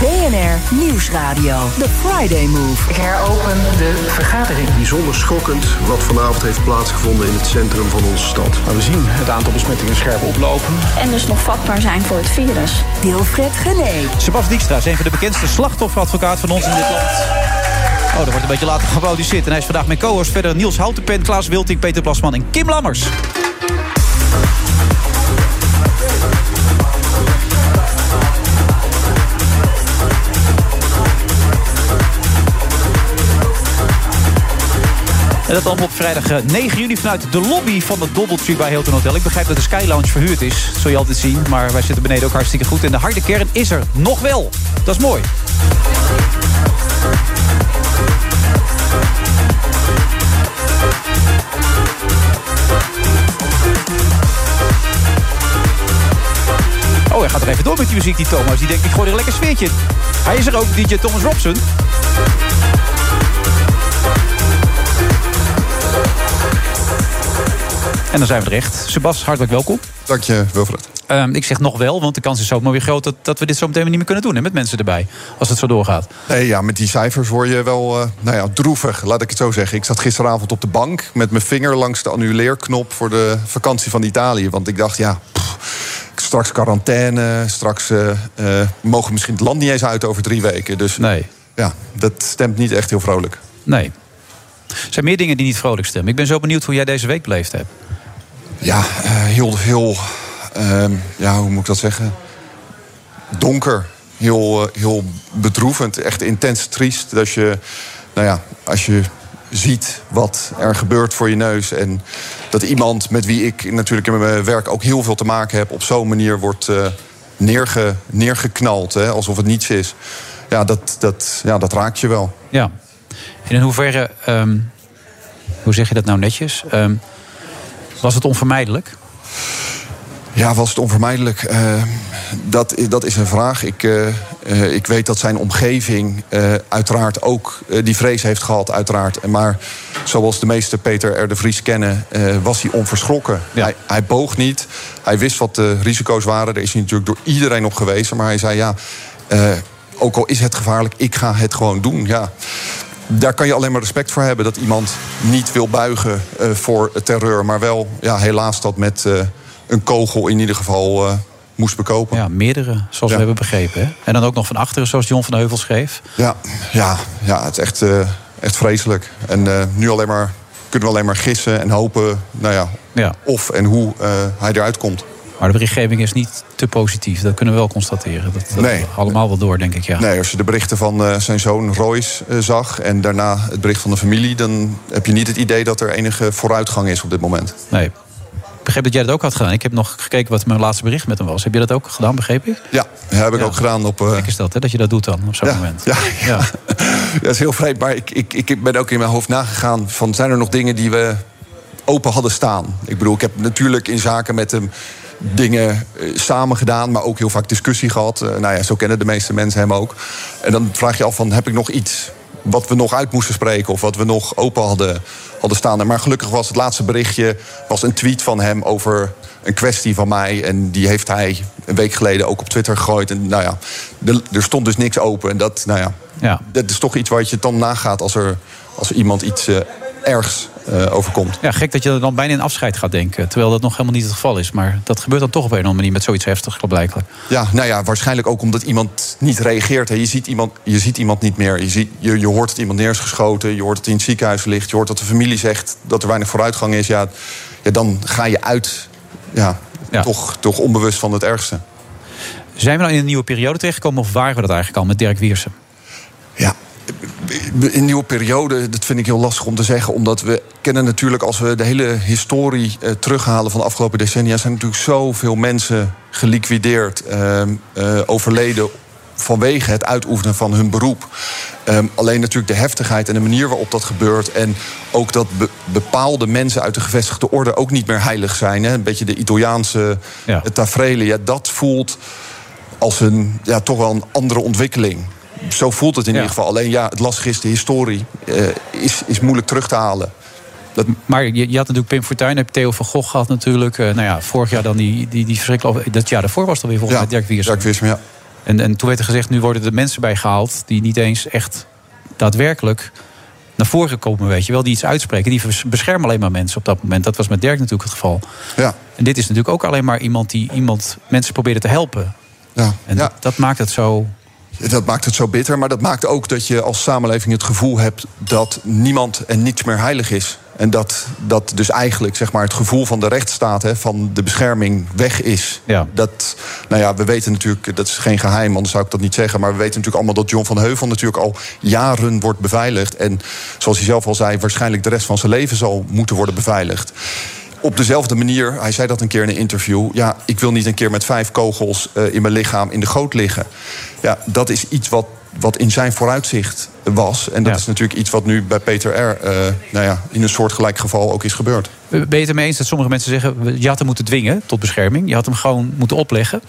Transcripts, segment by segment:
BNR Nieuwsradio. The Friday Move. Ik heropen de vergadering. Bijzonder schokkend wat vanavond heeft plaatsgevonden in het centrum van onze stad. Nou, we zien het aantal besmettingen scherp oplopen. En dus nog vatbaar zijn voor het virus. Wilfred Gené. Sebas Dijkstra is een van de bekendste slachtofferadvocaat van ons in dit land. Oh, dat wordt een beetje later geproduceerd. En hij is vandaag met co-host verder Niels Houtenpen, Klaas Wilting, Peter Plasman en Kim Lammers. En dat allemaal op vrijdag 9 juli vanuit de lobby van het Doubletree bij Hilton Hotel. Ik begrijp dat de Sky Lounge verhuurd is. Dat zul je altijd zien. Maar wij zitten beneden ook hartstikke goed. En de harde kern is er nog wel. Dat is mooi. Oh, hij gaat er even door met die muziek, die Thomas. Die denkt, ik gooi er een lekker sfeertje. Hij is er ook, DJ Thomas Robson. En dan zijn we er echt. Sebas, hartelijk welkom. Dank je, Wilfred. Ehm, ik zeg nog wel, want de kans is zomaar weer groot... dat, dat we dit zo meteen niet meer kunnen doen hè, met mensen erbij. Als het zo doorgaat. Nee, ja, met die cijfers word je wel uh, nou ja, droevig, laat ik het zo zeggen. Ik zat gisteravond op de bank met mijn vinger langs de annuleerknop... voor de vakantie van Italië. Want ik dacht, ja, pff, straks quarantaine... straks uh, uh, mogen misschien het land niet eens uit over drie weken. Dus nee. ja, dat stemt niet echt heel vrolijk. Nee. Er zijn meer dingen die niet vrolijk stemmen. Ik ben zo benieuwd hoe jij deze week beleefd hebt. Ja, heel, heel uh, ja, hoe moet ik dat zeggen? Donker. Heel, uh, heel bedroevend. Echt intens triest. Dat je, nou ja, als je ziet wat er gebeurt voor je neus. En dat iemand met wie ik natuurlijk in mijn werk ook heel veel te maken heb... op zo'n manier wordt uh, neerge, neergeknald. Hè, alsof het niets is. Ja, dat, dat, ja, dat raakt je wel. Ja. En in hoeverre, um, hoe zeg je dat nou netjes? Um, was het onvermijdelijk? Ja, was het onvermijdelijk? Uh, dat, dat is een vraag. Ik, uh, uh, ik weet dat zijn omgeving uiteraard ook die vrees heeft gehad, uiteraard. Maar zoals de meeste Peter R. de Vries kennen, was hij onverschrokken. Ja. Hij, hij, boog niet. Hij wist wat de risico's waren. Daar is hij natuurlijk door iedereen op gewezen. Maar hij zei ja, ook al is het gevaarlijk, ik ga het gewoon doen. Ja daar kan je alleen maar respect voor hebben dat iemand niet wil buigen uh, voor terreur, maar wel ja, helaas dat met uh, een kogel in ieder geval uh, moest bekopen. Ja, meerdere, zoals ja. we hebben begrepen. Hè? En dan ook nog van achteren, zoals John van Heuvel schreef. Ja, ja, ja het is echt, echt vreselijk. En nu alleen maar, kunnen we alleen maar gissen en hopen nou ja, ja. of en hoe hij eruit komt. Maar de berichtgeving is niet te positief. Dat kunnen we wel constateren. Dat, dat nee. allemaal wel door, denk ik. Ja. Nee, als je de berichten van uh, zijn zoon Royce uh, zag... en daarna het bericht van de familie... dan heb je niet het idee dat er enige vooruitgang is op dit moment. Nee. Ik begreep dat jij dat ook had gedaan. Ik heb nog gekeken wat mijn laatste bericht met hem was. Heb je dat ook gedaan, begreep ik? Ja, heb ik ja. ook gedaan. Op, uh... Kijk is dat, hè, dat je dat doet dan, op zo'n ja, moment. Ja, ja. dat is heel vreemd. Maar ik, ik, ik ben ook in mijn hoofd nagegaan... van zijn er nog dingen die we open hadden staan? Ik bedoel, ik heb natuurlijk in zaken met hem dingen samen gedaan, maar ook heel vaak discussie gehad. Uh, nou ja, zo kennen de meeste mensen hem ook. En dan vraag je af van, heb ik nog iets wat we nog uit moesten spreken... of wat we nog open hadden, hadden staan. Maar gelukkig was het laatste berichtje was een tweet van hem over een kwestie van mij. En die heeft hij een week geleden ook op Twitter gegooid. En nou ja, er, stond dus niks open. En dat, nou ja, ja, dat is toch iets wat je dan nagaat als er, als iemand iets uh, ergs uh, overkomt. Ja, gek dat je er dan bijna in afscheid gaat denken. Terwijl dat nog helemaal niet het geval is. Maar dat gebeurt dan toch op een of andere manier met zoiets heftigs, blijkbaar. Ja, nou ja, waarschijnlijk ook omdat iemand niet reageert. Hè. Je, ziet iemand, je ziet iemand niet meer. Je, ziet, je, je hoort dat iemand neer is geschoten. Je hoort dat hij in het ziekenhuis ligt. Je hoort dat de familie zegt dat er weinig vooruitgang is. Ja, ja dan ga je uit. Ja, ja. Toch, toch onbewust van het ergste. Zijn we nou in een nieuwe periode terechtgekomen of waren we dat eigenlijk al met Dirk Wiersen? Ja, een nieuwe periode, dat vind ik heel lastig om te zeggen. Omdat we kennen natuurlijk, als we de hele historie uh, terughalen van de afgelopen decennia, zijn natuurlijk zoveel mensen geliquideerd, uh, uh, overleden vanwege het uitoefenen van hun beroep. Ehm, alleen natuurlijk de heftigheid en de manier waarop dat gebeurt. En ook dat be- bepaalde mensen uit de gevestigde orde ook niet meer heilig zijn. Hè? Een beetje de Italiaanse Ja. ja. tafereelen. Ja, dat voelt als een ja, toch wel een andere ontwikkeling. Zo voelt het in Ja. ieder geval. Alleen ja, het lastige is, de historie eh, is, is moeilijk terug te halen. Dat, Maar je, je had natuurlijk Pim Fortuyn, heb je Theo van Gogh gehad natuurlijk. Eh, nou ja, vorig jaar dan die, die, die verschrikkelijke... Dat jaar daarvoor was het alweer volgens ja, mij Dirk Wiersum. Dirk Wiersum, ja. En, en toen werd er gezegd, nu worden er mensen bij gehaald... die niet eens echt daadwerkelijk naar voren komen, weet je wel. Die iets uitspreken. Die beschermen alleen maar mensen op dat moment. Dat was met Dirk natuurlijk het geval. Ja. En dit is natuurlijk ook alleen maar iemand die iemand mensen probeerde te helpen. Ja. En ja. dat, dat maakt het zo... Dat maakt het zo bitter, maar dat maakt ook dat je als samenleving het gevoel hebt dat niemand en niets meer heilig is. En dat, dat dus eigenlijk zeg maar, het gevoel van de rechtsstaat, hè, van de bescherming, weg is. Ja. Dat, nou ja, we weten natuurlijk, dat is geen geheim, anders zou ik dat niet zeggen. Maar we weten natuurlijk allemaal dat John van Heuvel natuurlijk al jaren wordt beveiligd. En zoals hij zelf al zei, waarschijnlijk de rest van zijn leven zal moeten worden beveiligd. Op dezelfde manier, hij zei dat een keer in een interview. Ja, ik wil niet een keer met vijf kogels eh, in mijn lichaam in de goot liggen. Ja, dat is iets wat, wat in zijn vooruitzicht was. En dat Ja. is natuurlijk iets wat nu bij Peter R. eh, nou ja, in een soortgelijk geval ook is gebeurd. Ben je het ermee eens dat sommige mensen zeggen... je had hem moeten dwingen tot bescherming. Je had hem gewoon moeten opleggen.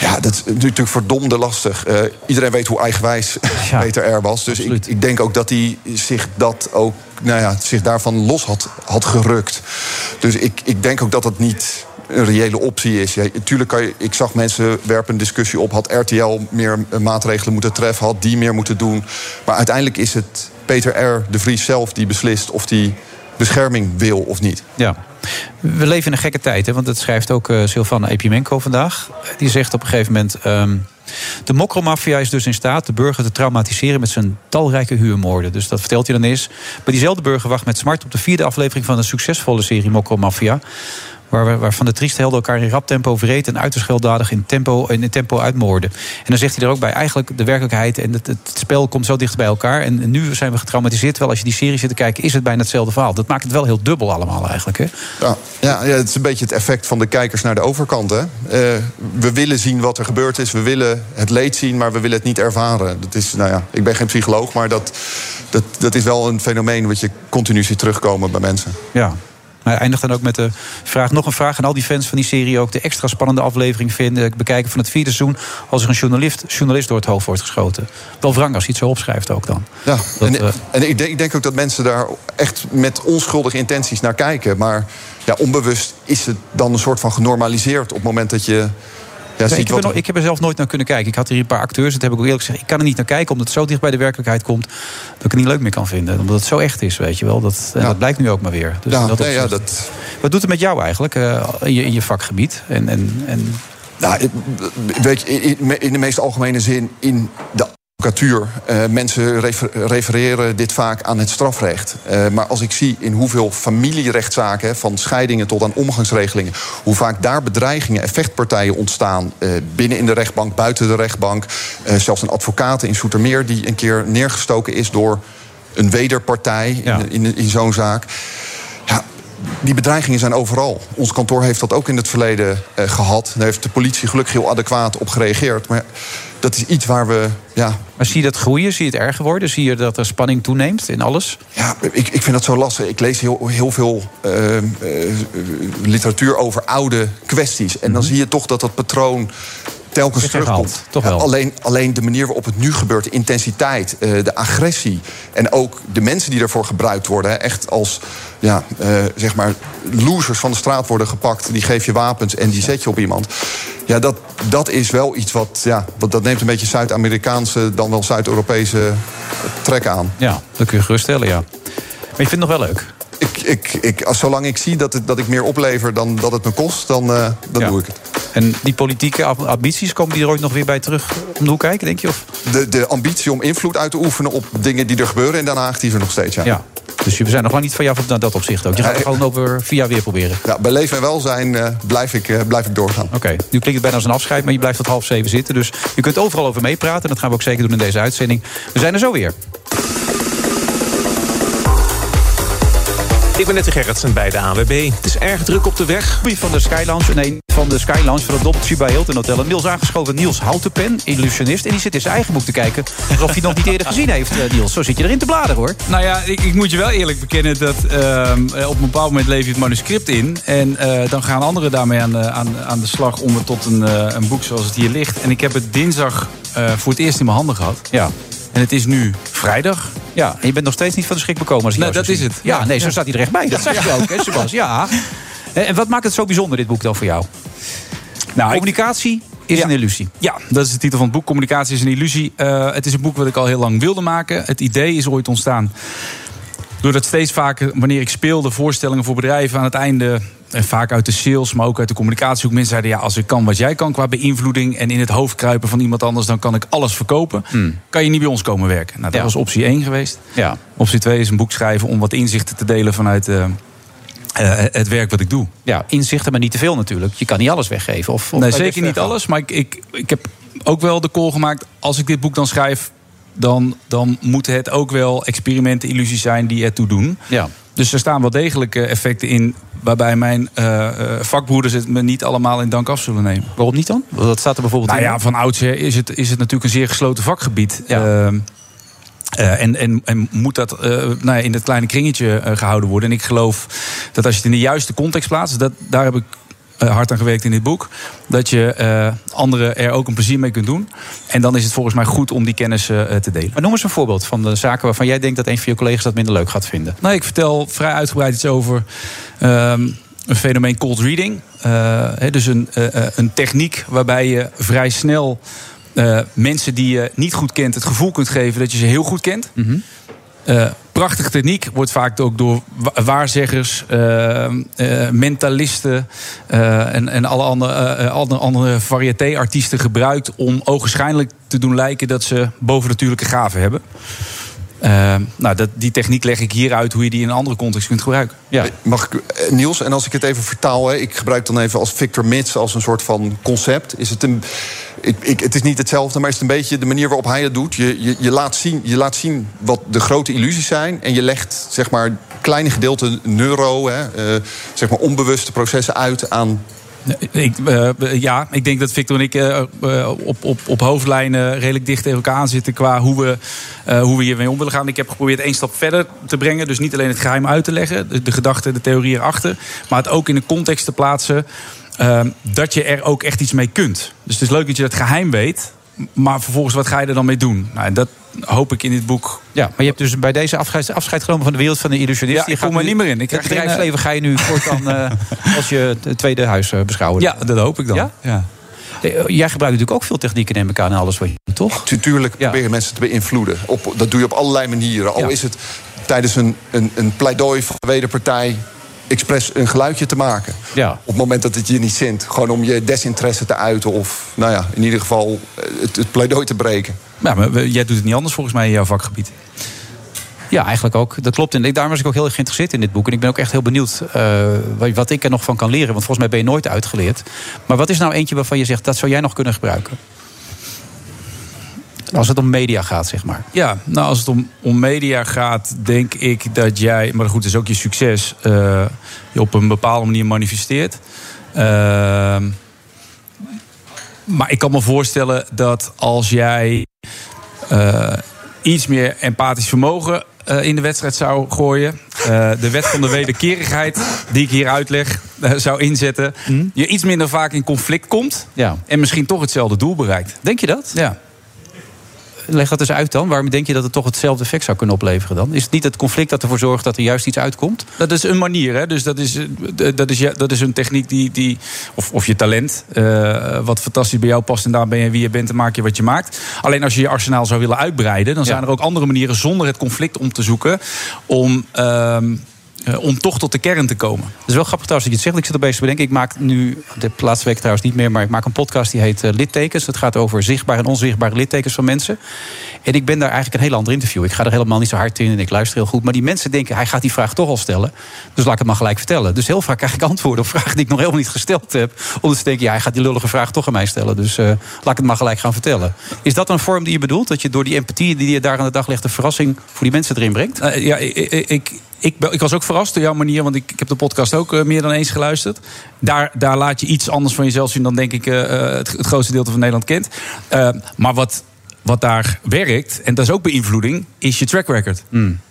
Ja, dat is natuurlijk verdomde lastig. Eh, iedereen weet hoe eigenwijs Ja, Peter R. was. Dus ik, ik denk ook dat hij zich dat ook, nou ja, zich daarvan los had, had gerukt. Dus ik, ik denk ook dat dat niet een reële optie is. Ja, tuurlijk kan je, ik zag mensen werpen een discussie op. Had RTL meer maatregelen moeten treffen? Had die meer moeten doen? Maar uiteindelijk is het Peter R. de Vries zelf die beslist of die bescherming wil of niet. Ja. We leven in een gekke tijd, hè? want dat schrijft ook uh, Silvana Epimenko vandaag. Die zegt op een gegeven moment... Um, de mokromafia is dus in staat de burger te traumatiseren... met zijn talrijke huurmoorden. Dus dat vertelt hij dan eens. Maar diezelfde burger wacht met smart op de vierde aflevering... van een succesvolle serie Mokromafia... Waar, waarvan de trieste helden elkaar in rap tempo vreed... en uiterst gewelddadig in tempo, in tempo uitmoorden. En dan zegt hij er ook bij... eigenlijk de werkelijkheid en het, het spel komt zo dicht bij elkaar... en nu zijn we getraumatiseerd. Terwijl als je die serie zit te kijken... is het bijna hetzelfde verhaal. Dat maakt het wel heel dubbel allemaal eigenlijk. Hè? Ja, ja, ja, het is een beetje het effect van de kijkers naar de overkant. Hè? Uh, we willen zien wat er gebeurd is. We willen het leed zien, maar we willen het niet ervaren. Dat is, nou ja, ik ben geen psycholoog, maar dat, dat, dat is wel een fenomeen... wat je continu ziet terugkomen bij mensen. Ja, hij eindigt dan ook met de vraag, nog een vraag aan al die fans van die serie ook. De extra spannende aflevering vinden, bekijken van het vierde seizoen. als er een journalist, journalist door het hoofd wordt geschoten. Wel wrang als hij het zo opschrijft ook dan. Ja, Dat, en, eh, en ik, denk, ik denk ook dat mensen daar echt met onschuldige intenties naar kijken. Maar ja, onbewust is het dan een soort van genormaliseerd op het moment dat je. Ja, Nee, ik, heb er, ik heb er zelf nooit naar kunnen kijken. Ik had hier een paar acteurs, dat heb ik ook eerlijk gezegd. Ik kan er niet naar kijken, omdat het zo dicht bij de werkelijkheid komt... dat ik het niet leuk meer kan vinden. Omdat het zo echt is, weet je wel. Dat, en Ja. dat blijkt nu ook maar weer. Dus ja, dat nee, ja, opzicht- dat, Wat doet het met jou eigenlijk, eh, in, je, in je vakgebied? En, en, en, Nou, weet je, in de meest algemene zin in de advocatuur. eh, mensen refer- refereren dit vaak aan het strafrecht. Eh, maar als ik zie in hoeveel familierechtszaken... van scheidingen tot aan omgangsregelingen... hoe vaak daar bedreigingen en vechtpartijen ontstaan... eh, binnen in de rechtbank, buiten de rechtbank... zelfs een advocaat in Soetermeer... die een keer neergestoken is door een wederpartij Ja. in, in, in zo'n zaak... Ja, die bedreigingen zijn overal. Ons kantoor heeft dat ook in het verleden eh, gehad. Daar heeft de politie gelukkig heel adequaat op gereageerd. Maar dat is iets waar we. Ja, maar zie je dat groeien? Zie je het erger worden? Zie je dat er spanning toeneemt in alles? ja ik, ik vind dat zo lastig. Ik lees heel, heel veel eh, eh, literatuur over oude kwesties. En dan zie je toch dat dat patroon telkens terugkomt. toch wel. Alleen, alleen de manier waarop het nu gebeurt, de intensiteit, eh, de agressie... en ook de mensen die daarvoor gebruikt worden... echt als ja, eh, zeg maar losers van de straat worden gepakt... die geef je wapens en die zet je op iemand. Ja, dat, dat is wel iets wat... Ja, wat dat neemt een beetje Zuid-Amerikaanse... dan wel Zuid-Europese trek aan. Ja, dat kun je geruststellen, ja. Maar je vindt het nog wel leuk? Ik, ik, ik, als, zolang ik zie dat, het, dat ik meer oplever dan dat het me kost... dan, eh, dan Ja. doe ik het. En die politieke ambities, komen die er ooit nog weer bij terug om de hoek kijken, denk je? Of? De, de ambitie om invloed uit te oefenen op dingen die er gebeuren in Den Haag... die is er nog steeds, ja. Ja. Dus we zijn nog lang niet van jou op dat opzicht ook. Je gaat het gewoon over vier jaar weer proberen. Ja, bij leven en welzijn eh, blijf, ik, eh, blijf ik doorgaan. Oké, nu klinkt het bijna als een afscheid, maar je blijft tot half zeven zitten. Dus je kunt overal over meepraten. En dat gaan we ook zeker doen in deze uitzending. We zijn er zo weer. Ik ben Nette Gerritsen bij de AWB. Het is erg druk op de weg. Van de Sky Lounge, nee, van de Sky Lounge van het Dobbeltje bij Hilton Hotel. En Niels aangeschoven, Niels Houtenpen, illusionist. En die zit in zijn eigen boek te kijken of hij nog niet eerder gezien heeft, eh, Niels. Zo zit je erin te bladeren, hoor. Nou ja, ik, ik moet je wel eerlijk bekennen dat ehm, op een bepaald moment leef je het manuscript in. En eh, dan gaan anderen daarmee aan de, aan, aan de slag om het tot een, eh, een boek zoals het hier ligt. En ik heb het dinsdag eh, voor het eerst in mijn handen gehad. Ja. En het is nu vrijdag. Ja, en je bent nog steeds niet van de schrik bekomen als ik zo dat is het. Ja, Ja. nee, zo staat hij er echt bij. Dat zeg je ook, hè, Sebas? Ja. En wat maakt het zo bijzonder, dit boek dan voor jou? Nou, Communicatie is Ja. een illusie. Ja, dat is de titel van het boek. Communicatie is een illusie. Eh, het is een boek wat ik al heel lang wilde maken. Het idee is ooit ontstaan. Doordat steeds vaker, wanneer ik speelde, voorstellingen voor bedrijven aan het einde. En vaak uit de sales, maar ook uit de communicatie. Ook mensen zeiden: ja, als ik kan wat jij kan qua beïnvloeding. en in het hoofd kruipen van iemand anders, dan kan ik alles verkopen. Kan je niet bij ons komen werken? Nou, dat Hmm. Ja. was optie 1 geweest. Ja. Optie 2 is een boek schrijven om wat inzichten te delen vanuit eh, eh, het werk wat ik doe. Ja, inzichten, maar niet te veel natuurlijk. Je kan niet alles weggeven. Of, of Nee, zeker niet alles. Maar ik, ik, ik heb ook wel de call gemaakt. Als ik dit boek dan schrijf, dan, dan moeten het ook wel experimenten, illusies zijn die ertoe doen. Ja. Dus er staan wel degelijk eh, effecten in. waarbij mijn eh, vakbroeders het me niet allemaal in dank af zullen nemen. Waarom niet dan? Dat staat er bijvoorbeeld Nou in. ja, van oudsher is het, is het natuurlijk een zeer gesloten vakgebied. Ja. Ehm, eh, en, en, en moet dat nou ja, in dat kleine kringetje eh, gehouden worden. En ik geloof dat als je het in de juiste context plaatst, dat, daar heb ik hard aan gewerkt in dit boek, dat je eh, anderen er ook een plezier mee kunt doen. En dan is het volgens mij goed om die kennis eh, te delen. Maar noem eens een voorbeeld van de zaken waarvan jij denkt dat een van je collega's dat minder leuk gaat vinden. Nou, ik vertel vrij uitgebreid iets over ehm, een fenomeen cold reading. Eh, dus een, eh, eh, een techniek waarbij je vrij snel eh, mensen die je niet goed kent het gevoel kunt geven dat je ze heel goed kent. Eh, prachtige techniek wordt vaak ook door wa- waarzeggers, eh, eh, mentalisten eh, en, en alle andere, eh, andere, andere variété-artiesten gebruikt om ogenschijnlijk te doen lijken dat ze bovennatuurlijke gaven hebben. Eh, nou, dat, die techniek leg ik hier uit hoe je die in een andere context kunt gebruiken. Ja. Mag ik, eh, Niels, en als ik het even vertaal, hè, ik gebruik dan even als Victor Mits als een soort van concept. Is het, een, ik, ik, het is niet hetzelfde, maar is het een beetje de manier waarop hij het doet. Je, je, laat zien, je laat zien wat de grote illusies zijn. En je legt zeg maar kleine gedeelten neuro, hè, eh, zeg maar onbewuste processen uit aan Ik, eh, ja, ik denk dat Victor en ik eh, op, op, op hoofdlijnen redelijk dicht tegen elkaar aan zitten qua hoe we, hoe we hiermee om willen gaan. Ik heb geprobeerd één stap verder te brengen. Dus niet alleen het geheim uit te leggen, de, de gedachte, de theorie erachter, maar het ook in een context te plaatsen. Eh, dat je er ook echt iets mee kunt. Dus het is leuk dat je dat geheim weet. Maar vervolgens, wat ga je er dan mee doen? Nou, en dat hoop ik in dit boek. Ja, maar je hebt dus bij deze afscheid, afscheid genomen van de wereld van de illusionist. Ja, Je ik kom er niet meer in. Ik het bedrijfsleven ga je nu voortaan eh, als je het tweede huis eh, beschouwen. Ja, dat hoop ik dan. Ja? ja. Eh, Jij gebruikt natuurlijk ook veel technieken neem ik aan in alles wat je doet, toch? Natuurlijk proberen mensen te beïnvloeden. Op, dat doe je op allerlei manieren. Al Ja. is het tijdens een, een, een pleidooi van de wederpartij expres een geluidje te maken. Ja. Op het moment dat het je niet zint. Gewoon om je desinteresse te uiten. Of nou ja, in ieder geval eh, het, het pleidooi te breken. Ja, maar we- jij doet het niet anders volgens mij in jouw vakgebied. Ja, eigenlijk ook. Dat klopt. En ik- daarom was ik ook heel erg geïnteresseerd in dit boek. En ik ben ook echt heel benieuwd eh, wat ik er nog van kan leren. Want volgens mij ben je nooit uitgeleerd. Maar wat is nou eentje waarvan je zegt, dat zou jij nog kunnen gebruiken? Als het om media gaat, zeg maar. Ja, nou als het om, om media gaat, denk ik dat jij, maar goed, is ook je succes, eh, je op een bepaalde manier manifesteert. Ehm, maar ik kan me voorstellen dat als jij eh, iets meer empathisch vermogen eh, in de wedstrijd zou gooien, de wet van de wederkerigheid, die ik hier uitleg, zou inzetten, je iets minder vaak in conflict komt Ja. en misschien toch hetzelfde doel bereikt. Denk je dat? Ja. Leg dat eens uit dan. Waarom denk je dat het toch hetzelfde effect zou kunnen opleveren dan? Is het niet het conflict dat ervoor zorgt dat er juist iets uitkomt? Dat is een manier, hè? Dus dat is, eh, dat is, ja, dat is een techniek die. die of, of je talent, eh, wat fantastisch bij jou past. En daar ben je wie je bent en maak je wat je maakt. Alleen als je je arsenaal zou willen uitbreiden, dan zijn er ook andere manieren zonder het conflict om te zoeken. om. ehm, eh, om toch tot de kern te komen. Het is wel grappig trouwens dat je het zegt. Ik zit er bezig te bedenken. Ik maak nu, de laatste week trouwens niet meer... maar ik maak een podcast die heet eh, Littekens. Het gaat over zichtbare en onzichtbare littekens van mensen. En ik ben daar eigenlijk een heel ander interview. Ik ga er helemaal niet zo hard in en ik luister heel goed. Maar die mensen denken, hij gaat die vraag toch al stellen. Dus laat ik het maar gelijk vertellen. Dus heel vaak krijg ik antwoorden op vragen die ik nog helemaal niet gesteld heb. Omdat ze denken, ja, hij gaat die lullige vraag toch aan mij stellen. Dus eh, laat ik het maar gelijk gaan vertellen. Is dat een vorm die je bedoelt? Dat je door die empathie die je daar aan de dag legt... een verrassing voor die mensen erin brengt? Ja, ik, ik, ik- ik, was ook verrast door jouw manier, want ik, ik heb de podcast ook eh, meer dan eens geluisterd. Daar, daar laat je iets anders van jezelf zien dan denk ik eh, eh, het, het grootste deel van Nederland kent. Maar wat, wat daar werkt, en dat is ook beïnvloeding, is je track record.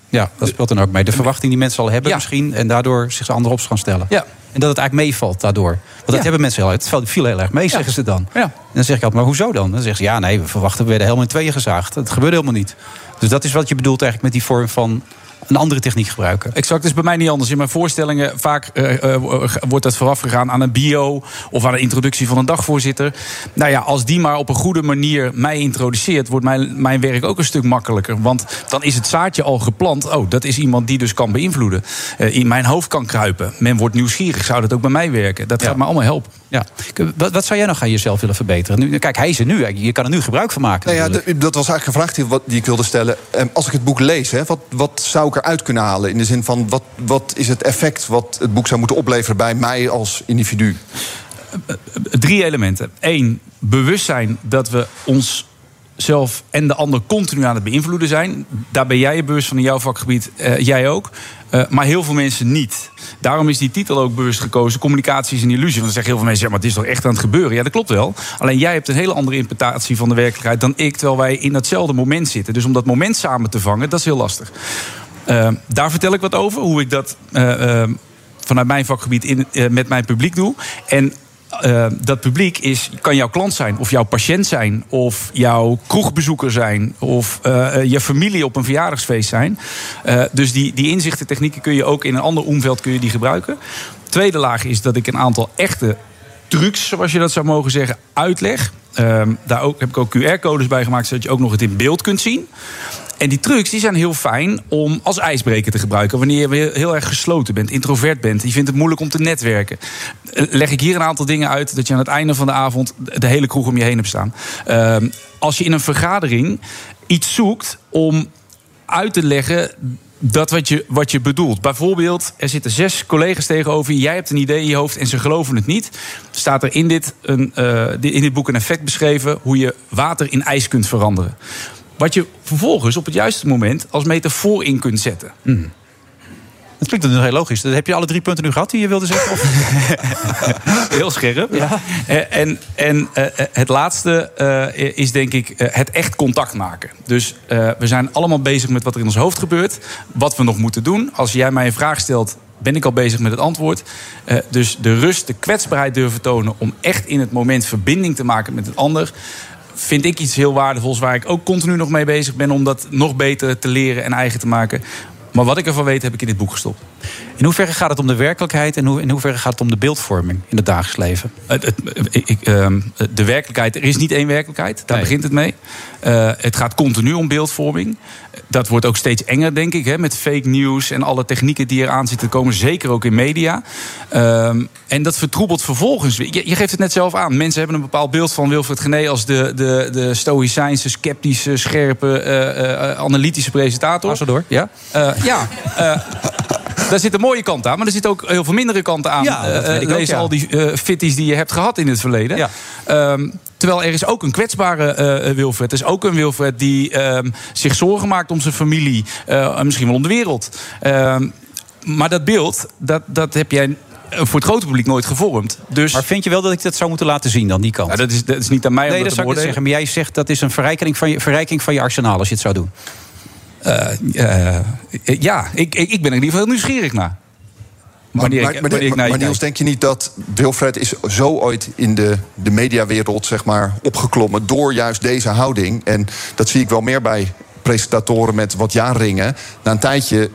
Ja, dat speelt dan ook mee. De verwachting die mensen al hebben misschien... en daardoor zich ze andere op gaan stellen. Ja. En dat het eigenlijk meevalt daardoor. Want dat Ja. hebben mensen heel Het viel heel erg mee, zeggen ze dan. Ja. En dan zeg ik altijd, maar hoezo dan? Dan zeggen ze, ja, nee, we verwachten, we werden helemaal in tweeën gezaagd. Dat gebeurde helemaal niet. Dus dat is wat je bedoelt eigenlijk met die vorm van een andere techniek gebruiken. Exact, het is bij mij niet anders. In mijn voorstellingen vaak eh, eh, wordt dat vooraf gegaan aan een bio of aan een introductie van een dagvoorzitter. Nou ja, als die maar op een goede manier mij introduceert, wordt mijn, mijn werk ook een stuk makkelijker. Want dan is het zaadje al geplant. Oh, dat is iemand die dus kan beïnvloeden. Eh, in mijn hoofd kan kruipen. Men wordt nieuwsgierig. Zou dat ook bij mij werken? Dat gaat me allemaal helpen. Ja. Wat, wat zou jij nog aan jezelf willen verbeteren? Nu, kijk, hij is er nu. Je kan er nu gebruik van maken. Nou ja, dat was eigenlijk een vraag die, wat- die ik wilde stellen. Ehm, Als ik het boek lees, hè, wat, wat zou ik eruit kunnen halen? In de zin van, wat, wat is het effect wat het boek zou moeten opleveren bij mij als individu? drie elementen. Eén, bewustzijn dat we onszelf en de ander continu aan het beïnvloeden zijn. Daar ben jij je bewust van in jouw vakgebied, eh, jij ook. Eh, maar heel veel mensen niet. Daarom is die titel ook bewust gekozen. Communicatie is een illusie. Want dan zeggen heel veel mensen, ja, maar het is toch echt aan het gebeuren? Ja, dat klopt wel. Alleen jij hebt een hele andere interpretatie van de werkelijkheid dan ik, terwijl wij in datzelfde moment zitten. Dus om dat moment samen te vangen, dat is heel lastig. Eh, daar vertel ik wat over, hoe ik dat vanuit mijn vakgebied in, met mijn publiek doe. En eh, dat publiek is, kan jouw klant zijn, of jouw patiënt zijn, of jouw kroegbezoeker zijn, of eh, eh, je familie op een verjaardagsfeest zijn. Dus die, die inzichten, technieken kun je ook in een ander omveld kun je die gebruiken. Tweede laag is dat ik een aantal echte trucs, zoals je dat zou mogen zeggen, uitleg. Ehm, daar ook, heb ik ook QR-codes bij gemaakt, zodat je ook nog het in beeld kunt zien. En die trucs die zijn heel fijn om als ijsbreker te gebruiken. Wanneer je heel erg gesloten bent, introvert bent. Je vindt het moeilijk om te netwerken. Leg ik hier een aantal dingen uit dat je aan het einde van de avond de hele kroeg om je heen hebt staan. Ehm, als je in een vergadering iets zoekt om uit te leggen dat wat je, wat je bedoelt. Bijvoorbeeld, er zitten zes collega's tegenover je. Jij hebt een idee in je hoofd en ze geloven het niet. Staat er in dit, een, eh, in dit boek een effect beschreven... hoe je water in ijs kunt veranderen. Wat je vervolgens op het juiste moment als metafoor in kunt zetten. Dat klinkt dan heel logisch. Dat heb je alle drie punten nu gehad die je wilde zeggen? Of? Heel scherp. Eh, En, en eh, het laatste eh, is denk ik eh, het echt contact maken. Dus eh, we zijn allemaal bezig met wat er in ons hoofd gebeurt. Wat we nog moeten doen. Als jij mij een vraag stelt, ben ik al bezig met het antwoord. Eh, dus de rust, de kwetsbaarheid durven tonen... om echt in het moment verbinding te maken met het ander... vind ik iets heel waardevols waar ik ook continu nog mee bezig ben... om dat nog beter te leren en eigen te maken. Maar wat ik ervan weet, heb ik in dit boek gestopt. In hoeverre gaat het om de werkelijkheid en hoe- in hoeverre gaat het om de beeldvorming in het dagelijks leven? Het- het- ik- ik, ehm, de werkelijkheid, er is niet één werkelijkheid. Daar Nee. begint het mee. Eh, het gaat continu om beeldvorming. Dat wordt ook steeds enger, denk ik. Hè, met fake news en alle technieken die eraan zitten komen. Zeker ook in media. Ehm, en dat vertroebelt vervolgens. weer. Je, je geeft het net zelf aan. Mensen hebben een bepaald beeld van Wilfred Gené... als de, de, de stoïcijnse, sceptische, scherpe, eh, eh, analytische presentator. Ga zo door, ja? Eh, ja, daar zit een mooie kant aan, maar er zitten ook heel veel mindere kanten aan. Ja, dat weet ik lees ook, ja. al die fitties die je hebt gehad in het verleden. Ja. Ehm, terwijl er is ook een kwetsbare eh, Wilfred. Er is ook een Wilfred die ehm, zich zorgen maakt om zijn familie. en misschien wel om de wereld. Ehm, maar dat beeld, dat, dat heb jij voor het grote publiek nooit gevormd. Dus Maar vind je wel dat ik dat zou moeten laten zien dan, die kant? ja, dat, is, dat is niet aan mij nee, om dat dat te zou ik zeggen. Maar jij zegt dat is een verrijking van je, verrijking van je arsenaal als je het zou doen. Eh, ja, ik, ik, ik ben er in ieder geval heel nieuwsgierig naar. Wanneer maar, ik, maar, wanneer ik maar, naar je maar Niels, denk je niet dat Wilfred is zo ooit in de, de mediawereld zeg maar, opgeklommen door juist deze houding? En dat zie ik wel meer bij presentatoren met wat jaarringen. Na een tijdje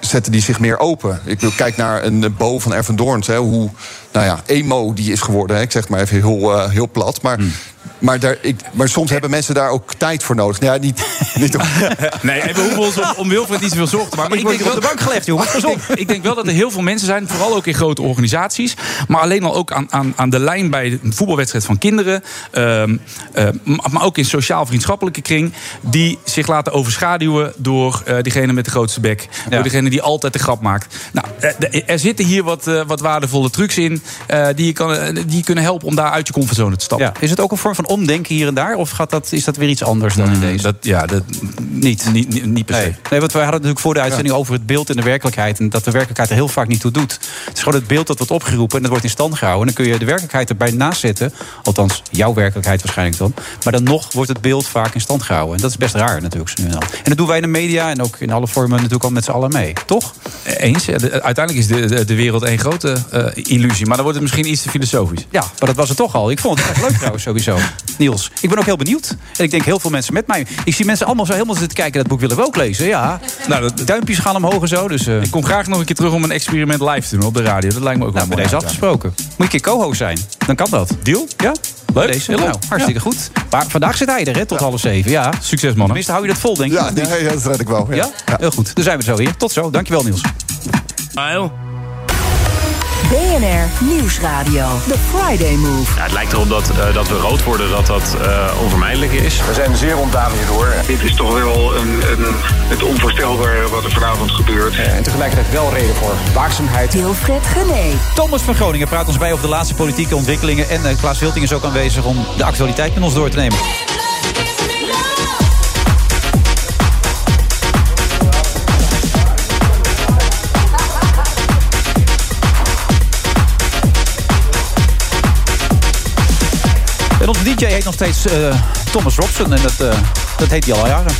zetten die zich meer open. Ik wil kijk naar een Bo van Erven Doorns, hè, hoe nou ja, emo die is geworden. Hè. Ik zeg maar even heel, eh, heel plat. Maar, maar, daar, ik, maar soms hebben mensen daar ook tijd voor nodig. Ja, niet, niet om- Nee, en we hoeven ons om, om Wilfred niet zoveel zorgen te maken. Ik Maar word hier op de bank gelegd, jongen. Ik denk, ik denk wel dat er heel veel mensen zijn, vooral ook in grote organisaties. Maar alleen al ook aan, aan, aan de lijn bij een voetbalwedstrijd van kinderen. ehm, eh, m- maar ook in sociaal-vriendschappelijke kring. Die zich laten overschaduwen door eh, diegene met de grootste bek. Door degene die altijd de grap maakt. Nou, eh, er zitten hier wat, eh, wat waardevolle trucs in. eh, die, je kan, die je kunnen helpen om daar uit je comfortzone te stappen. Ja. Is het ook een vorm van omdenken hier en daar? Of gaat dat, is dat weer iets anders dan in deze? Dat, ja, dat, niet. niet, niet, niet per se. Nee. nee, want wij hadden natuurlijk voor de uitzending over het beeld en de werkelijkheid. En dat de werkelijkheid er heel vaak niet toe doet. Het is gewoon het beeld dat wordt opgeroepen en dat wordt in stand gehouden. En dan kun je de werkelijkheid erbij naast zetten. Althans, jouw werkelijkheid waarschijnlijk dan. Maar dan nog wordt het beeld vaak in stand gehouden. En dat is best raar natuurlijk. en dan. En dat doen wij in de media en ook in alle vormen natuurlijk al met z'n allen mee. Toch? Eens. Uiteindelijk is de, de, de wereld één grote eh, illusie. Maar dan wordt het misschien iets te filosofisch. Ja, maar dat was het toch al. Ik vond het echt leuk trouwens sowieso. Niels, ik ben ook heel benieuwd. En ik denk heel veel mensen met mij. Ik zie mensen allemaal zo helemaal zitten kijken. Dat boek willen we ook lezen. Ja, Nou, dat, duimpjes gaan omhoog en zo. Dus eh ik kom graag nog een keer terug om een experiment live te doen op de radio. Dat lijkt me ook nou, wel bij deze afgesproken. Moet je een keer co-host zijn. Dan kan dat. Deal? Ja? Leuk. Deze? Heel Nou, hartstikke goed. Maar vandaag zit hij er, hè, tot half zeven. Ja. Succes, mannen. Tenminste, hou je dat vol, denk ik. Ja, nee, dat red ik wel. Ja? Heel goed. Dan zijn we zo weer. Tot zo. Dankjewel, Niels. Smile. BNR Nieuwsradio. The Friday Move. Ja, het lijkt erop dat, eh, dat we rood worden, dat dat eh, onvermijdelijk is. We zijn zeer ontdaan hierdoor. Dit is toch wel een, een, het onvoorstelbare wat er vanavond gebeurt. En tegelijkertijd wel reden voor waakzaamheid. Wilfred Gené. Thomas van Groningen praat ons bij over de laatste politieke ontwikkelingen. En eh, Klaas Wilting is ook aanwezig om de actualiteit met ons door te nemen. Onze DJ heet nog steeds eh, Thomas Robson. En dat, eh, dat heet hij al jaren.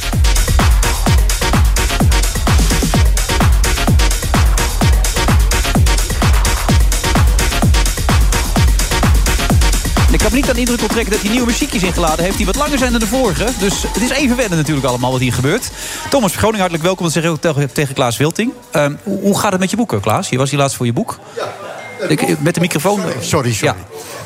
En Ik heb niet aan de indruk onttrekken dat hij nieuwe muziekjes ingeladen heeft... die wat langer zijn dan de vorige. Dus het is even wennen natuurlijk allemaal wat hier gebeurt. Thomas van Groningen, hartelijk welkom. Dat zeg ik ook tegen, Klaas Wilting. Ehm, hoe, gaat het met je boeken, Klaas? Je was hier laatst voor je boek. Ik- met de microfoon. Sorry, sorry.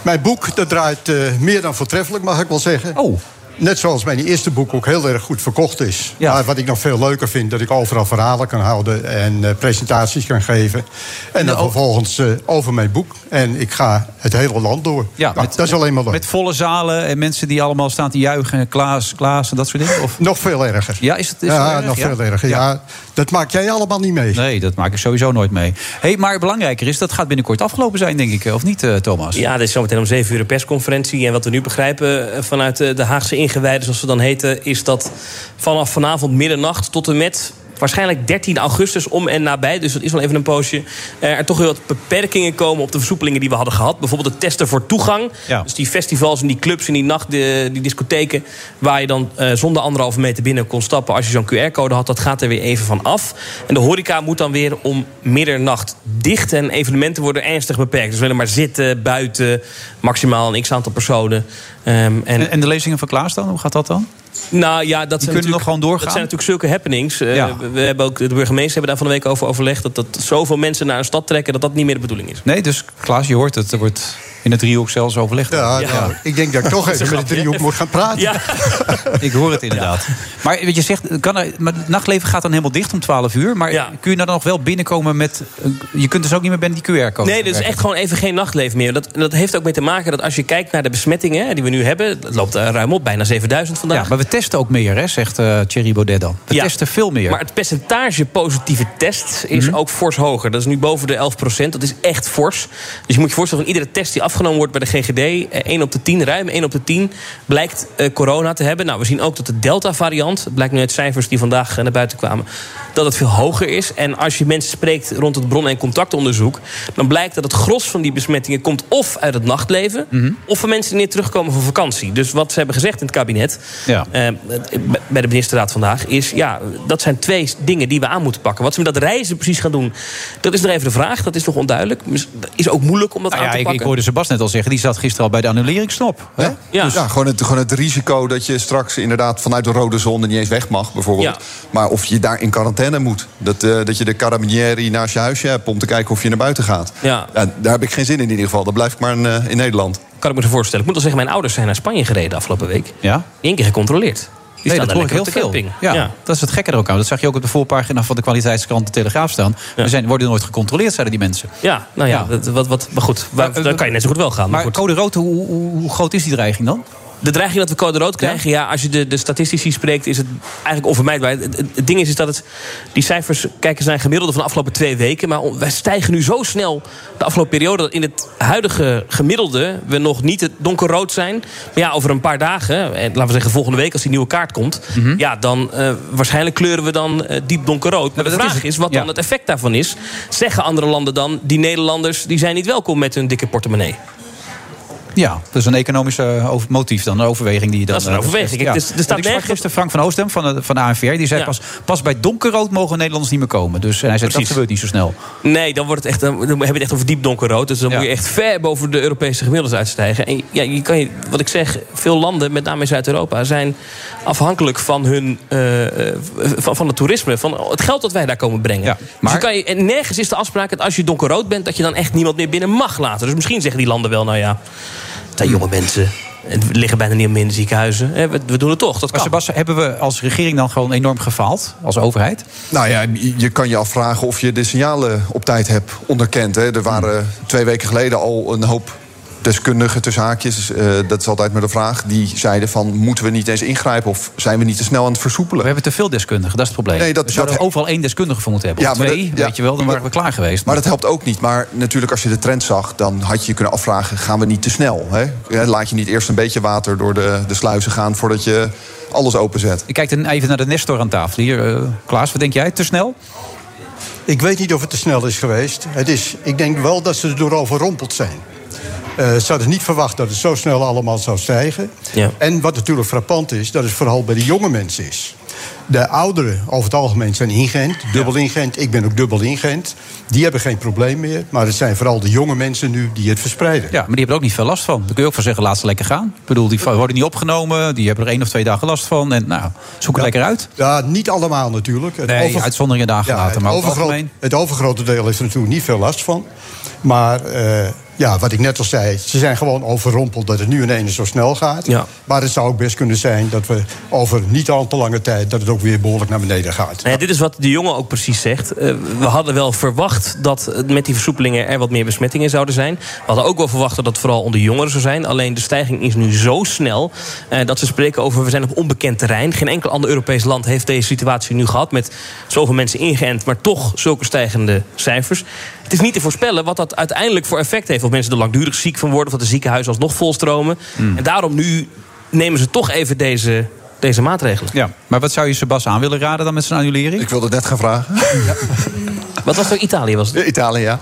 Mijn boek dat draait eh, meer dan voortreffelijk, mag ik wel zeggen. Oh. Net zoals mijn eerste boek ook heel erg goed verkocht is. Ja. Maar wat ik nog veel leuker vind, dat ik overal verhalen kan houden en eh, presentaties kan geven. En dan vervolgens eh, over mijn boek. En ik ga het hele land door. Ja, Nou, dat is alleen maar leuk. Met volle zalen en mensen die allemaal staan te juichen. Klaas, Klaas en dat soort dingen? Of? Nog veel erger. Ja, is het is ja, het erg? nog Ja. veel erger. Ja. dat maak jij allemaal niet mee. Nee, dat maak ik sowieso nooit mee. Hey, maar belangrijker is, dat gaat binnenkort afgelopen zijn, denk ik. Of niet, eh, Thomas? Ja, dit is zometeen om 7 uur een persconferentie. En wat we nu begrijpen eh, vanuit eh, de Haagse ingewijden, zoals ze dan heten, is dat vanaf vanavond middernacht tot en met. Waarschijnlijk 13 augustus om en nabij, dus dat is wel even een poosje. eh, er toch weer wat beperkingen komen op de versoepelingen die we hadden gehad. Bijvoorbeeld het testen voor toegang. Ja. Dus die festivals en die clubs en die nacht, de- die discotheken. waar je dan eh, zonder anderhalve meter binnen kon stappen. als je zo'n QR-code had, dat gaat er weer even van af. En de horeca moet dan weer om middernacht dicht. En evenementen worden ernstig beperkt. Dus we willen maar zitten, buiten, maximaal een x aantal personen. Ehm, en, En, en de lezingen van Klaas dan? Hoe gaat dat dan? Nou ja, dat zijn, nog natuurlijk- gewoon doorgaan? dat zijn natuurlijk zulke happenings. Eh, Ja. we hebben ook, de burgemeester hebben daar van de week over overlegd... dat, dat zoveel mensen naar een stad trekken... dat dat niet meer de bedoeling is. Nee, dus Klaas, je hoort het. Er wordt in het driehoek zelfs overlegd. Ja, nou, ik denk dat ik toch even met de driehoek moet gaan praten. Ja. Ik hoor het inderdaad. Maar wat je zegt, kan er, maar het nachtleven gaat dan helemaal dicht om 12 uur. Maar kun je nou dan nog wel binnenkomen met... Je kunt dus ook niet meer bij die QR-code. Nee, dit is echt gewoon even geen nachtleven meer. Dat, dat heeft ook mee te maken dat als je kijkt naar de besmettingen... hè, die we nu hebben, dat loopt eh, ruim op, bijna 7000 vandaag. Ja, maar we testen ook meer, hè, zegt eh Thierry Baudet dan. We Ja. testen veel meer. Maar het percentage positieve tests is Mhm. ook fors hoger. Dat is nu boven de 11 procent. Dat is echt fors. Dus je moet je voorstellen, van iedere test die afgenomen wordt bij de GGD... eh, 1 op de 10, ruim 1 op de 10, blijkt eh, corona te hebben. Nou, we zien ook dat de Delta-variant... blijkt nu uit cijfers die vandaag eh, naar buiten kwamen... dat het veel hoger is. En als je mensen spreekt rond het bron- en contactonderzoek... dan blijkt dat het gros van die besmettingen komt of uit het nachtleven... Mhm. of van mensen die net terugkomen van vakantie. Dus wat ze hebben gezegd in het kabinet... Ja. eh, bij de ministerraad vandaag... is ja, dat zijn twee dingen die we aan moeten pakken. Wat ze met dat reizen precies gaan doen, dat is nog even de vraag. Dat is nog onduidelijk. Is ook moeilijk om dat Nou aan ja, te ik, pakken. ik hoorde Net al zeggen, die zat gisteren al bij de annuleringsknop. Hè? Ja. Ja, gewoon, het, gewoon het risico dat je straks inderdaad vanuit de rode zone niet eens weg mag, bijvoorbeeld. Ja. Maar of je daar in quarantaine moet. Dat, eh, dat je de carabinieri naast je huisje hebt om te kijken of je naar buiten gaat. Ja. daar heb ik geen zin in in ieder geval. Dan blijf ik maar in, eh, in Nederland. Kan ik me voorstellen. Ik moet wel zeggen, mijn ouders zijn naar Spanje gereden afgelopen week. Ja? Eén keer gecontroleerd. Die Nee, dat daar hoor ik heel veel. Ja, dat is het gekke er ook aan. Dat zag je ook op de voorpagina van de kwaliteitskrant De Telegraaf staan. We zijn, worden nooit gecontroleerd, zeiden die mensen. Ja, nou ja, Ja. Wat, wat, maar goed, Maar, dan kan je net zo goed wel gaan. Maar, Maar code rood, hoe, hoe, hoe groot is die dreiging dan? De dreiging dat we code rood krijgen, ja, als je de, de statistici spreekt, is het eigenlijk onvermijdbaar. Het, het- ding is, is dat het, die cijfers kijken zijn gemiddelde van de afgelopen twee weken. Maar wij stijgen nu zo snel de afgelopen periode dat in het huidige gemiddelde we nog niet het donkerrood zijn. Maar ja, over een paar dagen, en laten we zeggen volgende week als die nieuwe kaart komt, ja, dan eh, waarschijnlijk kleuren we dan eh, diep donkerrood. Maar de vraag is wat Ja. dan het effect daarvan is. Zeggen andere landen dan, die Nederlanders die zijn niet welkom met hun dikke portemonnee? Ja, dat is een economische over- motief dan, een overweging die je dan... Dat is een eh, overweging. dus er staat ik nergens- gisteren Frank van Oostem van de, van de ANVR. Die zei Ja. pas, pas bij donkerrood mogen Nederlanders niet meer komen. Dus en hij zei, dat Precies. gebeurt niet zo snel. Nee, dan, wordt het echt, dan heb je het echt over diep donkerrood. Dus dan moet je echt ver boven de Europese gemiddeldes uitstijgen. En ja, je kan je, wat ik zeg, veel landen, met name in Zuid-Europa... zijn afhankelijk van, hun, eh, eh, van, van het toerisme. Van het geld dat wij daar komen brengen. Dus je kan je, en nergens is de afspraak dat als je donkerrood bent... dat je dan echt niemand meer binnen mag laten. Dus misschien zeggen die landen wel, nou ja... het zijn jonge mensen. En we liggen bijna niet meer in de ziekenhuizen. Hè, We, doen het toch, dat Maar kan. Sebastian, hebben we als regering dan gewoon enorm gefaald? Als overheid? Nou ja, je kan je afvragen of je de signalen op tijd hebt onderkend. Hè. Er waren twee weken geleden al een hoop deskundigen, tussen haakjes... eh, dat is altijd maar de vraag, die zeiden van... moeten we niet eens ingrijpen of zijn we niet te snel aan het versoepelen? We hebben te veel deskundigen, dat is het probleem. Nee, dat- we zouden dat- er overal één deskundige voor moeten hebben. Ja, of twee, dat- ja. weet je wel, dan waren we klaar geweest. Maar dat helpt ook niet. Maar natuurlijk, als je de trend zag, dan had je je kunnen afvragen: gaan we niet te snel? Hè? Laat je niet eerst een beetje water door de, de sluizen gaan voordat je alles openzet? Ik kijk dan even naar de Nestor aan tafel hier. eh, Klaas, wat denk jij? Te snel? Ik weet niet of het te snel is geweest. Het is, ik denk wel dat ze erdoor overrompeld zijn. Eh, ze hadden niet verwacht dat het zo snel allemaal zou stijgen. Ja. En wat natuurlijk frappant is, dat het vooral bij de jonge mensen is. De ouderen over het algemeen zijn ingeënt, dubbel ingeënt. Ik ben ook dubbel ingeënt. Die hebben geen probleem meer. Maar het zijn vooral de jonge mensen nu die het verspreiden. Ja, maar die hebben er ook niet veel last van. Dan kun je ook van zeggen, laat ze lekker gaan. Ik bedoel, die worden niet opgenomen. Die hebben er één of twee dagen last van. En nou, zoek het lekker uit. Ja, niet allemaal natuurlijk. Het Nee, over- uitzonderingen dagen Ja, het, Maar over het overgroot- het overgrote deel heeft er natuurlijk niet veel last van. Maar eh, ja, wat ik net al zei, ze zijn gewoon overrompeld dat het nu ineens zo snel gaat. Ja. Maar het zou ook best kunnen zijn dat we over niet al te lange tijd... dat het ook weer behoorlijk naar beneden gaat. Nou dit is wat de jongen ook precies zegt. Eh, we hadden wel verwacht dat met die versoepelingen er wat meer besmettingen zouden zijn. We hadden ook wel verwacht dat het vooral onder jongeren zou zijn. Alleen de stijging is nu zo snel eh, dat ze spreken over we zijn op onbekend terrein. Geen enkel ander Europees land heeft deze situatie nu gehad met zoveel mensen ingeënt, maar toch zulke stijgende cijfers. Het is niet te voorspellen wat dat uiteindelijk voor effect heeft. Of mensen er langdurig ziek van worden, of dat de ziekenhuizen alsnog volstromen. En daarom nu nemen ze toch even deze, deze maatregelen. Ja, maar wat zou je Sebas aan willen raden dan met zijn annulering? Ik wilde het net gaan vragen. Wat was het ook? Italië was het? Italië, ja.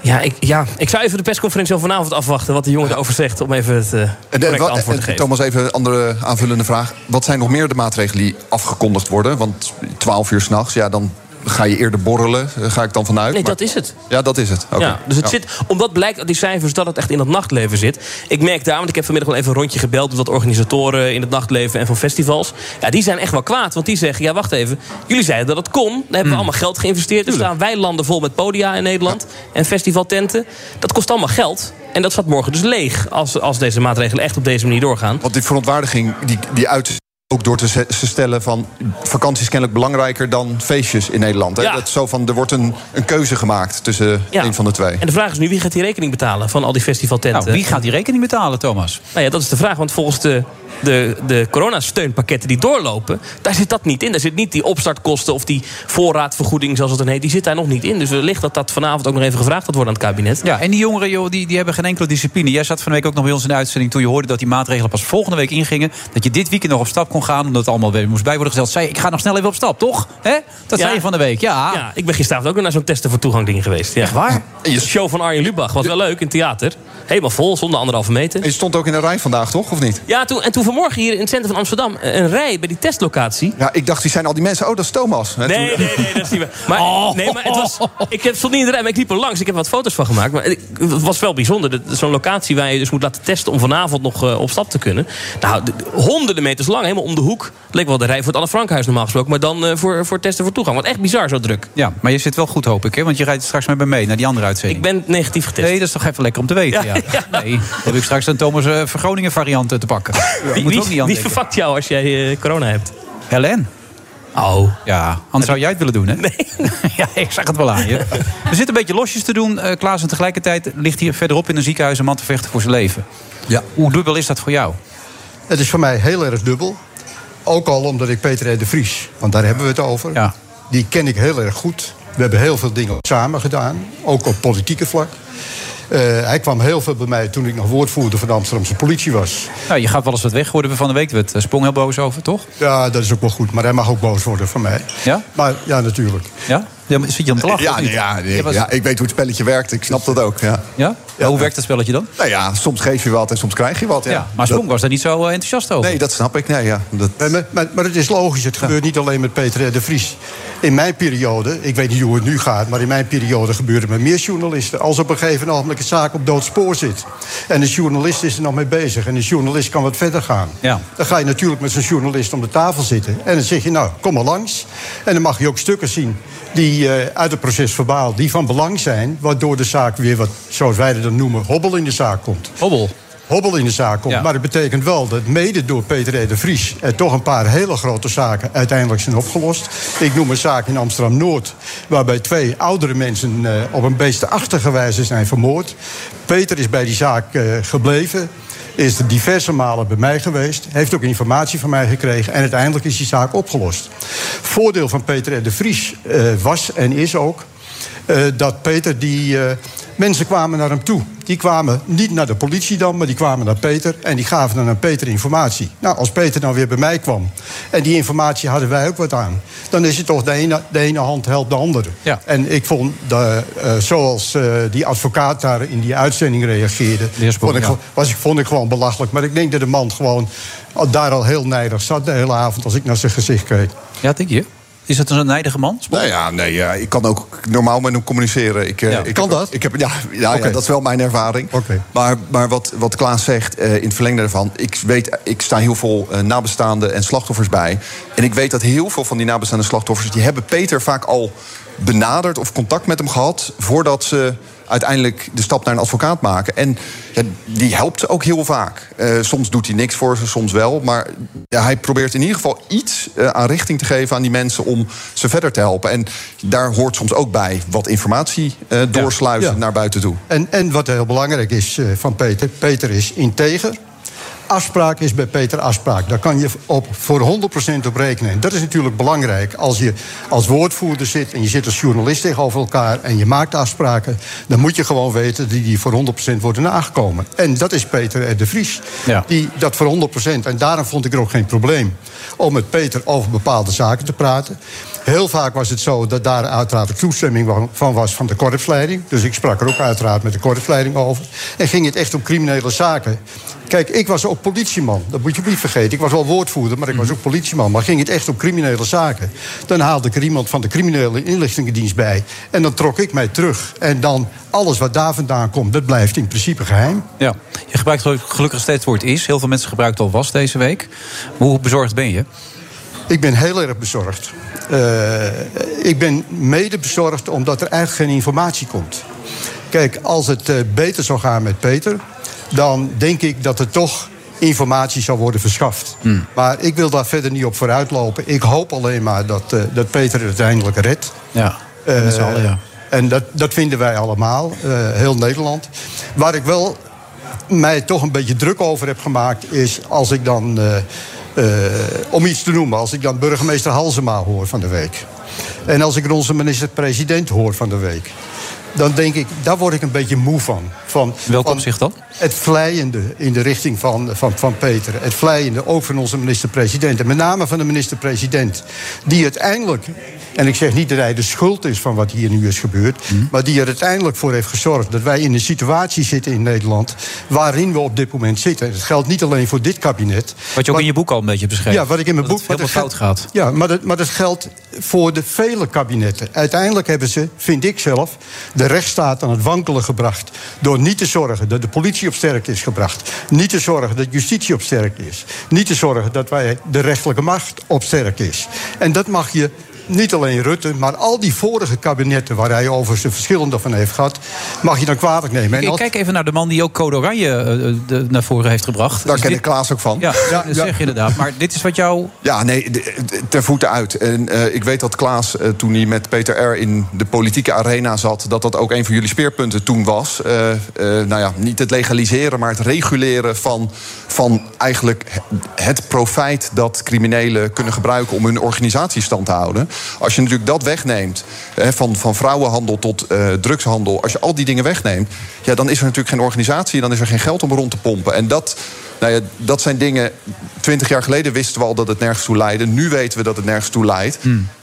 Ja ik, ja, ik zou even de persconferentie van vanavond afwachten... wat de jongen erover zegt, om even het eh En, eh, correcte antwoord te en geven. Thomas, even een andere aanvullende vraag. Wat zijn nog meer de maatregelen die afgekondigd worden? Want 12 uur s'nachts, ja, dan ga je eerder borrelen, eh, ga ik dan vanuit. Nee, Maar- dat is het. Ja, dat is het. Ja, dus het Ja. zit, omdat blijkt uit die cijfers dat het echt in het nachtleven zit. Ik merk daar, want ik heb vanmiddag wel even een rondje gebeld... met wat organisatoren in het nachtleven en van festivals. Ja, die zijn echt wel kwaad, want die zeggen... ja, wacht even, jullie zeiden dat het kon. Dan hebben we allemaal geld geïnvesteerd. Er staan weilanden vol met podia in Nederland en festivaltenten. Dat kost allemaal geld. En dat staat morgen dus leeg als, als deze maatregelen echt op deze manier doorgaan. Want die verontwaardiging die, die uit ook door te stellen van vakantie is kennelijk belangrijker dan feestjes in Nederland. Hè? Ja. Dat is zo van, er wordt een, een keuze gemaakt tussen Ja. een van de twee. En de vraag is nu, wie gaat die rekening betalen van al die festivaltenten? Nou, wie gaat die rekening betalen, Thomas? Nou ja, dat is de vraag. Want volgens de, de, de coronasteunpakketten die doorlopen... daar zit dat niet in. Daar zit niet die opstartkosten of die voorraadvergoeding, zoals het dan heet. Die zit daar nog niet in. Dus wellicht dat dat vanavond ook nog even gevraagd gaat worden aan het kabinet. Ja, en die jongeren joh, die, die hebben geen enkele discipline. Jij zat van de week ook nog bij ons in de uitzending... toen je hoorde dat die maatregelen pas volgende week ingingen. Dat je dit weekend nog op stap kon gaan... omdat het allemaal weer moest bij worden gesteld. Zei, ik ga nog snel even op stap, toch? Hè? Dat Ja. zei je van de week, ja. Ja, ik ben gisteravond ook weer naar zo'n testen voor toegang ding geweest. Ja. Echt waar? De show van Arjen Lubach was wel leuk in het theater. Helemaal vol, zonder anderhalve meter. En je stond ook in de rij vandaag, toch? Of niet? Ja, toen, en toen vanmorgen hier in het centrum van Amsterdam... een rij bij die testlocatie. Ja, ik dacht, die zijn al die mensen. Oh, dat is Thomas. Nee, toen- nee, nee, dat is niet waar. Maar, Oh. nee, maar het was, ik heb- stond niet in de rij, maar ik liep er langs. Ik heb wat foto's van gemaakt. Maar het was wel bijzonder. Dat- Zo'n locatie waar je dus moet laten testen... om vanavond nog eh, op stap te kunnen. Nou, de- de- honderden meters lang, helemaal om de hoek. Leek wel de rij voor het Anne Frankhuis normaal gesproken. Maar dan eh, voor, voor testen voor toegang. Want echt bizar zo druk. Ja, maar je zit wel goed, hoop ik. Hè? Want je rijdt straks met me mee naar die andere uitzending. Ik ben negatief getest. Nee, dat is toch even lekker om te weten. Ja, Ja, Nee, heb ik straks een Thomas eh, Vergroningen variant te pakken. Wie, moet wie, ook niet aan wie denken. vervakt jou als jij eh, corona hebt? Helen. Oh. Ja, anders zou jij het willen doen, hè? Nee. ja, ik zag het wel aan je. Er zit een beetje losjes te doen, eh, Klaas. En tegelijkertijd ligt hier verderop in een ziekenhuis een man te vechten voor zijn leven. Ja. Hoe dubbel is dat voor jou? Het is voor mij heel erg dubbel. Ook al omdat ik Peter R. de Vries, want daar hebben we het over... Ja. die ken ik heel erg goed. We hebben heel veel dingen samen gedaan, ook op politieke vlak. Eh, hij kwam heel veel bij mij toen ik nog woordvoerder van de Amsterdamse politie was. Nou, je gaat wel eens wat weg, hoorden we van de week. We het Sprong heel boos over, toch? Ja, dat is ook wel goed, maar hij mag ook boos worden van mij. Ja? Maar ja, natuurlijk. Ja? ja maar zit je aan het lachen? Ja, nee, ja, nee, Je was- ja, ik weet hoe het spelletje werkt. Ik snap dat ook. Ja. Ja? Hoe werkt dat spelletje dan? Nou ja, soms geef je wat en soms krijg je wat. Ja, Ja, maar Sprong was daar niet zo eh, enthousiast over. Nee, dat snap ik. Nee, ja, dat... Maar, maar, maar het is logisch, het gebeurt niet alleen met Peter de Vries. In mijn periode, ik weet niet hoe het nu gaat... maar in mijn periode gebeurde met meer journalisten. Als op een gegeven moment een zaak op doodspoor zit... en de journalist is er nog mee bezig... en de journalist kan wat verder gaan... Ja. dan ga je natuurlijk met zo'n journalist om de tafel zitten... en dan zeg je, nou, kom maar langs. En dan mag je ook stukken zien die eh, uit het proces verbaal... die van belang zijn, waardoor de zaak weer wat, zoals wij dat dan noemen... hobbel in de zaak komt. Hobbel. Hobbel in de zaak komt. Ja. Maar het betekent wel dat mede door Peter R. de Vries... er toch een paar hele grote zaken uiteindelijk zijn opgelost. Ik noem een zaak in Amsterdam-Noord... waarbij twee oudere mensen eh, op een beestenachtige wijze zijn vermoord. Peter is bij die zaak eh, gebleven... is er diverse malen bij mij geweest... heeft ook informatie van mij gekregen... en uiteindelijk is die zaak opgelost. Voordeel van Peter R. de Vries eh, was en is ook... dat Peter die... Mensen kwamen naar hem toe. Die kwamen niet naar de politie dan, maar die kwamen naar Peter. En die gaven dan aan Peter informatie. Nou, als Peter dan weer bij mij kwam. en die informatie hadden wij ook wat aan. dan is het toch de ene, de ene hand helpt de andere. Ja. En ik vond, de, eh, zoals eh, die advocaat daar in die uitzending reageerde. vond ik, ja. was, ik- vond ik gewoon belachelijk. Maar ik denk dat de man gewoon daar al heel nijdig zat de hele avond. als ik naar zijn gezicht keek. Ja, denk je? Is het een nijdige man? Nou ja, nee, ja, ik kan ook normaal met hem communiceren. Ik, eh, Ja. ik Kan heb- dat? Ik heb, ja, ja, ja, dat is wel mijn ervaring. Oké. Maar, maar wat, wat Klaas zegt, eh, in het verlengde daarvan... Ik, weet, ik sta heel veel eh, nabestaanden en slachtoffers bij. En ik weet dat heel veel van die nabestaande slachtoffers... die hebben Peter vaak al benaderd of contact met hem gehad... voordat ze uiteindelijk de stap naar een advocaat maken. En ja, die helpt ook heel vaak. Eh, soms doet hij niks voor ze, soms wel. Maar ja, hij probeert in ieder geval iets eh, aan richting te geven aan die mensen... om ze verder te helpen. En daar hoort soms ook bij wat informatie eh, doorsluizen naar buiten toe. En, en wat heel belangrijk is van Peter... Peter is integer. Afspraak is bij Peter afspraak. Daar kan je op, voor 100% op rekenen. En dat is natuurlijk belangrijk. Als je als woordvoerder zit en je zit als journalist tegenover elkaar... en je maakt afspraken, dan moet je gewoon weten... dat die voor 100% worden nagekomen. En dat is Peter R. de Vries. Ja. Die dat voor 100%. En daarom vond ik er ook geen probleem om met Peter over bepaalde zaken te praten. Heel vaak was het zo dat daar uiteraard de toestemming van was van de korpsleiding. Dus ik sprak er ook uiteraard met de korpsleiding over. En ging het echt om criminele zaken. Kijk, ik was ook politieman. Dat moet je niet vergeten. Ik was wel woordvoerder, maar ik was ook politieman. Maar ging het echt om criminele zaken... dan haalde ik er iemand van de criminele inlichtingendienst bij. En dan trok ik mij terug. En dan alles wat daar vandaan komt, dat blijft in principe geheim. Ja. Je gebruikt gelukkig steeds het woord is. Heel veel mensen gebruiken het al was deze week. Maar hoe bezorgd ben je? Ik ben heel erg bezorgd. Eh, ik ben mede bezorgd omdat er eigenlijk geen informatie komt. Kijk, als het eh, beter zou gaan met Peter... dan denk ik dat er toch informatie zou worden verschaft. Maar ik wil daar verder niet op vooruitlopen. Ik hoop alleen maar dat, eh, dat Peter het uiteindelijk redt. Ja, allen, ja. En dat, dat vinden wij allemaal, heel Nederland. Waar ik wel mij toch een beetje druk over heb gemaakt... is als ik dan, om iets te noemen... als ik dan burgemeester Halsema hoor van de week. En als ik onze minister-president hoor van de week... dan denk ik, daar word ik een beetje moe van. van Welk opzicht dan? Het vleiende in de richting van, van, van Peter. Het vleiende ook van onze minister-president. En met name van de minister-president. Die uiteindelijk, en ik zeg niet dat hij de schuld is van wat hier nu is gebeurd. Mhm. maar die er uiteindelijk voor heeft gezorgd dat wij in een situatie zitten in Nederland. waarin we op dit moment zitten. En dat geldt niet alleen voor dit kabinet. Wat je ook in je boek al een beetje beschreef. Ja, wat ik in mijn Dat boek. het wat er fout gaat. Ja, maar dat, maar dat geldt voor de vele kabinetten. Uiteindelijk hebben ze, vind ik zelf, de rechtsstaat aan het wankelen gebracht. Door niet te zorgen dat de politie op sterk is gebracht. Niet te zorgen dat justitie op sterk is. Niet te zorgen dat wij de rechterlijke macht op sterk is. En dat mag je niet alleen Rutte, maar al die vorige kabinetten waar hij over zijn verschillende van heeft gehad, mag je dan kwalijk nemen. En Ik kijk even naar de man die ook Code Oranje eh, de- naar voren heeft gebracht. Daar Is ken dit- ik Klaas ook van. Ja, dat zeg je inderdaad. Maar dit is wat jou... Ja, nee, ter voeten uit. En eh, ik weet dat Klaas, eh, toen hij met Peter R. in de politieke arena zat... dat dat ook een van jullie speerpunten toen was. Eh, eh, nou ja, niet het legaliseren, maar het reguleren van, van eigenlijk het profijt... dat criminelen kunnen gebruiken om hun organisatie stand te houden. Als je natuurlijk dat wegneemt, hè, van, van vrouwenhandel tot eh, drugshandel... als je al die dingen wegneemt, ja, dan is er natuurlijk geen organisatie... dan is er geen geld om rond te pompen. En dat... Nou ja, dat zijn dingen. Twintig jaar geleden wisten we al dat het nergens toe leidde. Nu weten we dat het nergens toe leidt.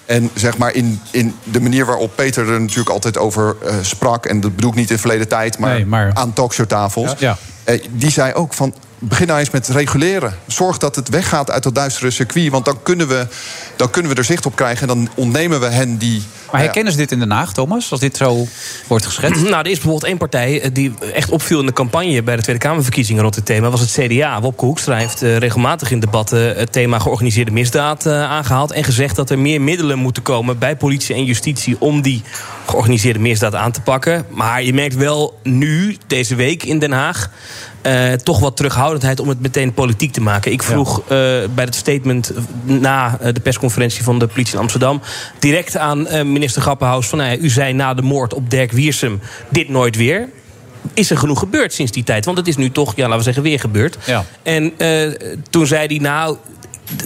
En zeg maar in, in de manier waarop Peter er natuurlijk altijd over eh, sprak. En dat bedoel ik niet in verleden tijd, maar, Nee, maar- aan talkshowtafels. Ja. eh, die zei ook van. Begin nou eens met reguleren. Zorg dat het weggaat uit dat duistere circuit. Want dan kunnen we, dan kunnen we er zicht op krijgen. En dan ontnemen we hen die. Maar herkennen ze dit in Den Haag, Thomas? Als dit zo wordt geschetst? Nou, er is bijvoorbeeld één partij eh, die echt opviel in de campagne bij de Tweede Kamerverkiezingen rond dit thema. was het CDA. Wopke Hoekstra heeft eh, regelmatig in debatten het thema georganiseerde misdaad eh, aangehaald. En gezegd dat er meer middelen moeten komen bij politie en justitie om die georganiseerde misdaad aan te pakken. Maar je merkt wel nu, deze week in Den Haag. Eh, toch wat terughoudendheid om het meteen politiek te maken. Ik vroeg eh, bij het statement na eh, de persconferentie van de politie in Amsterdam... direct aan minister Grappenhaus van... nou ja, u zei na de moord op Dirk Wiersum dit nooit weer. Is er genoeg gebeurd sinds die tijd? Want het is nu toch, ja, laten we zeggen, weer gebeurd. Ja. En toen zei hij, nou...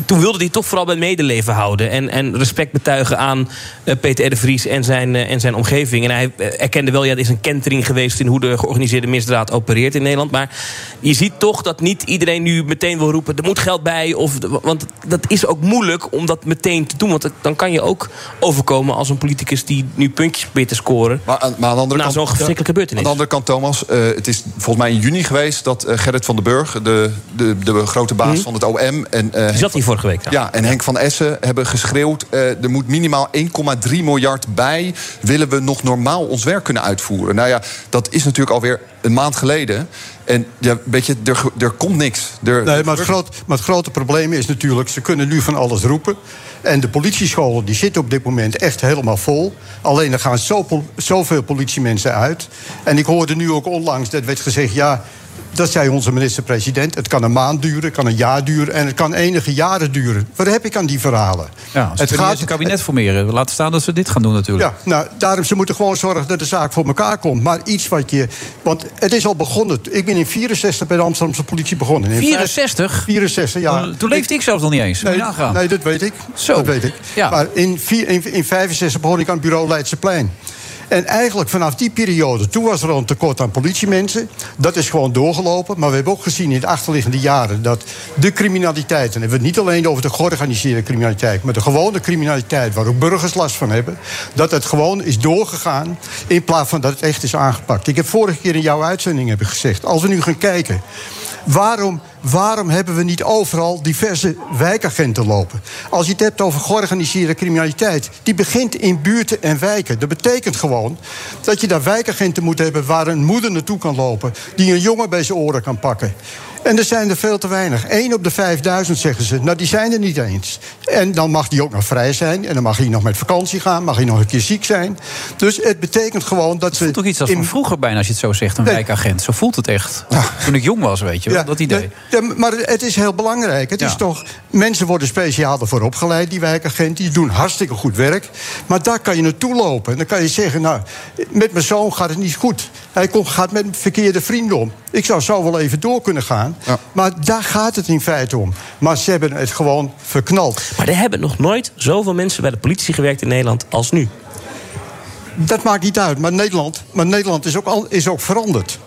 Toen wilde hij toch vooral bij medeleven houden. En, en respect betuigen aan eh, Peter R. de Vries en zijn, eh, en zijn omgeving. En hij eh, erkende wel, ja, er is een kentering geweest... in hoe de georganiseerde misdaad opereert in Nederland. Maar je ziet toch dat niet iedereen nu meteen wil roepen... er moet geld bij. Of, want dat is ook moeilijk om dat meteen te doen. Want dan kan je ook overkomen als een politicus... die nu puntjes probeert te scoren. Maar, aan- maar aan de andere Na kant, zo'n verschrikkelijke gebeurtenis. Aan de andere kant, Thomas, het is volgens mij in juni geweest dat Gerrit van den Burg, de, de, de grote baas Mhm. van het OM. En, Die zat hier vorige week. Ja, en Henk van Essen hebben geschreeuwd... eh, er moet minimaal 1,3 miljard bij... willen we nog normaal ons werk kunnen uitvoeren. Nou ja, dat is natuurlijk alweer een maand geleden. En ja, weet je, er, er komt niks. Er, Nee, maar het, groot, maar het grote probleem is natuurlijk, ze kunnen nu van alles roepen. En de politiescholen die zitten op dit moment echt helemaal vol. Alleen er gaan zo, zoveel politiemensen uit. En ik hoorde nu ook onlangs, dat werd gezegd... ja, dat zei onze minister-president. Het kan een maand duren, het kan een jaar duren... en het kan enige jaren duren. Wat heb ik aan die verhalen? Ja, het gaat een kabinet formeren. Laten staan dat ze dit gaan doen natuurlijk. Ja, nou, daarom ze moeten gewoon zorgen dat de zaak voor elkaar komt. Maar iets wat je... Want het is al begonnen. Ik ben in 64 bij de Amsterdamse politie begonnen. In 64? 64, ja. Toen- leefde ik zelfs nog niet eens. Nee, nee, dat weet ik. Zo. Dat weet ik. Ja. Maar in, in 65 begon ik aan het bureau Leidseplein. En eigenlijk vanaf die periode, toen was er al een tekort aan politiemensen. Dat is gewoon doorgelopen. Maar we hebben ook gezien in de achterliggende jaren dat de criminaliteit, en dan hebben we het niet alleen over de georganiseerde criminaliteit, maar de gewone criminaliteit, waar ook burgers last van hebben, dat het gewoon is doorgegaan in plaats van dat het echt is aangepakt. Ik heb vorige keer in jouw uitzending heb ik gezegd, als we nu gaan kijken. Waarom, waarom hebben we niet overal diverse wijkagenten lopen? Als je het hebt over georganiseerde criminaliteit, die begint in buurten en wijken. Dat betekent gewoon dat je daar wijkagenten moet hebben waar een moeder naartoe kan lopen, die een jongen bij zijn oren kan pakken. En er zijn er veel te weinig. Eén op de 5000 zeggen ze. Nou, die zijn er niet eens. En dan mag die ook nog vrij zijn. En dan mag hij nog met vakantie gaan. Mag hij nog een keer ziek zijn. Dus het betekent gewoon dat ze. Toch iets als van vroeger bijna, als je het zo zegt, een wijkagent. Zo voelt het echt. Toen ik jong was, weet je wel, dat idee. Maar het is heel belangrijk. Het is toch, mensen worden speciaal ervoor opgeleid, die wijkagenten. Die doen hartstikke goed werk. Maar daar kan je naartoe lopen. En dan kan je zeggen, nou, met mijn zoon gaat het niet goed. Hij komt, gaat met verkeerde vrienden om. Ik zou zo wel even door kunnen gaan. Maar daar gaat het in feite om. Maar ze hebben het gewoon verknald. Maar er hebben nog nooit zoveel mensen bij de politie gewerkt in Nederland als nu. Dat maakt niet uit. Maar Nederland, maar Nederland is, ook al, is ook veranderd.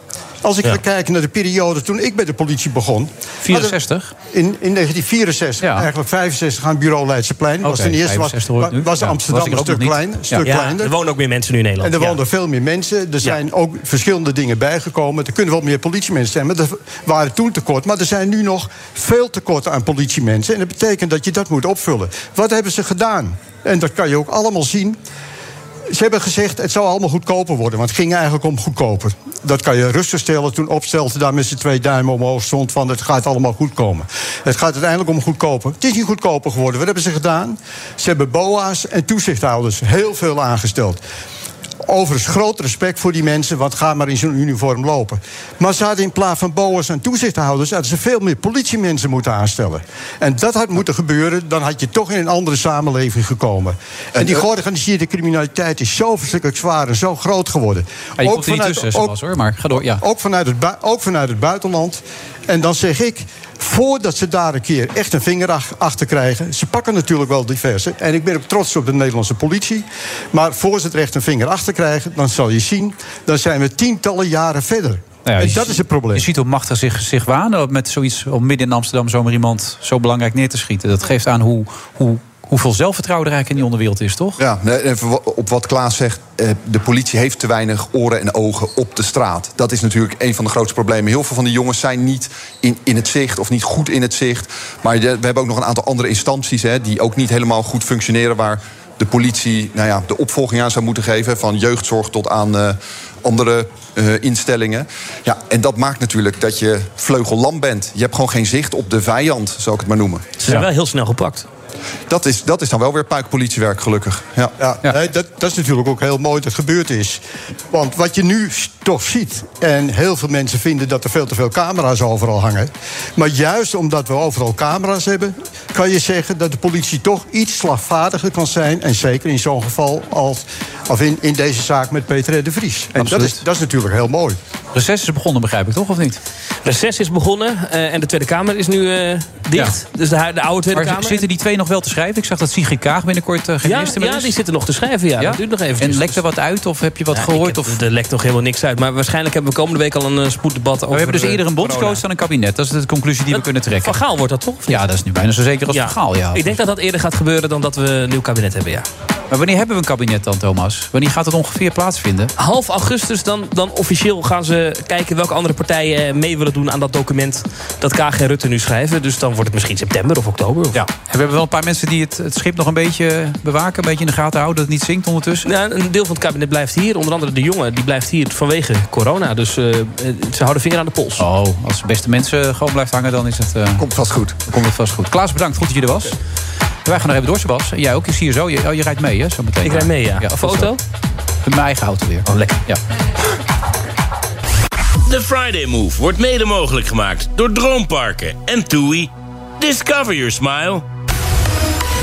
Als ik Ja. ga kijken naar de periode toen ik bij de politie begon. 64? In, in 1964, eigenlijk 65 aan het bureau Leidseplein. was Oké, ten eerste was, 65 hoor ik nu. was Ja, Amsterdam was er een stuk, klein, stuk kleiner. er wonen ook meer mensen nu in Nederland. En er woonden veel meer mensen. Er zijn ook verschillende dingen bijgekomen. Er kunnen wel meer politiemensen zijn, maar er waren toen tekort. Maar er zijn nu nog veel tekorten aan politiemensen. En dat betekent dat je dat moet opvullen. Wat hebben ze gedaan? En dat kan je ook allemaal zien. Ze hebben gezegd, het zou allemaal goedkoper worden. Want het ging eigenlijk om goedkoper. dat kan je rustig stellen. Toen opstelte daar met z'n twee duimen omhoog stond van het gaat allemaal goed komen. Het gaat uiteindelijk om goedkoper. Het is niet goedkoper geworden. Wat hebben ze gedaan? Ze hebben BOA's en toezichthouders heel veel aangesteld. Overigens groot respect voor die mensen, want ga maar in zo'n uniform lopen. Maar ze hadden in plaats van boa's en toezichthouders... hadden ze veel meer politiemensen moeten aanstellen. En dat had moeten gebeuren, dan had je toch in een andere samenleving gekomen. En die georganiseerde criminaliteit is zo verschrikkelijk zwaar en zo groot geworden. Ja, je komt niet tussen, Sebas, hoor, maar ga door. Ja. Ook vanuit, het bui- ook vanuit het buitenland. En dan zeg ik, voordat ze daar een keer echt een vinger ach- achter krijgen... ze pakken natuurlijk wel diverse. En ik ben ook trots op de Nederlandse politie. Maar voor ze er echt een vinger achter krijgen... dan zal je zien, dan zijn we tientallen jaren verder. Nou ja, en dat is het probleem. Je ziet hoe machtig zich, zich wanen met zoiets om midden in Amsterdam zomaar iemand zo belangrijk neer te schieten. Dat geeft aan hoe, hoe, hoeveel zelfvertrouwen er eigenlijk in die onderwereld is, toch? Ja, even op wat Klaas zegt. eh, De politie heeft te weinig oren en ogen op de straat. Dat is natuurlijk een van de grootste problemen. Heel veel van die jongens zijn niet in, in het zicht of niet goed in het zicht. Maar we hebben ook nog een aantal andere instanties hè, die ook niet helemaal goed functioneren. Waar de politie nou ja, de opvolging aan zou moeten geven. Van jeugdzorg tot aan eh, andere eh, instellingen. Ja, en dat maakt natuurlijk dat je vleugellam bent. Je hebt gewoon geen zicht op de vijand, zou ik het maar noemen. Ze zijn wel heel snel gepakt. Dat is, dat is dan wel weer puikpolitiewerk, gelukkig. Ja. Ja, nee, dat, dat is natuurlijk ook heel mooi dat het gebeurd is. Want wat je nu toch ziet... en heel veel mensen vinden dat er veel te veel camera's overal hangen... maar juist omdat we overal camera's hebben... kan je zeggen dat de politie toch iets slagvaardiger kan zijn... en zeker in zo'n geval als of in, in deze zaak met Peter R. de Vries. En dat is, dat is natuurlijk heel mooi. Reces is begonnen, begrijp ik toch, of niet? Reces is begonnen eh, en de Tweede Kamer is nu eh, dicht. Dus de, de oude Tweede Maar Kamer. zitten die twee nog wel te schrijven? Ik zag dat Sigrid Kaag binnenkort uh, geen ja, minister meer ja, is. die zitten nog te schrijven. Ja, dat duurt nog even. En lekt er wat uit of heb je wat gehoord? Of... Er lekt nog helemaal niks uit. Maar waarschijnlijk hebben we komende week al een eh, spoeddebat over. we hebben dus eerder een bondscoach dan een kabinet. Dat is de conclusie die we kunnen trekken. Van Gaal wordt dat toch? Ja, dat is nu bijna zo zeker als Van Gaal, ja. Ik denk dat dat eerder gaat gebeuren dan dat we een nieuw kabinet hebben, ja. Maar wanneer hebben we een kabinet dan, Thomas? Wanneer gaat het ongeveer plaatsvinden? Half augustus dan, dan officieel gaan ze kijken welke andere partijen eh, mee willen doen aan dat document dat Kaag en Rutte nu schrijven. Dus dan wordt het misschien september of oktober. Of... Ja. En we hebben wel een paar mensen die het, het schip nog een beetje bewaken, een beetje in de gaten houden, dat het niet zinkt ondertussen. Ja, een deel van het kabinet blijft hier. Onder andere de jongen, die blijft hier vanwege corona. Dus eh, ze houden vinger aan de pols. Oh, als de beste mensen gewoon blijft hangen, dan is het... eh, Komt vast goed. Komt het vast goed. Klaas, bedankt. Goed dat je er was. Wij gaan nog even door, Sebas. Jij ook, ik zie je zo. Je, oh, je rijdt mee, hè, zo meteen. Ik rijd mee, ja. Auto? Met mijn eigen auto weer. Oh, lekker. Ja. De Friday Move wordt mede mogelijk gemaakt door Droomparken en TUI. Discover your smile.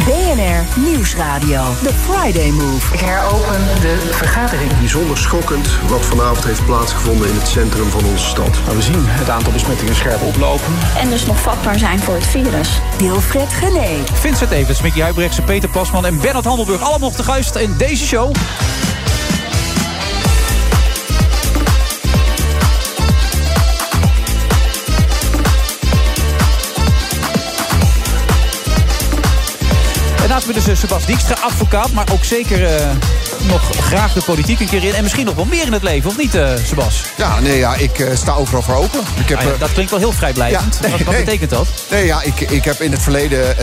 BNR Nieuwsradio. The Friday Move. Ik heropen de vergadering. Bijzonder schokkend wat vanavond heeft plaatsgevonden in het centrum van onze stad. Nou, we zien het aantal besmettingen scherp oplopen. En dus nog vatbaar zijn voor het virus. Wilfred Gené. Vincent Evers, Mickey Huibrechtse, Peter Plasman en Bernard Handelburg. Allemaal te gast in deze show. Naast me dus Sebas Dijkstra, advocaat, maar ook zeker eh, nog graag de politiek een keer in. En misschien nog wel meer in het leven, of niet, eh Sebas? Ja, nee, ja, ik eh, sta overal voor open. Ik heb, Ah ja, eh, dat klinkt wel heel vrijblijvend. Ja, nee, wat, wat nee. betekent dat? Nee, ja, ik, ik heb in het verleden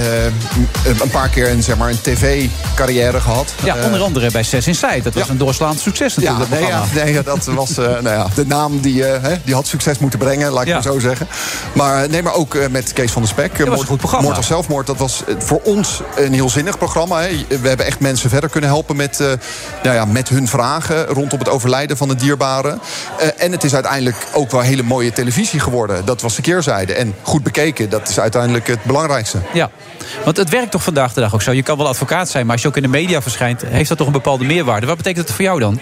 een paar keer een, zeg maar, een tv-carrière gehad. Ja, onder andere bij Zes Inside. Dat was een doorslaand succes natuurlijk, dat nee, ja, nee, ja, dat was nou ja, de naam die, hè, die had succes moeten brengen, laat ik maar zo zeggen. Maar, nee, maar ook met Kees van der Spek. was een Moord- goed programma. Moord of Zelfmoord, dat was voor ons een heel zinnig programma. Hè. We hebben echt mensen verder kunnen helpen met, nou ja, met hun vragen rondom het overlijden van een dierbare. Eh, en het is uiteindelijk ook wel hele mooie televisie geworden. Dat was de keerzijde. En goed bekeken, dat is uiteindelijk het belangrijkste. Ja, want het werkt toch vandaag de dag ook zo. Je kan wel advocaat zijn, maar als je ook in de media verschijnt... heeft dat toch een bepaalde meerwaarde. Wat betekent dat voor jou dan?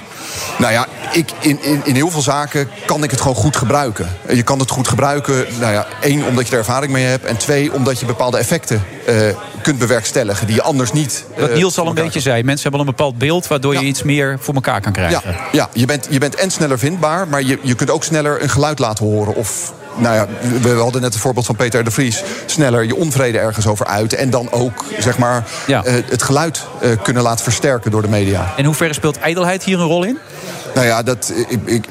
Nou ja, ik, in, in, in heel veel zaken kan ik het gewoon goed gebruiken. Je kan het goed gebruiken, nou ja, één, omdat je er ervaring mee hebt... en twee, omdat je bepaalde effecten eh, kunt bewerkstelligen... die je anders niet... Wat eh, Niels al een beetje zei. Mensen hebben al een bepaald beeld... waardoor je iets meer voor elkaar kan krijgen. Ja, ja je, bent, je bent en sneller vindbaar, maar je, je kunt ook sneller een geluid laten horen. Of, nou ja, we hadden net het voorbeeld van Peter de Vries. Sneller je onvrede ergens over uiten. En dan ook, zeg maar, Ja. eh, het geluid eh, kunnen laten versterken door de media. In hoeverre speelt ijdelheid hier een rol in? Nou ja, dat, ik, ik,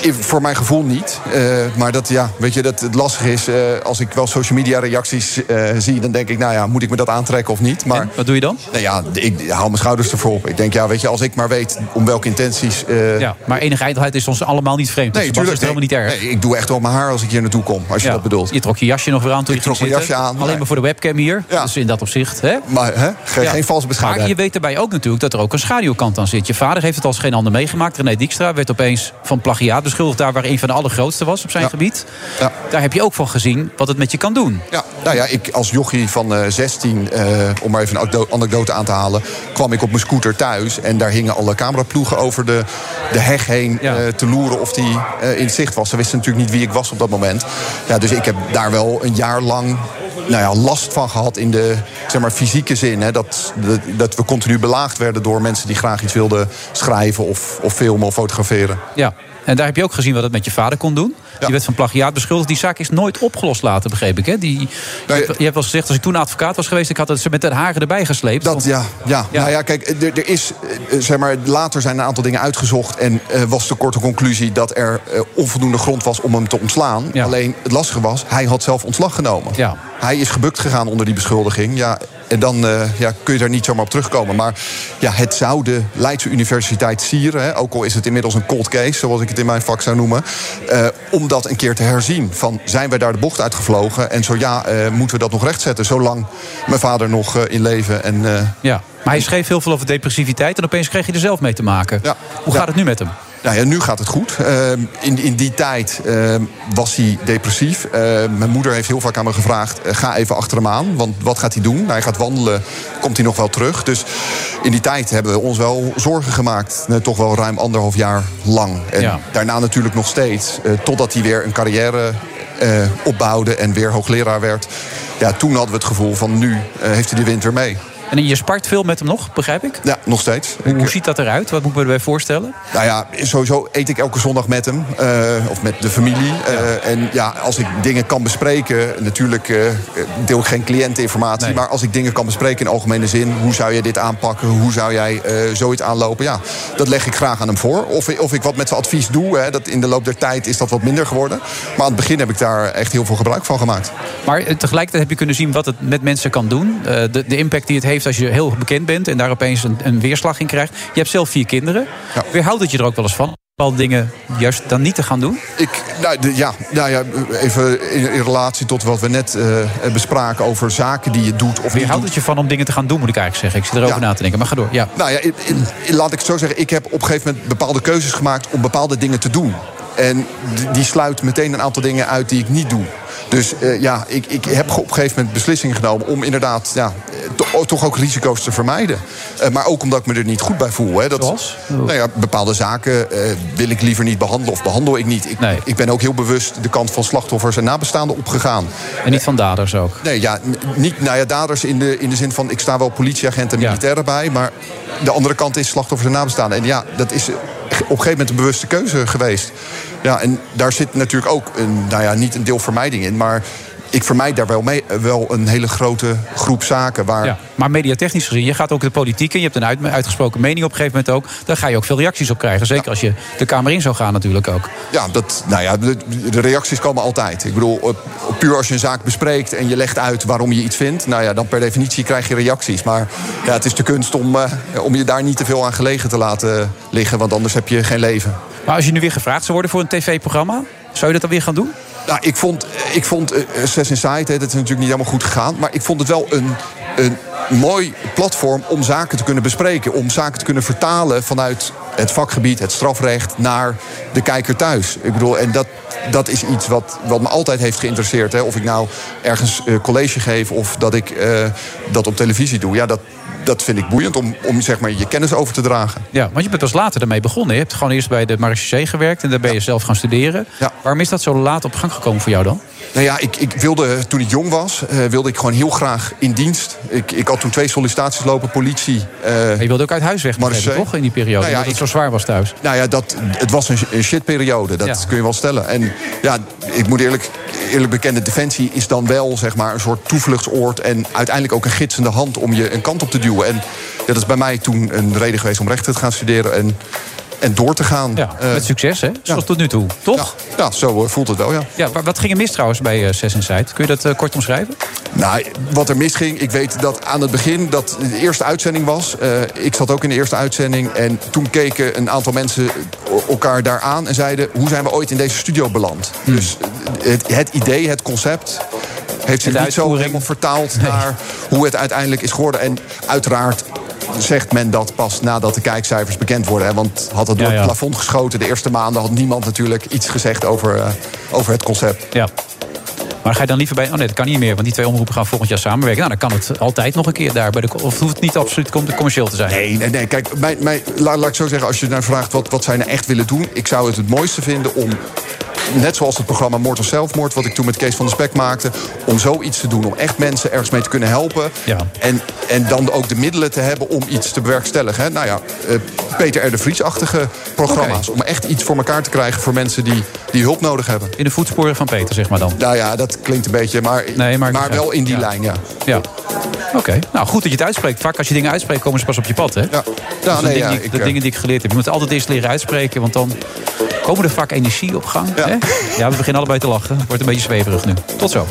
ik- voor mijn gevoel niet. Eh, maar dat, ja, weet je, dat het lastig is. eh, als ik wel social media reacties eh, zie, dan denk ik, nou ja, moet ik me dat aantrekken of niet? Maar, wat doe je dan? Nou ja, ik hou mijn schouders ervoor op. Ik denk, ja, weet je, als ik maar weet om welke intenties. eh, Ja, maar enige ijdelheid is ons allemaal niet vreemd. Nee, dus dat is helemaal niet erg. Nee, ik doe echt wel mijn haar als ik hier naartoe kom, als je Ja. dat bedoelt. Je trok je jasje nog weer aan toen Ik je trok mijn jasje aan, Alleen nee. maar voor de webcam hier. Dus in dat opzicht. Hè? Maar hè, geen, Ja. geen valse Maar bescheidenheid. je weet daarbij ook natuurlijk dat er ook een schaduwkant aan zit. Je vader heeft het als geen ander meegemaakt. René Dijkstra werd opeens van plagiaat beschuldigd... daar waar een van de allergrootste was op zijn gebied. Daar heb je ook van gezien wat het met je kan doen. Ja, nou ja, ik als jochie van eh 16, eh, om maar even een anekdo- anekdote aan te halen... kwam ik op mijn scooter thuis en daar hingen alle cameraploegen over de, de heg heen... eh, te loeren of die eh, in zicht was. Ze wisten natuurlijk niet wie ik was op dat moment. Ja, dus ik heb daar wel een jaar lang nou ja, last van gehad in de zeg maar, fysieke zin. Hè, dat, dat, dat we continu belaagd werden door mensen die graag iets wilden schrijven... of, of filmen of fotograferen. Ja. En daar heb je ook gezien wat het met je vader kon doen. Die werd van plagiaat beschuldigd. Die zaak is nooit opgelost later, begreep ik. Hè? Die, je, hebt, je hebt wel gezegd, als ik toen advocaat was geweest... ik had het ze met de haren erbij gesleept. Dat, ja, ja. Nou ja, kijk, er, er is, eh, zeg maar, later zijn een aantal dingen uitgezocht... en eh, was de korte conclusie dat er eh, onvoldoende grond was om hem te ontslaan. Alleen het lastige was, hij had zelf ontslag genomen. Ja. Hij is gebukt gegaan onder die beschuldiging. Ja, en dan eh, ja, kun je daar niet zomaar op terugkomen. Maar ja, het zou de Leidse Universiteit sieren... Hè, ook al is het inmiddels een cold case, zoals ik het in mijn vak zou noemen... eh, om dat een keer te herzien. Van, zijn wij daar de bocht uitgevlogen? En zo ja, eh, moeten we dat nog rechtzetten... zolang mijn vader nog in leven en... Ja. Maar hij schreef heel veel over depressiviteit... en opeens kreeg je er zelf mee te maken. Hoe gaat het nu met hem? Nou ja, nu gaat het goed. Ehm, in, in die tijd ehm, was hij depressief. Ehm, mijn moeder heeft heel vaak aan me gevraagd... eh, ga even achter hem aan, want wat gaat hij doen? Nou, hij gaat wandelen, komt hij nog wel terug. Dus in die tijd hebben we ons wel zorgen gemaakt. eh, toch wel ruim anderhalf jaar lang. En Ja. daarna natuurlijk nog steeds. eh, totdat hij weer een carrière opbouwde en weer hoogleraar werd. Ja, toen hadden we het gevoel van nu heeft hij de wind weer mee. En je spart veel met hem nog, begrijp ik? Ja, nog steeds. Hoe, ziet dat eruit? Wat moet ik me erbij voorstellen? Nou ja, sowieso eet ik elke zondag met hem. eh, of met de familie. Eh, en ja, als ik dingen kan bespreken... Natuurlijk eh, deel ik geen cliënteninformatie... maar als ik dingen kan bespreken in algemene zin... hoe zou jij dit aanpakken? Hoe zou jij zoiets aanlopen? Ja, dat leg ik graag aan hem voor. Of, of ik wat met zijn advies doe. Hè, dat in de loop der tijd is dat wat minder geworden. Maar aan het begin heb ik daar echt heel veel gebruik van gemaakt. Maar tegelijkertijd heb je kunnen zien wat het met mensen kan doen. De, de impact die het heeft als je heel bekend bent... en daar opeens een, een weerslag in krijgt. Je hebt zelf vier kinderen. Weerhoudt het je er ook wel eens van? Bepaalde dingen juist dan niet te gaan doen? Ik, nou, de- ja, nou ja, even in, in relatie tot wat we net eh, bespraken over zaken die je doet of doet. het je van om dingen te gaan doen, moet ik eigenlijk zeggen. Ik zit erover Ja. na te denken. Maar ga door. Ja. Nou ja, in- in- laat ik het zo zeggen. Ik heb op een gegeven moment bepaalde keuzes gemaakt om bepaalde dingen te doen. En die sluit meteen een aantal dingen uit die ik niet doe. Dus eh, ja, ik, ik heb op een gegeven moment beslissingen genomen om inderdaad ja, to- toch ook risico's te vermijden. Eh, maar ook omdat ik me er niet goed bij voel. Hè. Dat, Nou ja, bepaalde zaken eh, wil ik liever niet behandelen of behandel ik niet. Ik, ik ben ook heel bewust de kant van slachtoffers en nabestaanden opgegaan. En niet van daders ook? Nee, ja, niet nou ja, daders in de, in de zin van... ik sta wel politieagenten en militairen bij... maar de andere kant is slachtoffers en nabestaanden. En ja, dat is op een gegeven moment een bewuste keuze geweest. Ja, en daar zit natuurlijk ook een, nou ja, niet een deel vermijding in... maar ik vermijd daar wel, mee, wel een hele grote groep zaken... waar Ja, maar mediatechnisch gezien, je gaat ook de politiek in. Je hebt een uit- uitgesproken mening op een gegeven moment ook. Daar ga je ook veel reacties op krijgen. Zeker als je de Kamer in zou gaan natuurlijk ook. Ja, dat, nou ja, de, de reacties komen altijd. Ik bedoel, puur als je een zaak bespreekt en je legt uit waarom je iets vindt, nou ja, dan per definitie krijg je reacties. Maar ja, het is de kunst om, eh, om je daar niet te veel aan gelegen te laten liggen, want anders heb je geen leven. Maar als je nu weer gevraagd zou worden voor een tv-programma... zou je dat dan weer gaan doen? Nou, ik vond, ik vond eh, Assassin's Inside, dat is natuurlijk niet helemaal goed gegaan. Maar ik vond het wel een, een mooi platform om zaken te kunnen bespreken. Om zaken te kunnen vertalen vanuit het vakgebied, het strafrecht, naar de kijker thuis. Ik bedoel, en dat, dat is iets wat, wat me altijd heeft geïnteresseerd. Hè. Of ik nou ergens eh, college geef of dat ik eh, dat op televisie doe. Ja, dat, dat vind ik boeiend om, om zeg maar, je kennis over te dragen. Ja, want je bent pas later daarmee begonnen. Je hebt gewoon eerst bij de marechaussee gewerkt... en daar ben je zelf gaan studeren. Waarom is dat zo laat op gang gekomen voor jou dan? Nou ja, ik, ik wilde, toen ik jong was, eh, wilde ik gewoon heel graag in dienst. Ik, ik had toen twee sollicitaties lopen, politie. eh je wilde ook uit huis weg, ik, toch? In die periode, Nou ja, omdat het ik- zo zwaar was thuis. Nou ja, dat, het was een, een shitperiode, dat Ja. kun je wel stellen. En ja, ik moet eerlijk, eerlijk bekennen, Defensie is dan wel zeg maar, een soort toevluchtsoord... en uiteindelijk ook een gidsende hand om je een kant op te duwen. En dat is bij mij toen een reden geweest om rechten te gaan studeren. En en door te gaan. Ja, met succes, hè? Zoals tot nu toe, toch? Ja, ja zo eh, voelt het wel, ja. Ja, wa- wat ging er mis trouwens bij Zes Inside? Kun je dat eh, kort omschrijven? Nou, wat er misging, ik weet dat aan het begin dat de eerste uitzending was. Eh, ik zat ook in de eerste uitzending. En toen keken een aantal mensen elkaar daar aan en zeiden: hoe zijn we ooit in deze studio beland? Dus eh, het, het idee, het concept. Heeft zich niet zo helemaal vertaald naar hoe het uiteindelijk is geworden. En uiteraard zegt men dat pas nadat de kijkcijfers bekend worden. Hè? Want had het door Ja, ja. het plafond geschoten de eerste maanden... had niemand natuurlijk iets gezegd over, eh, over het concept. Ja. Maar ga je dan liever bij... Oh nee, dat kan niet meer, want die twee omroepen gaan volgend jaar samenwerken. Nou, dan kan het altijd nog een keer daar. Bij de, of hoeft het niet absoluut com- commercieel te zijn? Nee, nee, nee. Kijk, laat, laat ik zo zeggen, als je naar vraagt wat, wat zij nou echt willen doen... ik zou het het mooiste vinden om, net zoals het programma Moord of Zelfmoord... wat ik toen met Kees van der Spek maakte... om zoiets te doen, om echt mensen ergens mee te kunnen helpen. Ja. En, en dan ook de middelen te hebben om iets te bewerkstelligen. Hè? Nou ja, eh, Peter R. de Vries-achtige programma's. Om echt iets voor elkaar te krijgen voor mensen die, die hulp nodig hebben. In de voetsporen van Peter, zeg maar dan. Nou ja, dat klinkt een beetje, maar, Nee, maar- maar wel in die Ja. lijn, ja. Ja. Oké. Nou, goed dat je het uitspreekt. Vaak als je dingen uitspreekt, komen ze pas op je pad, hè? Ja. De, nee, ja, die, ik, de eh, dingen die ik geleerd heb. Je moet altijd eerst leren uitspreken, want dan komen er vaak energie op gang. Ja, hè? ja we beginnen allebei te lachen. Wordt een beetje zweverig nu. Tot zo.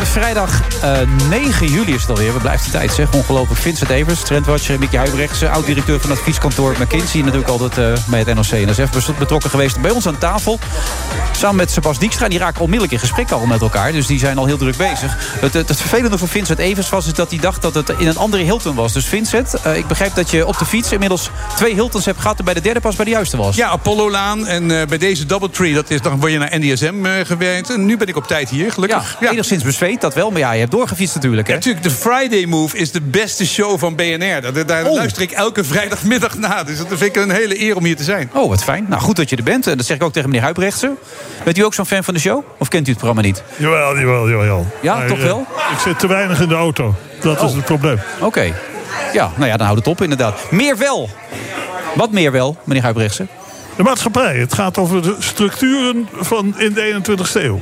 Vrijdag eh, 9 juli is het alweer. We blijft de tijd, zeg. Ongelooflijk. Vincent Evers, trendwatcher. Mickey Huibrechts, eh, oud-directeur van het advieskantoor McKinsey. Natuurlijk altijd eh, bij het NOC-NSF bes- betrokken geweest. Bij ons aan tafel. Samen met Sebas Dijkstra. Die raken onmiddellijk in gesprek al met elkaar. Dus die zijn al heel druk bezig. Het, het, het vervelende voor Vincent Evers was is dat hij dacht dat het in een andere Hilton was. Dus Vincent, ik begrijp dat je op de fiets inmiddels twee Hiltons hebt gehad... en bij de derde pas bij de juiste was. Ja, Apollo-laan. En bij deze Doubletree, dat is, dan word je naar NDSM gewerkt. En nu ben ik op tijd hier, gelukkig. Ja, enigszins bezweet, dat wel. Maar ja, je hebt doorgefietst natuurlijk, hè? Natuurlijk, de Friday Move is de beste show van BNR. Daar, daar Oh. luister ik elke vrijdagmiddag naar. Dus dat vind ik een hele eer om hier te zijn. Oh, wat fijn. Nou, goed dat je er bent. En dat zeg ik ook tegen meneer Huibrechtse. Bent u ook zo'n fan van de show? Of kent u het programma niet? Jawel, jawel, jawel. Ja, Maar, toch eh, wel? Ik zit te weinig in de auto. Dat is Oh. het probleem. Oké. Ja, nou ja, dan houdt het op inderdaad. Meer wel. Wat meer wel, meneer Huibrechtse? De maatschappij. Het gaat over de structuren van in de 21ste eeuw.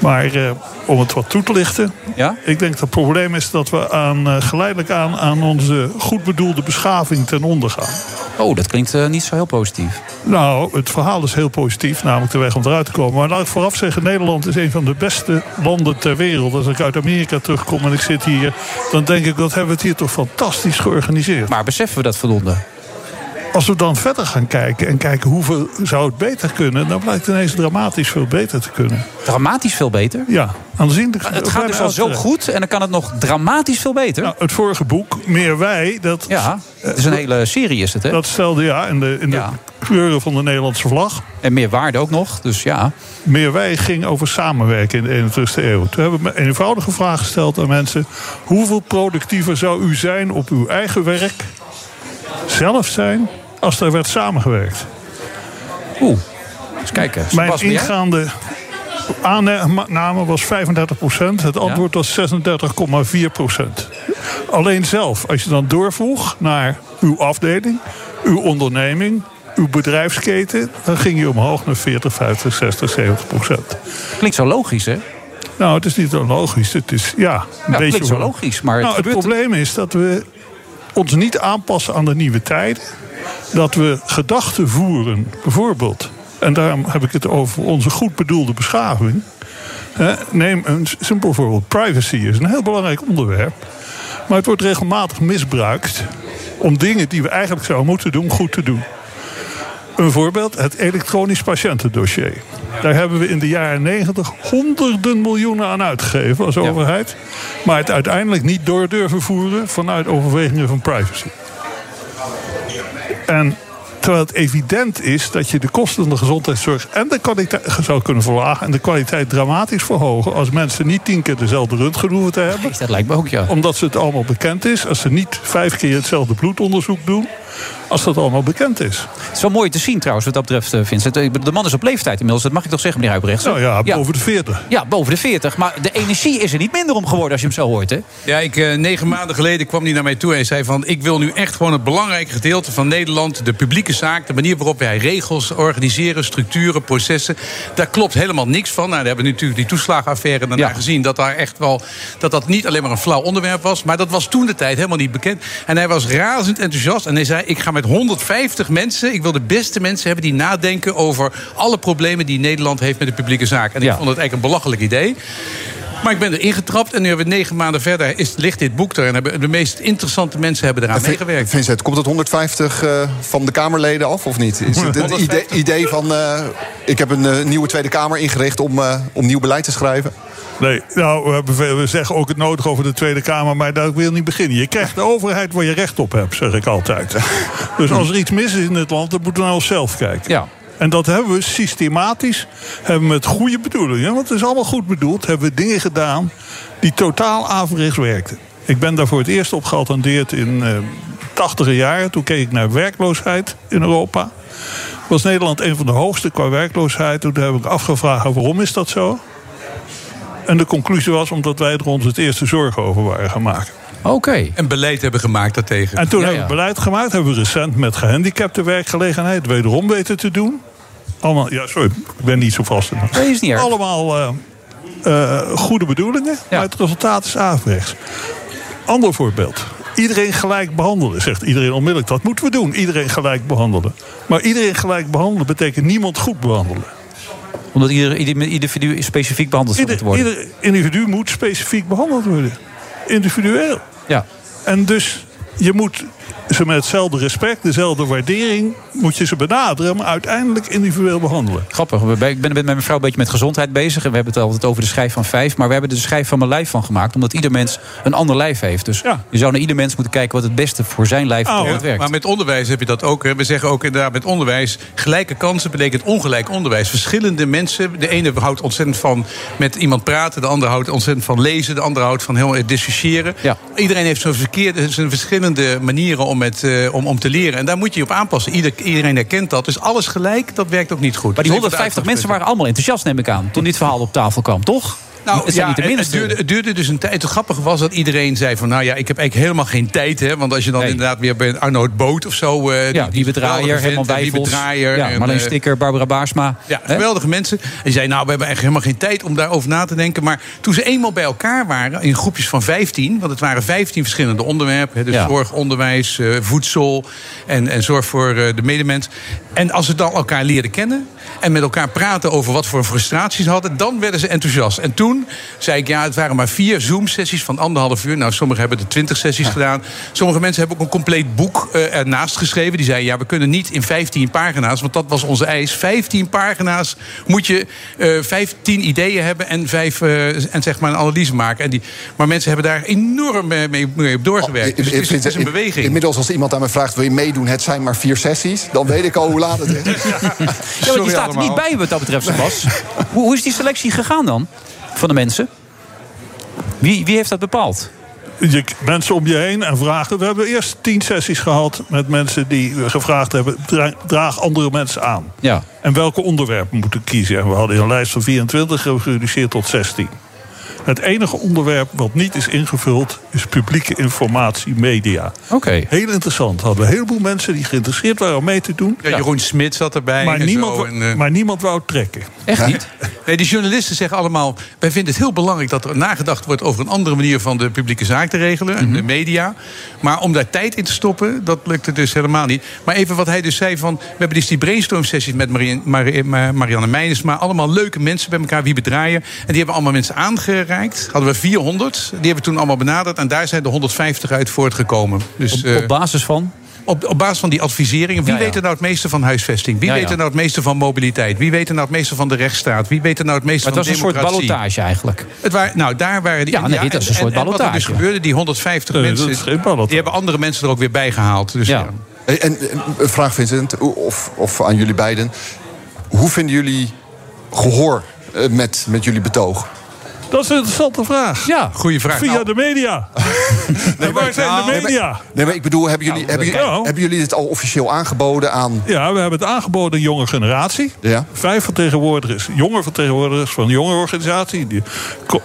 Maar eh, om het wat toe te lichten. Ja? Ik denk dat het probleem is dat we aan, eh, geleidelijk aan aan onze goed bedoelde beschaving ten onder gaan. Oh, dat klinkt eh, niet zo heel positief. Nou, het verhaal is heel positief, namelijk de weg om eruit te komen. Maar laat ik vooraf zeggen, Nederland is een van de beste landen ter wereld. Als ik uit Amerika terugkom en ik zit hier, dan denk ik dat hebben we het hier toch fantastisch georganiseerd. Maar beseffen we dat voldoende? Als we dan verder gaan kijken en kijken hoeveel zou het beter kunnen, dan blijkt ineens dramatisch veel beter te kunnen. Dramatisch veel beter? Ja, aanzienlijk. Het gaat dus al zo goed en dan kan het nog dramatisch veel beter. Nou, het vorige boek, Meer Wij, dat, ja, het is een hele serie is het, hè? dat stelde ja in de, in de kleuren van de Nederlandse vlag. En meer waarde ook nog, dus ja. Meer Wij ging over samenwerken in de 21ste eeuw. Toen hebben we een eenvoudige vraag gesteld aan mensen: hoeveel productiever zou u zijn op uw eigen werk, zelf zijn, als er werd samengewerkt? Oeh, eens kijken. Mijn ingaande aanname was 35% Het antwoord was 36,4% Alleen zelf, als je dan doorvroeg naar uw afdeling, uw onderneming, uw bedrijfsketen, dan ging je omhoog naar 40, 50, 60, 70 procent. Klinkt zo logisch, hè? Nou, het is niet zo logisch. Het is ja, een Ja, beetje klinkt zo logisch, maar het nou, het probleem is dat we ons niet aanpassen aan de nieuwe tijden. Dat we gedachten voeren, bijvoorbeeld. En daarom heb ik het over onze goed bedoelde beschaving. Neem een simpel voorbeeld. Privacy is een heel belangrijk onderwerp. Maar het wordt regelmatig misbruikt om dingen die we eigenlijk zouden moeten doen, goed te doen. Een voorbeeld, het elektronisch patiëntendossier. Daar hebben we in de jaren 90 honderden miljoenen aan uitgegeven als overheid. Maar het uiteindelijk niet door durven voeren vanuit overwegingen van privacy. En terwijl het evident is dat je de kosten van de gezondheidszorg en de kwaliteit zou kunnen verlagen en de kwaliteit dramatisch verhogen als mensen niet tien keer dezelfde röntgen hoeven te hebben. Dat lijkt me ook, ja. Omdat ze het allemaal bekend is. Als ze niet vijf keer hetzelfde bloedonderzoek doen. Als dat allemaal bekend is. Het is wel mooi te zien trouwens, wat dat betreft, eh, Vincent. De man is op leeftijd inmiddels, dat mag ik toch zeggen, meneer Huibrecht? Nou ja, boven de 40. Ja, boven de 40. Maar de energie is er niet minder om geworden als je hem zo hoort, hè? Ja, ik, eh, negen maanden geleden kwam hij naar mij toe en zei van... ik wil nu echt gewoon het belangrijke gedeelte van Nederland... de publieke zaak, de manier waarop wij regels organiseren... structuren, processen, daar klopt helemaal niks van. Nou, daar hebben we natuurlijk die toeslagenaffaire daarna gezien... Dat, daar echt wel, dat dat niet alleen maar een flauw onderwerp was... maar dat was toen de tijd helemaal niet bekend. En hij was razend enthousiast en hij zei... ik ga met 150 mensen, ik wil de beste mensen hebben... die nadenken over alle problemen die Nederland heeft met de publieke zaak. En ik vond het eigenlijk een belachelijk idee. Maar ik ben er ingetrapt en nu hebben we negen maanden verder... Is, ligt dit boek er en hebben de meest interessante mensen hebben eraan meegewerkt. Vincent, komt het 150 eh, van de Kamerleden af of niet? Is het een idee, idee van... eh, ik heb een eh, nieuwe Tweede Kamer ingericht om, eh, om nieuw beleid te schrijven? Nee, nou, we, zeggen ook het nodig over de Tweede Kamer, maar daar wil ik niet beginnen. Je krijgt de overheid waar je recht op hebt, zeg ik altijd. Dus als er iets mis is in het land, dan moeten we naar onszelf kijken. Ja. En dat hebben we systematisch, hebben we met goede bedoelingen, want het is allemaal goed bedoeld, hebben we dingen gedaan die totaal averechts werkten. Ik ben daar voor het eerst op geattendeerd in eh 80 jaren. Toen keek ik naar werkloosheid in Europa. Was Nederland een van de hoogste qua werkloosheid. Toen heb ik afgevraagd waarom is dat zo? En de conclusie was omdat wij er ons het eerste zorgen over waren gaan maken. Oké. En beleid hebben gemaakt daartegen. En toen Ja, hebben we ja. beleid gemaakt. Hebben we recent met gehandicapte werkgelegenheid wederom weten te doen. Allemaal, ja, sorry, ik ben niet zo vast. Nee, is niet erg. Allemaal eh, eh, goede bedoelingen, maar het resultaat is averechts. Ander voorbeeld. Iedereen gelijk behandelen, zegt iedereen onmiddellijk. Dat moeten we doen, iedereen gelijk behandelen. Maar iedereen gelijk behandelen betekent niemand goed behandelen. Omdat ieder, ieder individu specifiek behandeld Ieder, moeten worden. ieder individu moet specifiek behandeld worden. Individueel. Ja. En dus je moet ze met hetzelfde respect, dezelfde waardering... moet je ze benaderen, maar uiteindelijk individueel behandelen. Grappig. we- Ik ben met mijn vrouw een beetje met gezondheid bezig. En we hebben het altijd over de schijf van vijf. Maar we hebben er de schijf van mijn lijf van gemaakt. Omdat ieder mens een ander lijf heeft. Dus je zou naar ieder mens moeten kijken wat het beste voor zijn lijf Oh, het werkt. maar met onderwijs heb je dat ook. Hè. We zeggen ook inderdaad met onderwijs... gelijke kansen betekent ongelijk onderwijs. Verschillende mensen. De ene houdt ontzettend van met iemand praten. De andere houdt ontzettend van lezen. De andere houdt van heel discussiëren. Iedereen heeft zo'n verkeerde, zijn verschillende manieren om, het, eh, om, om te leren. En daar moet je je op aanpassen. Ieder, iedereen herkent dat. Dus alles gelijk, dat werkt ook niet goed. Maar die Dus even de 150 mensen waren allemaal enthousiast, neem ik aan. Toen dit verhaal op tafel kwam, toch? Nou, het zijn ja, niet de het, minste. duurde, het duurde dus een tijd. Het grappige was dat iedereen zei van... nou ja, ik heb eigenlijk helemaal geen tijd. Hè, want als je dan inderdaad weer bij Arnoud Boot of zo... eh, Ja, die bedraaier, Herman die Wijfels. bedraaier. Ja, en, Marleen eh, Stikker, Barbara Baarsma. ja, geweldige mensen. En die zei, nou, we hebben eigenlijk helemaal geen tijd om daarover na te denken. Maar toen ze eenmaal bij elkaar waren, in groepjes van 15... want het waren 15 verschillende onderwerpen. hè, Dus Ja. zorg, onderwijs, eh, voedsel en, en zorg voor eh, de medemens. En als ze dan elkaar leren kennen... en met elkaar praten over wat voor frustraties ze hadden... dan werden ze enthousiast. En toen zei ik, ja, het waren maar vier Zoom-sessies van anderhalf uur. Nou, sommigen hebben er twintig sessies gedaan. Sommige mensen hebben ook een compleet boek eh, ernaast geschreven. Die zeiden, ja, we kunnen niet in 15 pagina's... want dat was onze eis. 15 pagina's moet je eh 15 ideeën hebben... en, vijf, eh, en zeg maar een analyse maken. En die, maar mensen hebben daar enorm mee, mee op doorgewerkt. Dus het is, het is een beweging. Inmiddels als iemand aan me vraagt, wil je meedoen? Het zijn maar vier sessies. Dan weet ik al hoe laat het is. Ja, staat er niet bij wat dat betreft, Sebas. hoe, hoe is die selectie gegaan dan? Van de mensen? Wie, wie heeft dat bepaald? Je, mensen om je heen en vragen. We hebben eerst tien sessies gehad met mensen die gevraagd hebben... dra- draag andere mensen aan. Ja. En welke onderwerpen moeten kiezen. En we hadden een lijst van 24 gereduceerd tot 16. Het enige onderwerp wat niet is ingevuld is publieke informatie, media. Oké. Heel interessant. Hadden we een heleboel mensen die geïnteresseerd waren om mee te doen. Ja, Jeroen Smit zat erbij. Maar en niemand, zo, en, eh, maar niemand wou trekken. Echt niet? Nee, die journalisten zeggen allemaal... wij vinden het heel belangrijk dat er nagedacht wordt... over een andere manier van de publieke zaak te regelen. en De media. Maar om daar tijd in te stoppen, dat lukte dus helemaal niet. Maar even wat hij dus zei van... we hebben dus die brainstorm sessies met Marie, Marie- Ma- Marianne Meijensma. Allemaal leuke mensen bij elkaar, wie bedraaien. En die hebben allemaal mensen Hadden we 400. Die hebben we toen allemaal benaderd. En daar zijn de 150 uit voortgekomen. Dus, Op, eh, op basis van? op, op basis van die adviseringen. Wie Ja, ja. weet er nou het meeste van huisvesting? Wie Ja, weet ja. er nou het meeste van mobiliteit? Wie weet er nou het meeste van de rechtsstaat? Wie weet er nou het meeste Maar het was van een soort democratie? ballotage eigenlijk. Het waren, nou, daar waren die. Ja, nee, dit was een en- soort en- en Wat er dus ballotage. gebeurde, die 150 Nee, mensen. dat is geen ballotage. Die hebben andere mensen er ook weer bij gehaald. Dus, ja. En, en een vraag, Vincent, of, of aan jullie beiden. Hoe vinden jullie gehoor eh, met, met jullie betoog? Dat is een interessante vraag. Ja, goede vraag. Via Nou, de media. en waar zijn de Nee, media? maar, nee, maar ik bedoel, hebben jullie, hebben, jullie, Ja. hebben jullie dit al officieel aangeboden aan... Ja, we hebben het aangeboden aan jonge generatie. Ja. Vijf vertegenwoordigers, jonge vertegenwoordigers van de jonge organisatie. De,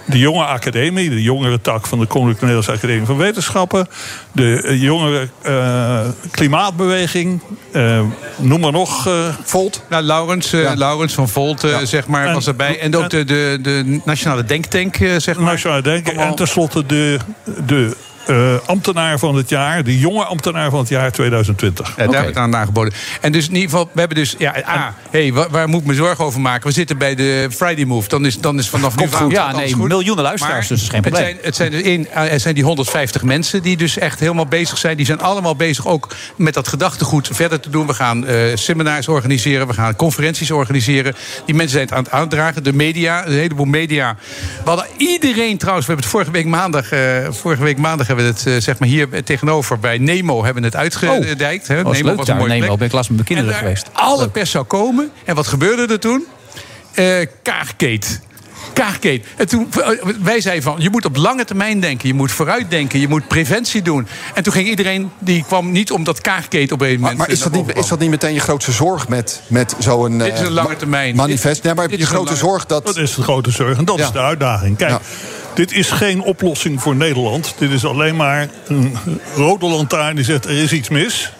de jonge academie, de jongere tak van de Koninklijke Nederlandse Academie van Wetenschappen. De eh, jongere eh, klimaatbeweging. eh, noem maar nog. eh, Volt. Nou, Laurens, eh, Laurens van Volt, zeg maar, En- was erbij. En ook de, de, de Nationale Denktank, eh, zeg maar. Nationale Denken. En tenslotte de, de eh, ambtenaar van het jaar, de jonge ambtenaar van het jaar 2020. Ja, daar hebben we het aan aangeboden. En dus in ieder geval, we hebben dus... Ja, A, hey, waar, waar moet ik me zorgen over maken? We zitten bij de Friday Move. Dan is, dan is vanaf nu goed. Ja, nee, goed. miljoenen luisteraars, Maar dus is geen Het probleem. zijn, het zijn, dus in, er zijn die 150 mensen die dus echt helemaal bezig zijn. Die zijn allemaal bezig ook met dat gedachtegoed verder te doen. We gaan eh, seminars organiseren, we gaan conferenties organiseren. Die mensen zijn het aan het aandragen. De media, een heleboel media. We hadden iedereen trouwens, we hebben het vorige week maandag... eh, vorige week maandag hebben we het, eh, zeg maar hier tegenover bij Nemo... hebben we het uitgedijkt. Oh, was leuk was een mooie Nemo. plek. Ben ik laatst met mijn kinderen geweest. Alle pers zou komen. En wat gebeurde er toen? Eh kaagkeet. Kaagkeet. En toen, eh, wij zeiden van, je moet op lange termijn denken. Je moet vooruitdenken. Je moet preventie doen. En toen ging iedereen, die kwam niet omdat kaagkeet op een Maar, moment... maar is, dat niet, is dat niet meteen je grootste zorg met, met zo'n Dit is een eh, lange termijn. manifest? Nee, maar je grote lange- zorg dat... Dat is de grote zorg en dat Ja. is de uitdaging. Kijk, Ja. dit is geen oplossing voor Nederland. Dit is alleen maar een rode lantaarn die zegt er is iets mis.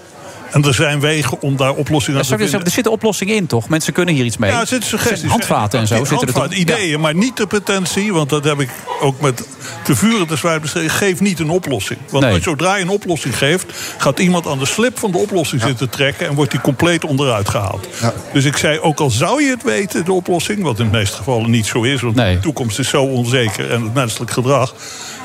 En er zijn wegen om daar oplossingen Ja, aan te sorry, vinden. er zitten oplossingen in, toch? Mensen kunnen hier iets mee. Ja, er zitten suggesties. Handvaten en zo zitten er toch? ideeën, maar niet de pretentie. Want dat heb ik ook met te vuren te zwaar bestreden. Geef niet een oplossing. Want Nee. zodra je een oplossing geeft... gaat iemand aan de slip van de oplossing zitten trekken... en wordt die compleet onderuit gehaald. Dus ik zei, ook al zou je het weten, de oplossing... wat in de meeste gevallen niet zo is... want de toekomst is zo onzeker en het menselijk gedrag...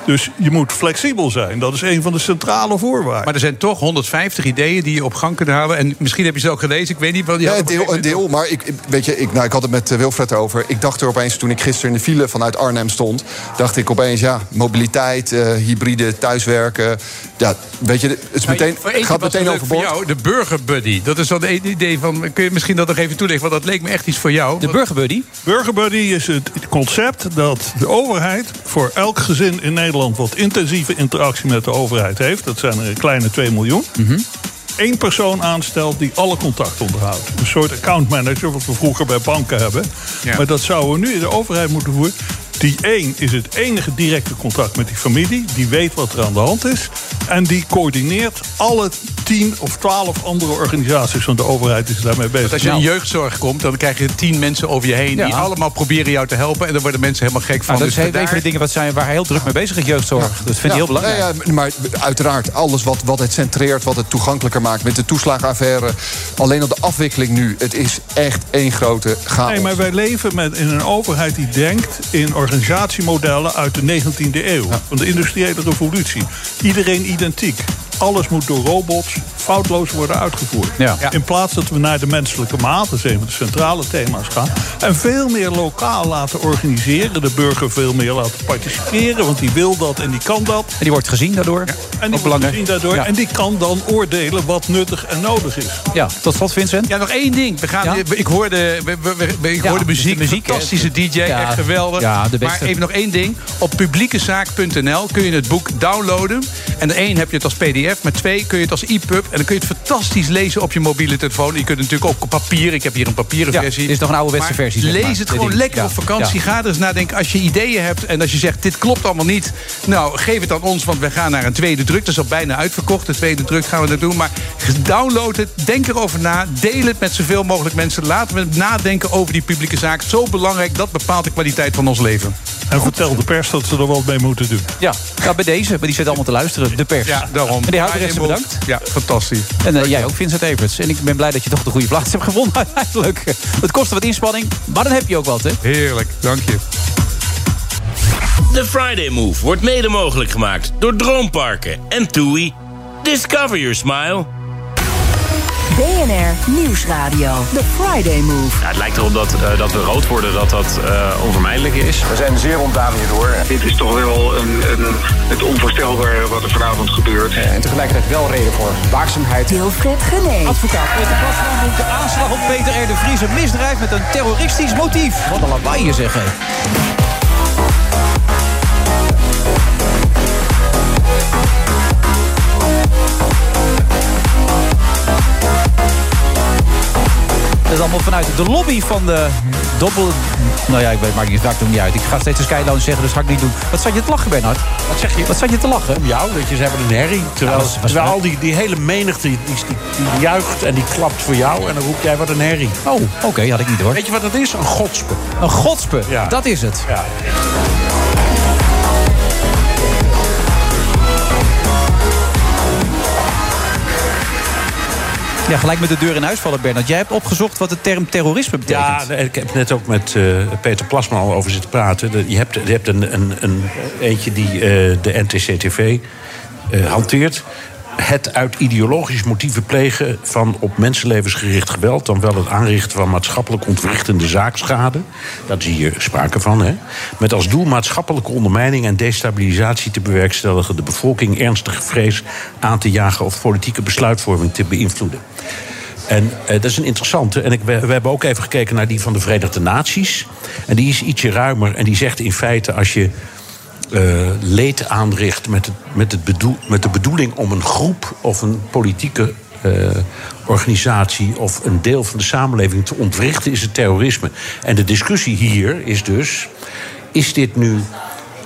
Dus je moet flexibel zijn. Dat is een van de centrale voorwaarden. Maar er zijn toch 150 ideeën die je op gang kunt halen. En misschien heb je ze ook gelezen. Ik weet niet wat Ja, een deel, een deel. Maar ik, weet je, ik, nou, ik had het met eh, Wilfred erover. Ik dacht er opeens, toen ik gisteren in de file vanuit Arnhem stond... dacht ik opeens, ja, mobiliteit, eh, hybride, thuiswerken. Ja, weet je, het, is Maar meteen, het gaat meteen overboord. Voor jou, de burgerbuddy. Dat is dan een idee van... Kun je misschien dat nog even toelichten? Want dat leek me echt iets voor jou. De burgerbuddy? Burgerbuddy is het concept dat de overheid voor elk gezin in Nederland wat intensieve interactie met de overheid heeft, dat zijn er een kleine 2 miljoen, één persoon aanstelt die alle contact onderhoudt. Een soort accountmanager, wat we vroeger bij banken hebben. Ja. Maar dat zouden we nu in de overheid moeten voeren. Die één is het enige directe contact met die familie. Die weet wat er aan de hand is. En die coördineert alle tien of twaalf andere organisaties van de overheid die daarmee bezig Want als je in jeugdzorg komt, dan krijg je tien mensen over je heen... Ja. die allemaal proberen jou te helpen. En dan worden mensen helemaal gek van. Nou, dat is Dus een van de dingen wat zijn, waar hij heel druk mee bezig is, jeugdzorg. Dat vind ik heel belangrijk. Ja, ja, maar uiteraard, alles wat, wat het centreert, wat het toegankelijker maakt... met de toeslagenaffaire, alleen al de afwikkeling nu... het is echt één grote chaos. Nee, maar wij leven met, in een overheid die denkt in organisatiemodellen uit de 19e eeuw. Van de industriële revolutie. Iedereen identiek. Alles moet door robots foutloos worden uitgevoerd. Ja. Ja. In plaats dat we naar de menselijke maat, dat is een van de centrale thema's gaan. En veel meer lokaal laten organiseren. De burger veel meer laten participeren. Want die wil dat en die kan dat. En die wordt gezien daardoor. En die wordt gezien daardoor. Ja. En die kan dan oordelen wat nuttig en nodig is. Ja, tot slot Vincent. Ja, nog één ding. We gaan, Ja? Ik hoorde, we, we- we- ik Ja, hoorde muziek, de muziek, fantastische DJ, Ja. echt geweldig. Ja, de beste. Maar even nog één ding. Op publiekezaak.nl kun je het boek downloaden. En de één heb je het als pdf, maar twee kun je het als e-pub. En dan kun je het fantastisch lezen op je mobiele telefoon. Je kunt het natuurlijk ook op papier. Ik heb hier een papieren Ja, versie. dit is nog een ouderwetse Maar versie, zeg Lees maar, het gewoon ding. lekker Ja. op vakantie. Ja. Ga er eens nadenken als je ideeën hebt. En als je zegt, dit klopt allemaal niet. Nou, geef het aan ons, want we gaan naar een tweede druk. Dat is al bijna uitverkocht. De tweede druk gaan we dat doen. Maar download het, denk erover na. Deel het met zoveel mogelijk mensen. Laten we nadenken over die publieke zaak. Zo belangrijk, dat bepaalt de kwaliteit van ons leven. En vertel de pers dat ze er wat mee moeten doen. Ja, ja, bij deze. Maar die zitten allemaal te luisteren. De pers. Ja, daarom. Meneer Houtrechtse, bedankt. Ja, fantastisch. En eh, jij ook, Vincent Everts. En ik ben blij dat je toch de goede plaats hebt gewonnen uiteindelijk. Het kostte wat inspanning, maar dan heb je ook wat, hè? Heerlijk, dank je. De Friday Move wordt mede mogelijk gemaakt door Droomparken en TUI. Discover your smile. BNR Nieuwsradio. The Friday Move. Ja, het lijkt erop dat, eh, dat we rood worden, dat dat eh, onvermijdelijk is. We zijn zeer ontdaan hierdoor. Dit is toch wel een, een, het onvoorstelbare wat er vanavond gebeurt. En tegelijkertijd wel reden voor waakzaamheid. Wilfred Gené. Advocaat Peter Plasman noemt de aanslag op Peter R. de Vries een misdrijf met een terroristisch motief. Wat een lawaai je zeg, allemaal vanuit de lobby van de dobbel... Nou ja, ik weet, maakt niet, maakt het niet uit. Ik ga steeds een Skylounge zeggen, dus ga ik niet doen. Wat zat je te lachen, Bernhard? Wat zeg je? Wat zat je te lachen? Om jou, dat je ze hebben een herrie. Terwijl, Ja, was- was terwijl al die, die hele menigte die, die, die juicht en die klapt voor jou. En dan roep jij wat een herrie. Oh, oké, had ik niet hoor. Weet je wat dat is? Een godspe. Een godspe, Ja. dat is het. Ja. Ja, gelijk met de deur in huis vallen, Bernard. Jij hebt opgezocht wat de term terrorisme betekent. Ja, ik heb net ook met eh, Peter Plasma al over zitten praten. Je hebt, je hebt een, een, een eentje die eh, de NTCTV eh, hanteert. Het uit ideologisch motieven plegen van op mensenlevens gericht geweld... dan wel het aanrichten van maatschappelijk ontwrichtende zaakschade. Dat is hier sprake van, hè. Met als doel maatschappelijke ondermijning en destabilisatie te bewerkstelligen... de bevolking ernstige vrees aan te jagen of politieke besluitvorming te beïnvloeden. En eh, dat is een interessante. En ik, we, we hebben ook even gekeken naar die van de Verenigde Naties. En die is ietsje ruimer. En die zegt in feite als je eh, leed aanricht met, het, met, het bedoel, met de bedoeling om een groep of een politieke eh, organisatie of een deel van de samenleving te ontwrichten, is het terrorisme. En de discussie hier is dus: is dit nu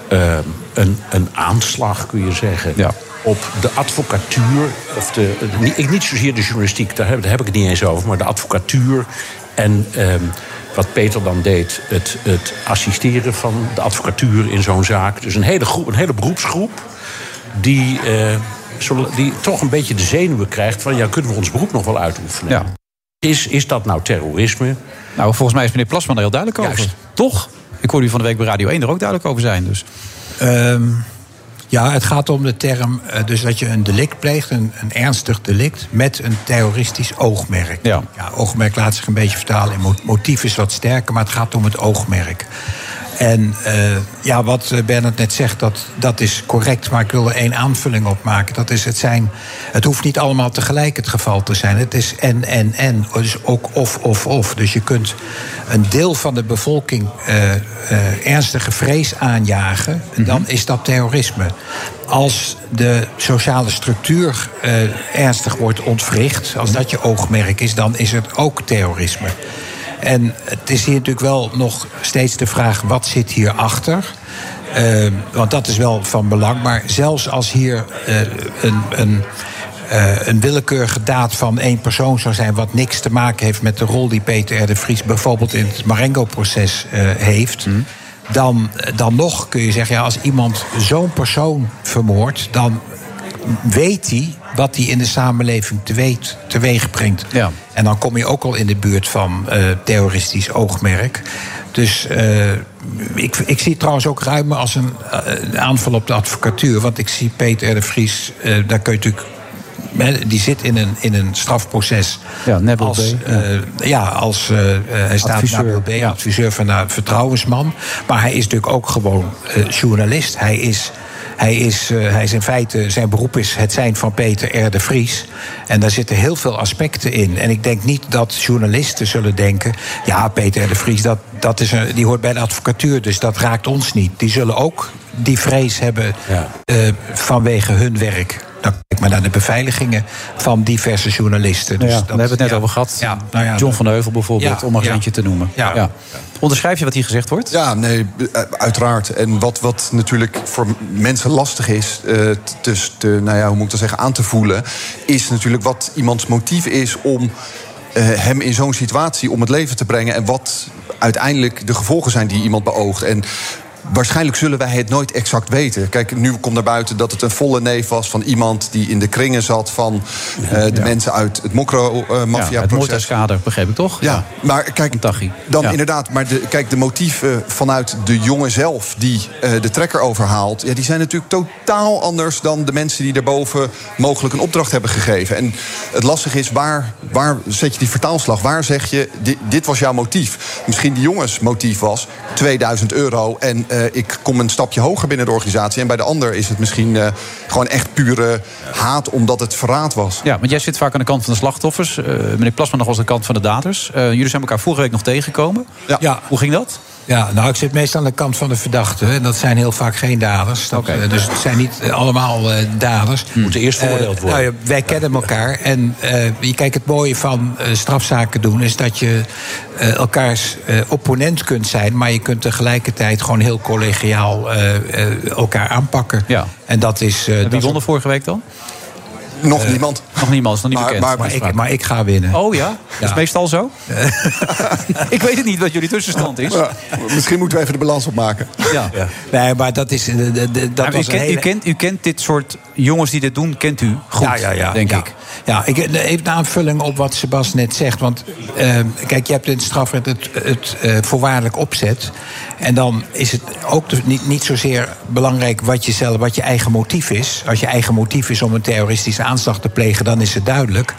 eh, een, een aanslag, kun je zeggen? Op de advocatuur, of de, niet, niet zozeer de journalistiek, daar heb, daar heb ik het niet eens over, maar de advocatuur en ehm, wat Peter dan deed, het, het assisteren van de advocatuur in zo'n zaak. Dus een hele, groep, een hele beroepsgroep die, eh, zo- die toch een beetje de zenuwen krijgt van ja, kunnen we ons beroep nog wel uitoefenen? Is, is dat nou terrorisme? Nou, volgens mij is meneer Plasman er heel duidelijk over. Toch? Ik hoorde u van de week bij Radio 1 er ook duidelijk over zijn. Dus. Ehm, ja, het gaat om de term eh, dus dat je een delict pleegt, een, een ernstig delict, met een terroristisch oogmerk. Ja. oogmerk laat zich een beetje vertalen in mo- motief is wat sterker, maar het gaat om het oogmerk. En eh, ja, wat eh, Bernard net zegt, dat, dat is correct. Maar ik wil er één aanvulling op maken. Dat is het zijn. Het hoeft niet allemaal tegelijk het geval te zijn. Het is en, en, en. Dus ook of, of, of. Dus je kunt een deel van de bevolking eh, ernstige vrees aanjagen. En dan is dat terrorisme. Als de sociale structuur ernstig wordt ontwricht, als dat je oogmerk is, dan is het ook terrorisme. En het is hier natuurlijk wel nog steeds de vraag: wat zit hierachter? Uh, want dat is wel van belang. Maar zelfs als hier uh, een. een uh, een willekeurige daad van één persoon zou zijn, wat niks te maken heeft met de rol die Peter R. de Vries bijvoorbeeld in het Marengo-proces uh, heeft. Mm. Dan, dan nog kun je zeggen, ja, als iemand zo'n persoon vermoordt, dan weet hij wat hij in de samenleving teweeg, teweeg brengt. Ja. En dan kom je ook al in de buurt van uh, terroristisch oogmerk. Dus uh, ik, ik zie het trouwens ook ruimer als een, uh, een, aanval op de advocatuur. Want ik zie Peter R. de Vries, daar kun je natuurlijk. Die zit in een, in een strafproces. Ja, Nebel als, B. Ja. ja, als hij staat Adviseur. B, adviseur van een vertrouwensman. Maar hij is natuurlijk ook gewoon journalist. Hij is hij is, uh, hij is in feite, zijn beroep is het zijn van Peter R. de Vries. En daar zitten heel veel aspecten in. En ik denk niet dat journalisten zullen denken... ja, Peter R. de Vries, dat, dat is een, die hoort bij de advocatuur... dus dat raakt ons niet. Die zullen ook die vrees hebben ja. uh, vanwege hun werk. Maar naar de beveiligingen van diverse journalisten. Dus ja, dat, daar hebben we het net ja, over gehad. Ja, nou ja, John van de Heuvel bijvoorbeeld, Ja, om ja. eentje te noemen. Ja. Onderschrijf je wat hier gezegd wordt? Ja, nee, uiteraard. En wat, wat natuurlijk voor mensen lastig is, eh, te, te, nou ja, hoe moet ik dat zeggen, aan te voelen, is natuurlijk wat iemands motief is om eh, hem in zo'n situatie om het leven te brengen en wat uiteindelijk de gevolgen zijn die iemand beoogt. En Waarschijnlijk zullen wij het nooit exact weten. Kijk, nu komt naar buiten dat het een volle neef was van iemand die in de kringen zat van uh, de ja. mensen uit het Mokro-maffia-proces. Ja, het moorduitskader, begreep ik toch? Ja, maar kijk, dan inderdaad, maar de, kijk, de motieven vanuit de jongen zelf die uh, de trekker overhaalt, ja, die zijn natuurlijk totaal anders dan de mensen die daarboven mogelijk een opdracht hebben gegeven. En het lastige is, waar, waar zet je die vertaalslag? Waar zeg je, dit, dit was jouw motief? Misschien die jongens motief was 2000 euro en uh, ik kom een stapje hoger binnen de organisatie. En bij de ander is het misschien uh, gewoon echt pure haat omdat het verraad was. Ja, want jij zit vaak aan de kant van de slachtoffers. Uh, meneer Plasma nog als de kant van de daders. jullie zijn elkaar vorige week nog tegengekomen. Ja. ja. Hoe ging dat? Ja, nou, ik zit meestal aan de kant van de verdachten. En dat zijn heel vaak geen daders. Dat, eh, dus het zijn niet eh, allemaal eh, daders. Moeten eerst veroordeeld worden. nou wij kennen elkaar. En je kijkt, het mooie van strafzaken doen... is dat je elkaars opponent kunt zijn... maar je kunt tegelijkertijd gewoon heel collegiaal elkaar aanpakken. Ja. En dat is... eh, Wie won er vorige week dan? Nog Eh, niemand. Nog niemand, is nog niet Maar- bekend. maar- maar ik- maar ik ga winnen. Oh ja? Dat is meestal zo? ik weet het niet wat jullie tussenstand is. Ja, misschien moeten we even de balans opmaken. Ja. Nee, maar dat is... eh, dat Maar u, was een kent, u, hele- kent, u kent dit soort jongens die dit doen, kent u goed, ja, ja, ja, denk ja. ik. Ja, ik, even een aanvulling op wat Sebas net zegt. Want eh, kijk, je hebt in het strafrecht het, het eh, voorwaardelijk opzet. En dan is het ook dus niet, niet zozeer belangrijk wat je, zelf, wat je eigen motief is. Als je eigen motief is om een terroristische aanslag te plegen, dan is het duidelijk.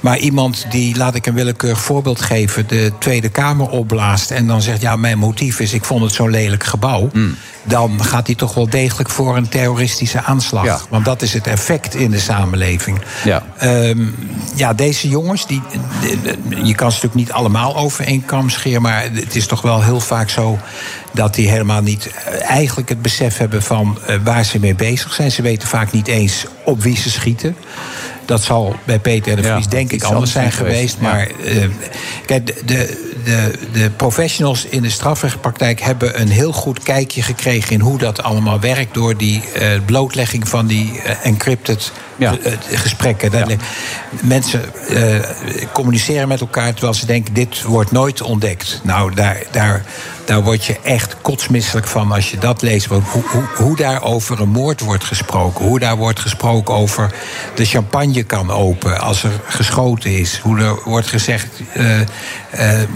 Maar iemand die, laat ik een willekeurig voorbeeld geven, de Tweede Kamer opblaast. en dan zegt: Ja, mijn motief is, ik vond het zo'n lelijk gebouw. Dan gaat hij toch wel degelijk voor een terroristische aanslag. Ja. Want dat is het effect in de samenleving. Ja. Ehm, ja, deze jongens, die, je kan ze natuurlijk niet allemaal over één kam scheren... maar het is toch wel heel vaak zo dat die helemaal niet eh, eigenlijk het besef hebben... van eh, waar ze mee bezig zijn. Ze weten vaak niet eens op wie ze schieten. Dat zal bij Peter en de Ja, Vries denk ik anders zijn geweest. Maar eh, kijk, de, de, de, de professionals in de strafrechtpraktijk hebben een heel goed kijkje gekregen in hoe dat allemaal werkt door die eh, blootlegging van die eh, encrypted Ja. ge- eh, gesprekken. Le- Mensen eh, communiceren met elkaar terwijl ze denken: dit wordt nooit ontdekt. Nou, daar, daar, daar word je echt kotsmisselijk van als je dat leest. Hoe, hoe, hoe daar over een moord wordt gesproken. Hoe daar wordt gesproken over de champagne kan open als er geschoten is. Hoe er wordt gezegd: eh, eh,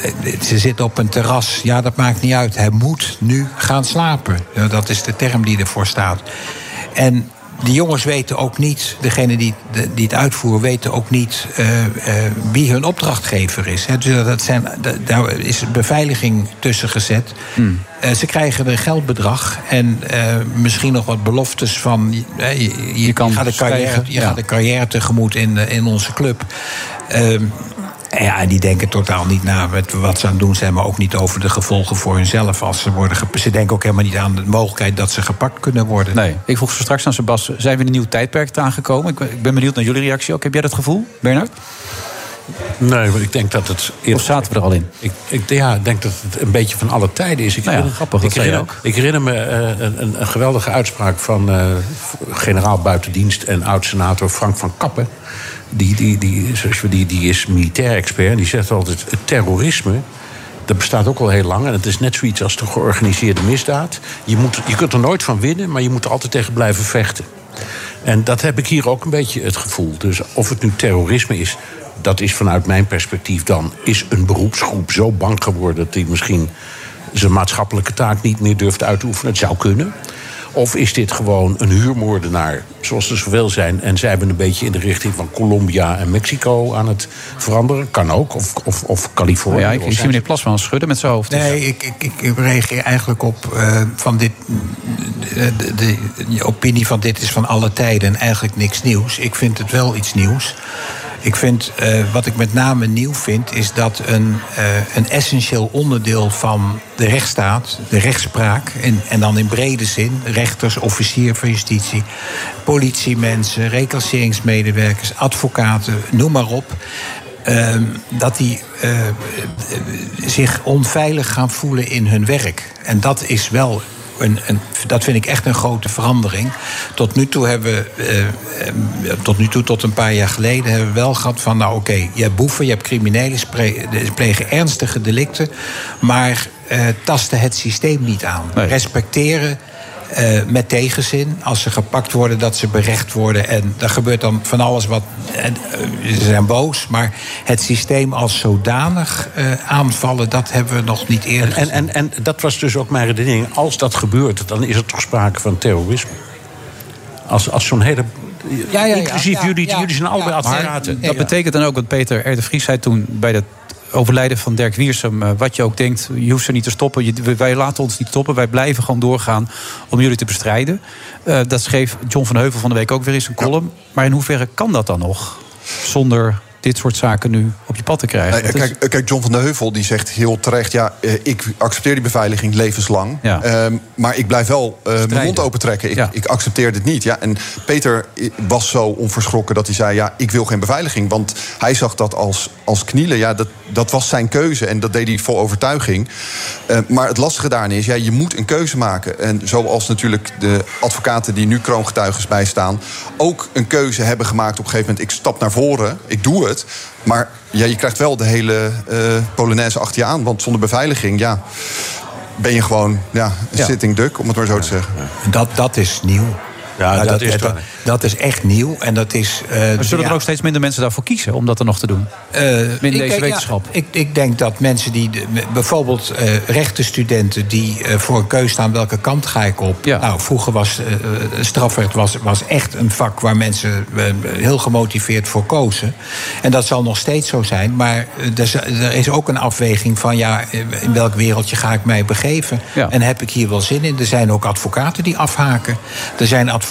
ze zit op een terras. Ja, dat maakt niet uit. Hij moet nu gaan slapen. Dat is de term die ervoor staat. En die jongens weten ook niet, degene die, de- die het uitvoeren, weten ook niet eh, eh, wie hun opdrachtgever is. Hè. Dus dat zijn, da- daar is beveiliging tussen gezet. Eh, ze krijgen een geldbedrag en misschien nog wat beloftes van. je, je, kan gaat de carrière, je ja. gaat de carrière tegemoet in, in onze club. En ja, en die denken totaal niet na met wat ze aan het doen zijn, maar ook niet over de gevolgen voor hunzelf als ze worden Ze denken ook helemaal niet aan de mogelijkheid dat ze gepakt kunnen worden. Nee, ik vroeg zo straks aan Sebas, zijn we in een nieuw tijdperk aangekomen? Ik ben, ik ben benieuwd naar jullie reactie ook. Heb jij dat gevoel, Bernard? Nee, maar ik denk dat het... Of zaten we er al in? Ik, ik, ja, ik denk dat het een beetje van alle tijden is. Ik Nou ja, herinner- grappig, ik herinner, ik herinner me eh, een, een, een geweldige uitspraak van eh, generaal buitendienst en oud-senator Frank van Kappen. Die, die, die, die, die is militair expert die zegt altijd: het terrorisme. Dat bestaat ook al heel lang en het is net zoiets als de georganiseerde misdaad. Je, moet, je kunt er nooit van winnen, maar je moet er altijd tegen blijven vechten. En dat heb ik hier ook een beetje het gevoel. Dus of het nu terrorisme is, dat is vanuit mijn perspectief dan... is een beroepsgroep zo bang geworden dat die misschien zijn maatschappelijke taak niet meer durft uit te oefenen. Het zou kunnen. Of is dit gewoon een huurmoordenaar, zoals er zoveel zijn... en zijn we een beetje in de richting van Colombia en Mexico aan het veranderen? Kan ook. Of, of, of Californië. ja, ik, zie meneer Plasman schudden met zijn hoofd. Nee, ik, ik, ik, reageer eigenlijk op eh, van dit. De, de, de- de opinie van dit is van alle tijden en eigenlijk niks nieuws. Ik vind het wel iets nieuws. Ik vind, eh, wat ik met name nieuw vind, is dat een, eh, een essentieel onderdeel van de rechtsstaat, de rechtspraak, en, en dan in brede zin, rechters, officier van justitie, politiemensen, reclasseringsmedewerkers, advocaten, noem maar op. Ehm, dat die eh, zich onveilig gaan voelen in hun werk. En dat is wel. Een, een, dat vind ik echt een grote verandering. Tot nu toe hebben we, eh, eh, tot nu toe, tot een paar jaar geleden, hebben we wel gehad van, nou oké, je hebt boeven, je hebt criminelen, ze plegen ernstige delicten, maar eh, tasten het systeem niet aan. Respecteren eh, met tegenzin. Als ze gepakt worden, dat ze berecht worden. En er gebeurt dan van alles wat. en, eh, ze zijn boos, maar het systeem als zodanig eh, aanvallen, dat hebben we nog niet eerder. En, en, en dat was dus ook mijn redenering. Als dat gebeurt, dan is er toch sprake van terrorisme. Als, als zo'n hele. Ja, ja, ja, inclusief ja, jullie, ja, jullie zijn allebei ja, maar- advocaten. Dat betekent dan ook wat Peter R. de Vries zei toen bij het overlijden van Dirk Wiersum. eh, wat je ook denkt, je hoeft ze niet te stoppen. Wij- laten ons niet stoppen. Wij blijven gewoon doorgaan om jullie te bestrijden. Eh, dat schreef John van Heuvel van de week ook weer in zijn column. Maar in hoeverre kan dat dan nog? Zonder dit soort zaken nu op je pad te krijgen. Nee, Dat is- kijk, kijk, John van de Heuvel die zegt heel terecht... ja, eh, ik accepteer die beveiliging levenslang. Ja. Ehm, maar ik blijf wel eh, mijn mond opentrekken. Ik, Ja. ik accepteer dit niet. Ja, en Peter was zo onverschrokken dat hij zei... ja, ik wil geen beveiliging. Want hij zag dat als, als knielen. Ja, dat, dat was zijn keuze en dat deed hij vol overtuiging. Eh, maar het lastige daarin is, ja, je moet een keuze maken. En zoals natuurlijk de advocaten die nu kroongetuigen bijstaan... ook een keuze hebben gemaakt op een gegeven moment... ik stap naar voren, ik doe het... Maar ja, je krijgt wel de hele eh Polonaise achter je aan. Want zonder beveiliging, ja, ben je gewoon ja, een Ja. sitting duck, om het maar zo te zeggen. Dat, dat is nieuw. Ja, dat is dat, is echt nieuw. En dat is. eh, Maar zullen ja. er ook steeds minder mensen daarvoor kiezen om dat er nog te doen? Eh, in ik deze denk- ja, wetenschap. ik, ik denk dat mensen die, bijvoorbeeld eh rechtenstudenten... die eh, voor een keuze staan, welke kant ga ik op? Nou, vroeger was strafrecht was, was echt een vak... waar mensen heel gemotiveerd voor kozen. En dat zal nog steeds zo zijn. Maar er is, er is ook een afweging van... ja, in welk wereldje ga ik mij begeven? En heb ik hier wel zin in? Er zijn ook advocaten die afhaken. Er zijn advocaten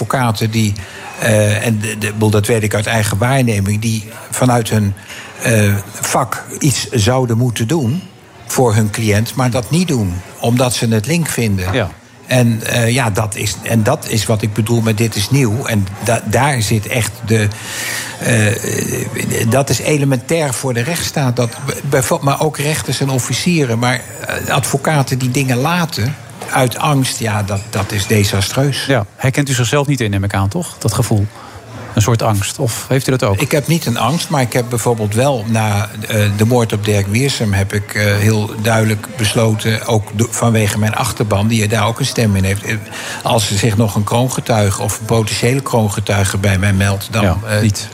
die... eh, en de, de, dat weet ik uit eigen waarneming... die vanuit hun eh, vak iets zouden moeten doen voor hun cliënt, maar dat niet doen, omdat ze het link vinden. Ja. En, eh, ja, dat is, en dat is wat ik bedoel met dit is nieuw. En da- daar zit echt de. dat is elementair voor de rechtsstaat. Dat, maar ook rechters en officieren. Maar advocaten die dingen laten uit angst, ja, dat, dat is desastreus. Ja, herkent u zichzelf niet in, neem ik aan, toch? Dat gevoel. Een soort angst. Of heeft u dat ook? Ik heb niet een angst, maar ik heb bijvoorbeeld wel na eh, de moord op Dirk Wiersum... heb ik eh, heel duidelijk besloten, ook vanwege mijn achterban... die daar ook een stem in heeft. Eh, Als er zich nog een kroongetuige of een potentiële kroongetuige bij mij meldt... dan Ja,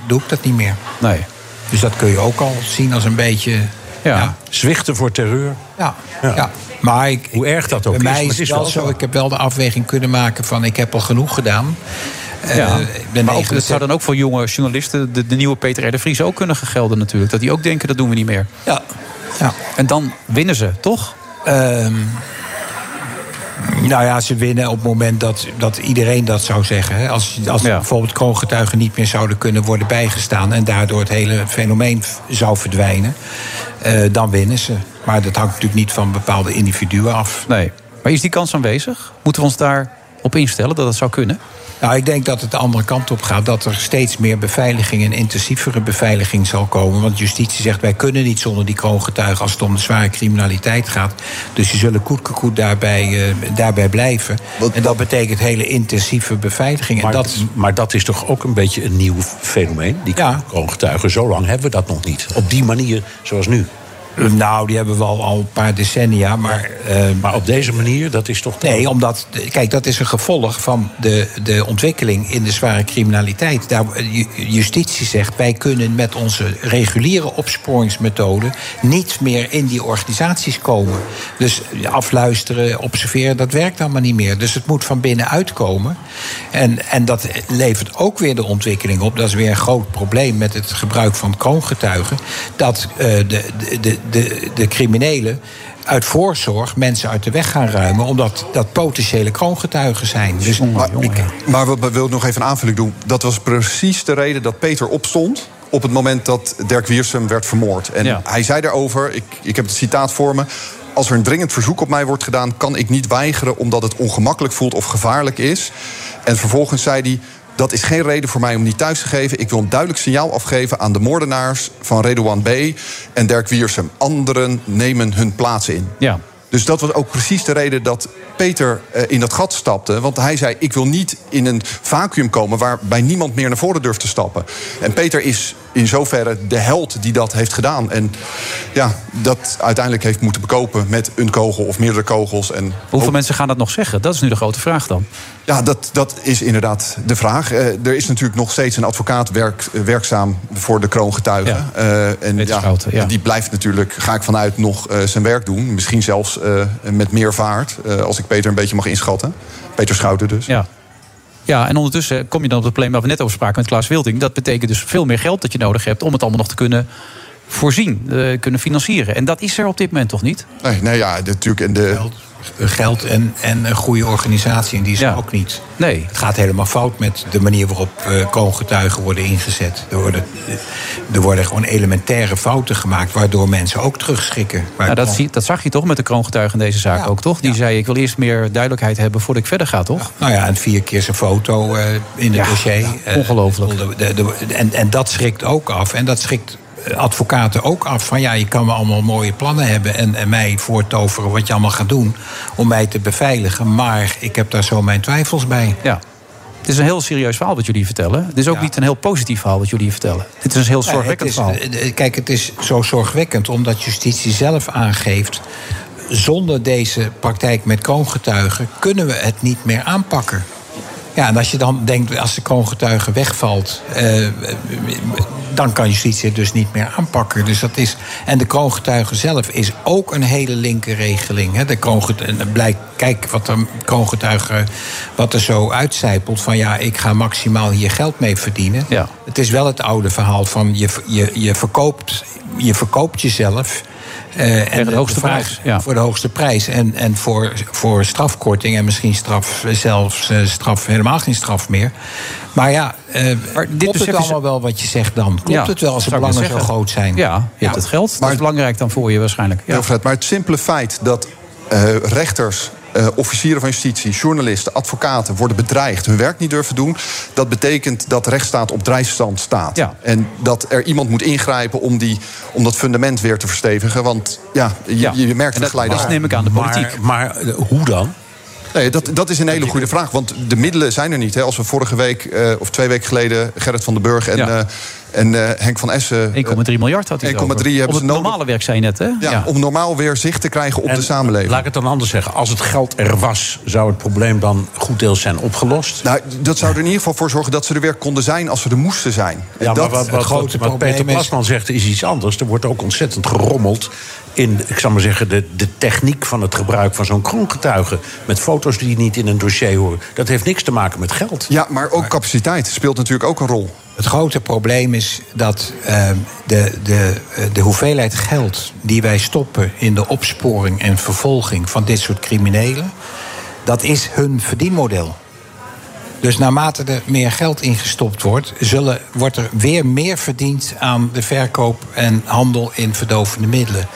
doe ik dat niet meer. Nee. Dus dat kun je ook al zien als een beetje... Ja. Zwichten voor terreur. Ja, ja. Maar ik, Hoe erg dat ook bij is, mij maar is het wel wel zo. Ik heb wel de afweging kunnen maken van... ik heb al genoeg gedaan. Eh, Ja, ik ben maar ook, 79 dat zou dan ook voor jonge journalisten, de, de nieuwe Peter R. de Vries, ook kunnen gelden natuurlijk. Dat die ook denken, dat doen we niet meer. Ja. ja. En dan winnen ze, toch? Ehm, nou ja, ze winnen op het moment dat, dat iedereen dat zou zeggen. Hè. Als, als bijvoorbeeld kroongetuigen niet meer zouden kunnen worden bijgestaan... en daardoor het hele fenomeen zou verdwijnen, eh, dan winnen ze. Maar dat hangt natuurlijk niet van bepaalde individuen af. Nee. Maar is die kans aanwezig? Moeten we ons daarop instellen dat het zou kunnen? Nou, ik denk dat het de andere kant op gaat. Dat er steeds meer beveiliging en intensievere beveiliging zal komen. Want justitie zegt, wij kunnen niet zonder die kroongetuigen... als het om de zware criminaliteit gaat. Dus die zullen koetkekoet daarbij, eh, daarbij blijven. en dat betekent hele intensieve beveiliging. En Maar dat, dat, maar dat is toch ook een beetje een nieuw fenomeen, die kroongetuigen. Zo lang hebben we dat nog niet. Op die manier zoals nu. Nou, die hebben we al, al een paar decennia. Maar, maar op deze manier, dat is toch... Nee, omdat, kijk, dat is een gevolg van de, de ontwikkeling in de zware criminaliteit. Daar, ju- justitie zegt, wij kunnen met onze reguliere opsporingsmethode... niet meer in die organisaties komen. Dus afluisteren, observeren, dat werkt allemaal niet meer. Dus het moet van binnenuit komen. En, en dat levert ook weer de ontwikkeling op. Dat is weer een groot probleem met het gebruik van kroongetuigen. Dat eh, de, de, de, de, de criminelen uit voorzorg mensen uit de weg gaan ruimen... omdat dat potentiële kroongetuigen zijn. Dus, Maar, ik, maar we, we willen nog even een aanvulling doen. Dat was precies de reden dat Peter opstond op het moment dat Dirk Wiersum werd vermoord. En Ja. hij zei daarover, ik, ik heb het citaat voor me... als er een dringend verzoek op mij wordt gedaan... kan ik niet weigeren omdat het ongemakkelijk voelt of gevaarlijk is. En vervolgens zei hij... Dat is geen reden voor mij om niet thuis te geven. Ik wil een duidelijk signaal afgeven aan de moordenaars van Redouan B. en Dirk Wiersum. Anderen nemen hun plaats in. Ja. Dus dat was ook precies de reden dat Peter eh, in dat gat stapte. Want hij zei: Ik wil niet in een vacuüm komen waarbij niemand meer naar voren durft te stappen. En Peter is in zoverre de held die dat heeft gedaan. En ja, dat uiteindelijk heeft moeten bekopen met een kogel of meerdere kogels. En Hoeveel mensen gaan dat nog zeggen? Dat is nu de grote vraag dan. ja, dat, dat is inderdaad de vraag. Eh, er is natuurlijk nog steeds een advocaat werk, eh, werkzaam voor de kroongetuigen. Eh, en ja, ja. die blijft natuurlijk, ga ik vanuit, nog zijn werk doen. Misschien zelfs met meer vaart, als ik Peter een beetje mag inschatten. Peter Schouten dus. Ja. Ja, en ondertussen kom je dan op het probleem waar we net over spraken met Klaas Wilding. Dat betekent dus veel meer geld dat je nodig hebt om het allemaal nog te kunnen voorzien, eh, kunnen financieren. En dat is er op dit moment toch niet? Nee, nou ja, natuurlijk. En de, geld en, en een goede organisatie. En die is ook niet. Nee. Het gaat helemaal fout met de manier waarop uh, kroongetuigen worden ingezet. Er worden, er worden gewoon elementaire fouten gemaakt... waardoor mensen ook terugschrikken. Nou, dat, zie, dat zag je toch met de kroongetuigen in deze zaak ook, toch? Die zei, ik wil eerst meer duidelijkheid hebben voordat ik verder ga, toch? Nou ja, en vier keer zijn foto uh, in het dossier. ongelooflijk. En, en dat schrikt ook af. En dat schrikt advocaten ook af van ja, je kan me allemaal mooie plannen hebben en, en mij voortoveren wat je allemaal gaat doen om mij te beveiligen. Maar ik heb daar zo mijn twijfels bij. Ja. Het is een heel serieus verhaal wat jullie vertellen. Het is ook niet een heel positief verhaal wat jullie vertellen. Het is een heel zorgwekkend nee, verhaal. Eh, kijk, het is zo zorgwekkend omdat justitie zelf aangeeft... zonder deze praktijk met kroongetuigen kunnen we het niet meer aanpakken. Ja, en als je dan denkt, als de kroongetuige wegvalt, eh, dan kan justitie het dus niet meer aanpakken. Dus dat is, en de kroongetuige zelf is ook een hele linker regeling. Hè. De kroongetuige, blijkt, kijk wat de kroongetuige wat er zo uitcijpelt: van ja, ik ga maximaal hier geld mee verdienen. Ja. Het is wel het oude verhaal van je, je, je, verkoopt, je verkoopt jezelf. Uh, en de hoogste prijs. Ja. Voor de hoogste prijs. En, en voor, voor strafkorting en misschien straf, zelfs uh, straf, helemaal geen straf meer. Maar ja, uh, maar dit klopt het allemaal wel wat je zegt dan? Klopt ja, het wel als de belangen zo groot zijn? Ja, je ja. hebt het geld. Maar, dat is belangrijk dan voor je waarschijnlijk. Ja. Fred, maar het simpele feit dat rechters uh, officieren van justitie, journalisten, advocaten worden bedreigd, hun werk niet durven doen. Dat betekent dat de rechtsstaat op drijfstand staat. Ja. En dat er iemand moet ingrijpen om, die, om dat fundament weer te verstevigen. Want ja, je, ja. je merkt het geleid Dat neem ik aan de politiek. Maar, maar hoe dan? Nee, dat, dat is een hele goede vraag. Want de middelen zijn er niet. Hè. Als we vorige week, uh, of twee weken geleden, Gerrit van den Burg en. Ja. Uh, en uh, Henk van Essen. 1,3 miljard had hij 1,3 hebben Om het ze normale werk zei je net, hè? Ja, ja, om normaal weer zicht te krijgen op en de samenleving. Laat ik het dan anders zeggen. Als het geld er was, zou het probleem dan goed deels zijn opgelost? Nou, dat zou er in ieder geval voor zorgen dat ze er weer konden zijn als ze er moesten zijn. Ja, dat, maar wat, wat, wat, wat Peter Plasman zegt is iets anders. Er wordt ook ontzettend gerommeld in, ik zal maar zeggen, de, de techniek van het gebruik van zo'n kroongetuige. Met foto's die niet in een dossier horen. Dat heeft niks te maken met geld. Ja, maar ook capaciteit speelt natuurlijk ook een rol. Het grote probleem is dat uh, de, de, de hoeveelheid geld die wij stoppen in de opsporing en vervolging van dit soort criminelen, dat is hun verdienmodel. Dus naarmate er meer geld ingestopt wordt, zullen, wordt er weer meer verdiend aan de verkoop en handel in verdovende middelen.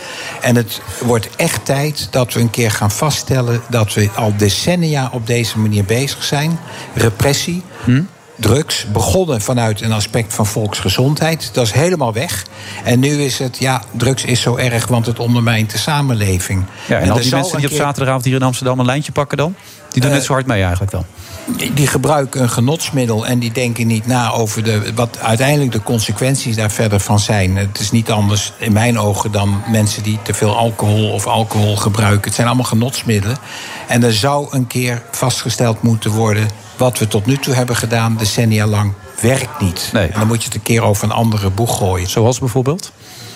En het wordt echt tijd dat we een keer gaan vaststellen dat we al decennia op deze manier bezig zijn. Repressie. Hm? drugs. Begonnen vanuit een aspect van volksgezondheid. Dat is helemaal weg. En nu is het, ja, drugs is zo erg, want het ondermijnt de samenleving. Ja, en, en al die mensen die op zaterdagavond hier in Amsterdam een lijntje pakken dan? Die doen uh, net zo hard mee eigenlijk dan? Die gebruiken een genotsmiddel en die denken niet na over de, wat uiteindelijk de consequenties daar verder van zijn. Het is niet anders in mijn ogen dan mensen die te veel alcohol of alcohol gebruiken. Het zijn allemaal genotsmiddelen. En er zou een keer vastgesteld moeten worden wat we tot nu toe hebben gedaan, decennia lang, werkt niet. Nee. En dan moet je het een keer over een andere boeg gooien. Zoals bijvoorbeeld?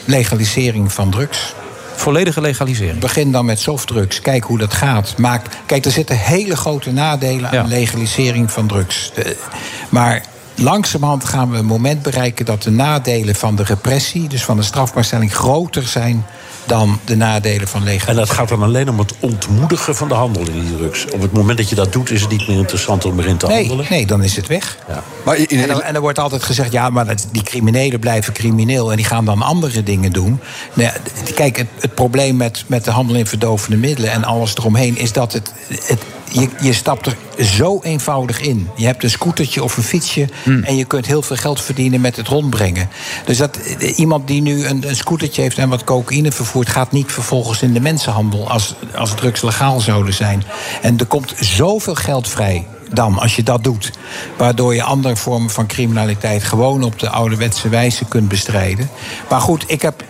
Legalisering van drugs. Volledige legalisering. Begin dan met softdrugs. Kijk hoe dat gaat. Maak, kijk, er zitten hele grote nadelen Ja. aan legalisering van drugs. De- maar langzamerhand gaan we een moment bereiken dat de nadelen van de repressie, dus van de strafbaarstelling, groter zijn dan de nadelen van legalisering. En dat gaat dan alleen om het ontmoedigen van de handel in die drugs. Op het moment dat je dat doet, is het niet meer interessant om erin te Nee, handelen. nee, dan is het weg. Ja. Maar in, in- En, dan- en er wordt altijd gezegd, ja, maar dat- die criminelen blijven crimineel... en die gaan dan andere dingen doen. Nou ja, kijk, het, het probleem met, met de handel in verdovende middelen... en alles eromheen, is dat het, het, je, je stapt er zo eenvoudig in. Je hebt een scootertje of een fietsje... en je kunt heel veel geld verdienen met het rondbrengen. Dus dat, eh, iemand die nu een, een scootertje heeft en wat cocaïne vervoert... gaat niet vervolgens in de mensenhandel als, als drugs legaal zouden zijn. En er komt zoveel geld vrij dan, als je dat doet. Waardoor je andere vormen van criminaliteit gewoon op de ouderwetse wijze kunt bestrijden. Maar goed, ik heb.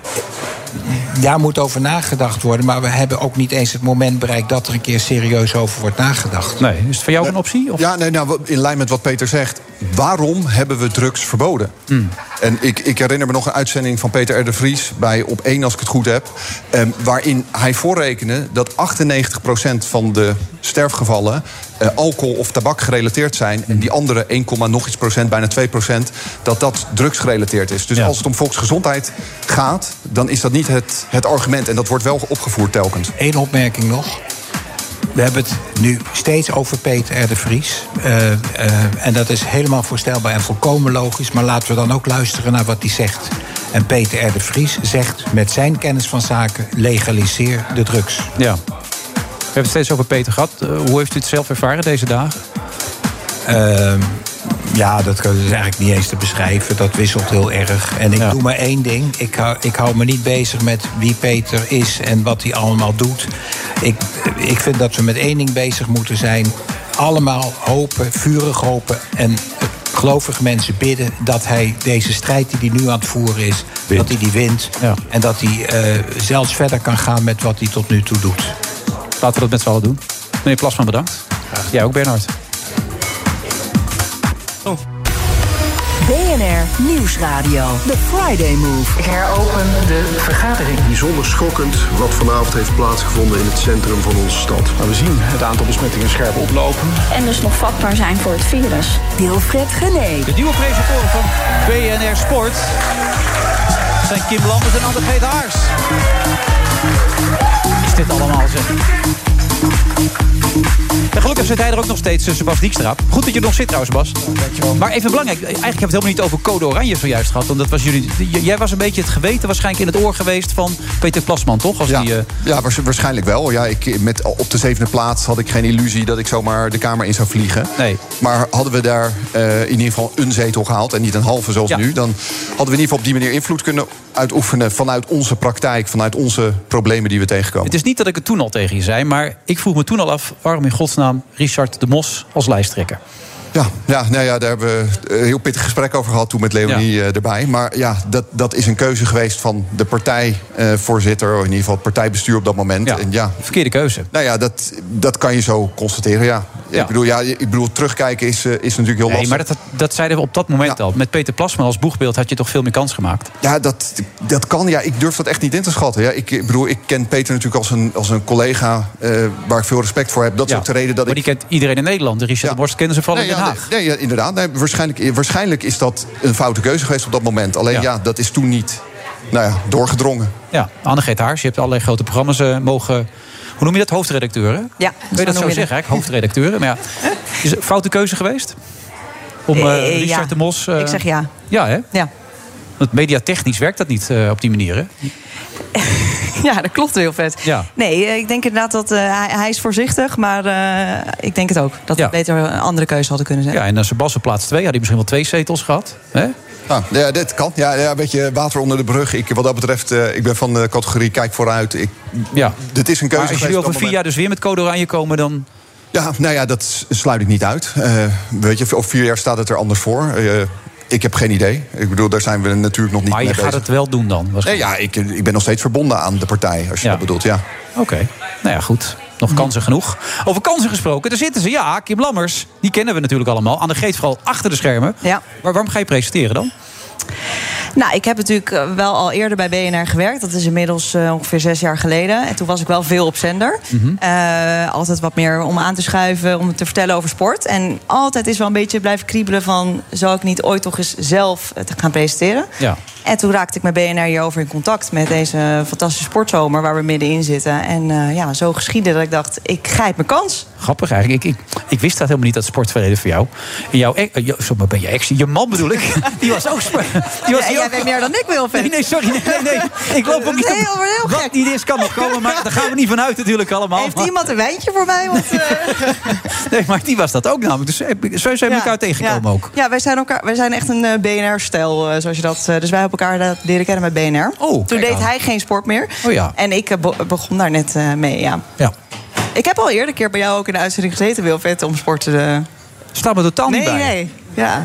Daar moet over nagedacht worden. Maar we hebben ook niet eens het moment bereikt dat er een keer serieus over wordt nagedacht. Nee, is het voor jou een optie? Of? Ja, nee, nou, in lijn met wat Peter zegt. Waarom hebben we drugs verboden? Hmm. En ik, ik herinner me nog een uitzending van Peter R. de Vries... bij Op 1, als ik het goed heb... Eh, waarin hij voorrekende dat 98% van de sterfgevallen... eh, alcohol of tabak gerelateerd zijn. En die andere 1, nog iets procent, bijna 2 procent... dat dat drugs gerelateerd is. Dus Ja. als het om volksgezondheid gaat... dan is dat niet het, het argument. En dat wordt wel opgevoerd telkens. Eén opmerking nog. we hebben het nu steeds over Peter R. de Vries. Eh, eh, en dat is helemaal voorstelbaar en volkomen logisch. Maar laten we dan ook luisteren naar wat hij zegt. En Peter R. de Vries zegt met zijn kennis van zaken... legaliseer de drugs. Ja. We hebben het steeds over Peter gehad. Eh, hoe heeft u het zelf ervaren deze dagen? Ehm, ja, dat is eigenlijk niet eens te beschrijven. Dat wisselt heel erg. En ik doe maar één ding. Ik hou, ik hou me niet bezig met wie Peter is en wat hij allemaal doet. Ik, ik vind dat we met één ding bezig moeten zijn. Allemaal hopen, vurig hopen en gelovige mensen bidden... dat hij deze strijd die hij nu aan het voeren is, dat hij die wint. En dat hij eh, zelfs verder kan gaan met wat hij tot nu toe doet. Laten we dat met z'n allen doen. Meneer Plasman, bedankt. Jij ook, Bernhard. BNR Nieuwsradio. The Friday Move. Ik heropen de vergadering. Bijzonder schokkend wat vanavond heeft plaatsgevonden in het centrum van onze stad. we zien het aantal besmettingen scherp oplopen. En dus nog vatbaar zijn voor het virus. Wilfred Gené. De nieuwe presentatoren van BNR Sport zijn Kim Lambert en Annegreet Haars. Is dit allemaal zeg? En gelukkig zit hij er ook nog steeds, eh, Sebas Dijkstra. Goed dat je er nog zit trouwens, Bas. Maar even belangrijk, eigenlijk hebben we het helemaal niet over code oranje zojuist gehad. Want dat was jullie, j- jij was een beetje het geweten waarschijnlijk in het oor geweest van Peter Plasman, toch? Als Ja, die, eh, ja waars- waarschijnlijk wel. Ja, ik, met, op de zevende plaats had ik geen illusie dat ik zomaar de Kamer in zou vliegen. Nee. Maar hadden we daar eh, in ieder geval een zetel gehaald en niet een halve zoals Ja. nu... dan hadden we in ieder geval op die manier invloed kunnen uitoefenen... vanuit onze praktijk, vanuit onze problemen die we tegenkomen. Het is niet dat ik het toen al tegen je zei, maar ik vroeg me toen al af... waarom in godsnaam Richard de Mos als lijsttrekker? Ja, ja, nou ja, daar hebben we een heel pittig gesprek over gehad toen met Leonie eh, erbij. Maar ja, dat, dat is een keuze geweest van de partijvoorzitter, of in ieder geval het partijbestuur op dat moment. Ja, en ja, verkeerde keuze. Nou ja, dat, dat kan je zo constateren, ja. Ja. Ik, bedoel, ja ik bedoel, terugkijken is, eh, is natuurlijk heel Nee, lastig. maar dat, dat zeiden we op dat moment al. Met Peter Plasman als boegbeeld had je toch veel meer kans gemaakt. Ja, dat, dat kan. Ja, ik durf dat echt niet in te schatten. Ja, ik, ik bedoel, ik ken Peter natuurlijk als een, als een collega eh, waar ik veel respect voor heb. Dat is ook de reden dat maar ik... die kent iedereen in Nederland. De Richard de Mos kennen ze vooral Nee, in Den Haag. nee, nee, ja, inderdaad. Nee, waarschijnlijk, waarschijnlijk is dat een foute keuze geweest op dat moment. Alleen Ja. ja, dat is toen niet nou ja, doorgedrongen. Ja, Annegreet Haars, je hebt allerlei grote programma's eh, mogen... Hoe noem je dat? Hoofdredacteuren? Ja, Kun je dat zo zeggen, eigenlijk? Hoofdredacteuren. Maar ja, is het een foute keuze geweest? Om eh, Eh, Richard ja. de Mos... Ik zeg ja. Ja, hè? Ja. Want mediatechnisch werkt dat niet eh, op die manier, hè? Ja, dat klopt heel vet. Ja. Nee, eh, ik denk inderdaad dat eh, hij, hij is voorzichtig, maar eh, ik denk het ook. Dat Ja. we beter een andere keuze hadden kunnen zijn. Ja, en dan Sebas op plaats 2 had hij misschien wel twee zetels gehad. Hè? Ah, ja, dit kan. Ja, ja, een beetje water onder de brug. Ik, wat dat betreft, eh, ik ben van de categorie kijk vooruit. Ik, Ja. Dit is een keuze Maar als jullie over vier jaar dus weer met code oranje komen, dan... Ja, nou ja, dat sluit ik niet uit. Eh, weet je, over vier jaar staat het er anders voor. Eh, ik heb geen idee. Ik bedoel, daar zijn we natuurlijk nog niet Maar je mee gaat bezig. het wel doen dan? Nee, ja, ik, ik ben nog steeds verbonden aan de partij, als je Ja. dat bedoelt, ja. Oké, nou ja, goed. Nog kansen genoeg. Over kansen gesproken, daar zitten ze. Ja, Kim Lammers, die kennen we natuurlijk allemaal. Anne Geet vooral achter de schermen. Ja. Maar waarom ga je presenteren dan? Nou, ik heb natuurlijk eh, wel al eerder bij BNR gewerkt. Dat is inmiddels eh, ongeveer zes jaar geleden. En toen was ik wel veel op zender. Mhm. Eh, altijd wat meer om aan te schuiven, om te vertellen over sport. En altijd is wel een beetje blijven kriebelen van... zou ik niet ooit toch eens zelf te gaan presenteren? Ja. En toen raakte ik met BNR hierover in contact... met deze fantastische sportzomer waar we middenin zitten. En eh, ja, zo geschiedde dat ik dacht, ik grijp mijn kans. Grappig eigenlijk. Ik, ik, ik wist dat helemaal niet, dat sportverleden voor jou. En jouw ex, eh, jou- maar ben je ex? Je man bedoel ik. Die was ook sport. Die was Ja, jij ook- weet meer dan ik wil, Nee, nee, sorry. Nee, nee, nee. Ik loop ook niet op- maar heel Wat niet is, kan nog komen. Maar daar gaan we niet vanuit natuurlijk allemaal. Heeft Maar- iemand een wijntje voor mij? Want, eh, Nee, maar die was dat ook namelijk. Dus zo zijn we elkaar tegengekomen ja. ook. Ja, wij zijn, elkaar, wij zijn echt een eh, zoals je dat... dus wij hebben elkaar dat leren kennen met BNR. Oh, Toen deed aan. hij geen sport meer. Oh ja. En ik eh, be- begon daar net eh, mee, ja. Ja. Ik heb al eerder een keer bij jou ook in de uitzending gezeten, Wilfred, om sport te... Staat me totaal niet nee, bij. Nee, Ja.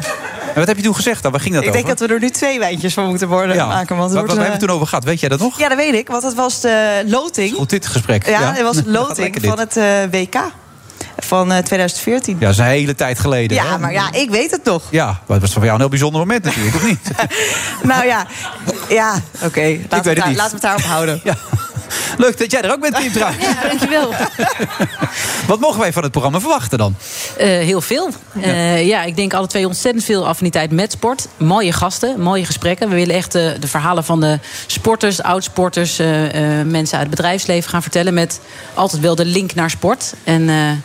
En wat heb je toen gezegd dan? Waar ging dat Ik over? denk dat we er nu twee wijntjes van moeten worden, ja. maken. Want waar een, hebben we het toen over gehad? Weet jij dat nog? Ja, dat weet ik, want het was de loting. Goed, dit gesprek. Ja, het was de loting van het eh, WK van eh, 2014. Ja, dat is een hele tijd geleden. Ja, hè? maar ja, ik weet het toch. Ja, maar het was voor jou een heel bijzonder moment natuurlijk, of niet? Nou ja, ja oké. weet Laten, we het daar- laten we het daarop houden. Ja. Leuk dat jij er ook bent, Kim. Ja, dankjewel. Wat mogen wij van het programma verwachten dan? Eh, heel veel. Ja. ja, ik denk alle twee ontzettend veel affiniteit met sport. Mooie gasten, mooie gesprekken. We willen echt de, de verhalen van de sporters, oudsporters... Uh, mensen uit het bedrijfsleven gaan vertellen... met altijd wel de link naar sport. En,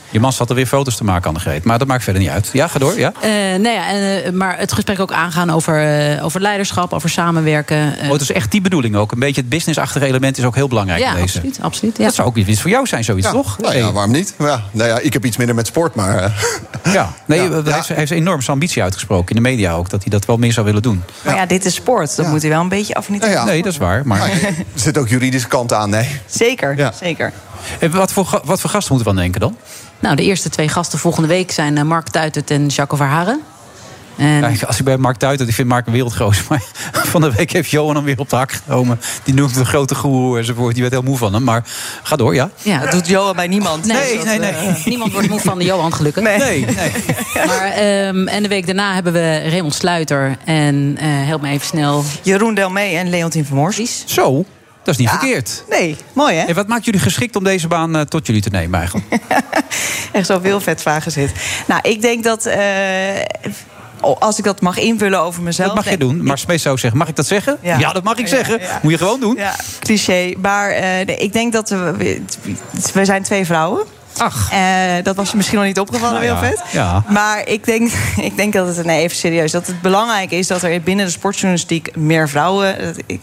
Je man zat er weer foto's te maken, Annegreet. Maar dat maakt verder niet uit. Ja, ga door. Ja? nou ja, en, maar het gesprek ook aangaan over, over leiderschap, over samenwerken. Oh, het is echt die bedoeling ook. Een beetje het businessachtige element is ook heel belangrijk ja, in deze. absoluut. absoluut ja. Dat zou ook iets voor jou zijn, zoiets, ja. toch? Nou ja, waarom niet? Ja, nou ja, ik heb iets minder met sport, maar... Uh, ja, nee, ja. Hij, heeft, hij heeft enorm zijn ambitie uitgesproken in de media ook... dat hij dat wel meer zou willen doen. Maar ja, dit is sport. Dan moet hij wel een beetje affiniteit ja, Nee, dat is waar. Maar... maar er zit ook juridische kant aan, nee. Zeker, zeker. En wat, voor, wat voor gasten moeten we aan denken dan? Nou, de eerste twee gasten volgende week zijn Mark Tuitert en Jacques Verharen. En... Ja, als ik bij Mark Tuitert, ik vind Mark een wereldgroot. Maar van de week heeft Johan hem weer op de hak genomen. Die noemt een grote goeroe enzovoort. Die werd heel moe van hem. Maar ga door, ja. ja. Dat doet Johan bij niemand. Nee, nee, nee. nee. Uh, niemand wordt moe van de Johan, gelukkig. Nee. nee, nee. maar, um, en de week daarna hebben we Raymond Sluiter. En uh, help me even snel. Jeroen Delmee en Leontien Vermors. Zo. Dat is niet ja. verkeerd. Nee, mooi hè? En wat maakt jullie geschikt om deze baan uh, tot jullie te nemen eigenlijk? Echt zoveel vetvragen zit. Nou, ik denk dat... Uh, als ik dat mag invullen over mezelf. Dat mag je doen. Maar Smees zou zeggen, mag ik dat zeggen? Ja, ja dat mag ik zeggen. Ja. Moet je gewoon doen. Ja, cliché. Maar uh, nee, ik denk dat we... We zijn twee vrouwen. Ach. Uh, dat was je misschien nog niet opgevallen, nou, Wilfred. Ja. Maar ik denk, ik denk dat het... Nee, even serieus. Dat het belangrijk is dat er binnen de sportjournalistiek meer vrouwen... Ik,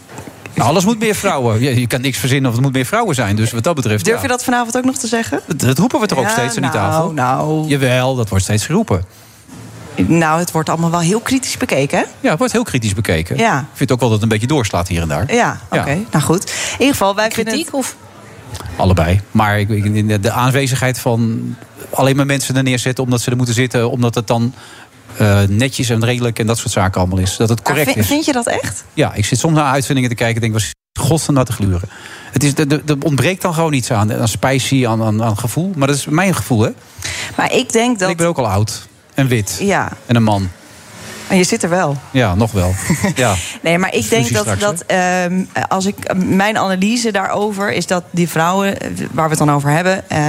nou, alles moet meer vrouwen. Je, je kan niks verzinnen of het moet meer vrouwen zijn. Dus wat dat betreft. Durf ja. je dat vanavond ook nog te zeggen? Dat, dat roepen we toch ook steeds aan die nou, tafel? Nou, Jawel, dat wordt steeds geroepen. Nou, het wordt allemaal wel heel kritisch bekeken. Ja, het wordt heel kritisch bekeken. Ja. Ik vind ook wel dat het een beetje doorslaat hier en daar. Ja, oké. Okay. Nou goed. In ieder geval, wij Kritiek vinden... Het... of? Allebei. Maar ik, de aanwezigheid van alleen maar mensen er neerzetten... omdat ze er moeten zitten, omdat het dan... Uh, netjes en redelijk en dat soort zaken allemaal is. Dat het correct vind, is. Vind je dat echt? Ja, ik zit soms naar uitzendingen te kijken en denk... was godsnaam naar te gluren. Het is, er ontbreekt dan gewoon iets aan. Aan spicy, aan, aan, aan gevoel. Maar dat is mijn gevoel, hè? Maar ik denk dat... Ik ben ook al oud. En wit. Ja. En een man. En je zit er wel. Ja, nog wel. Ja. nee, maar ik denk dat, straks, dat uh, als ik mijn analyse daarover is dat die vrouwen waar we het dan over hebben, uh,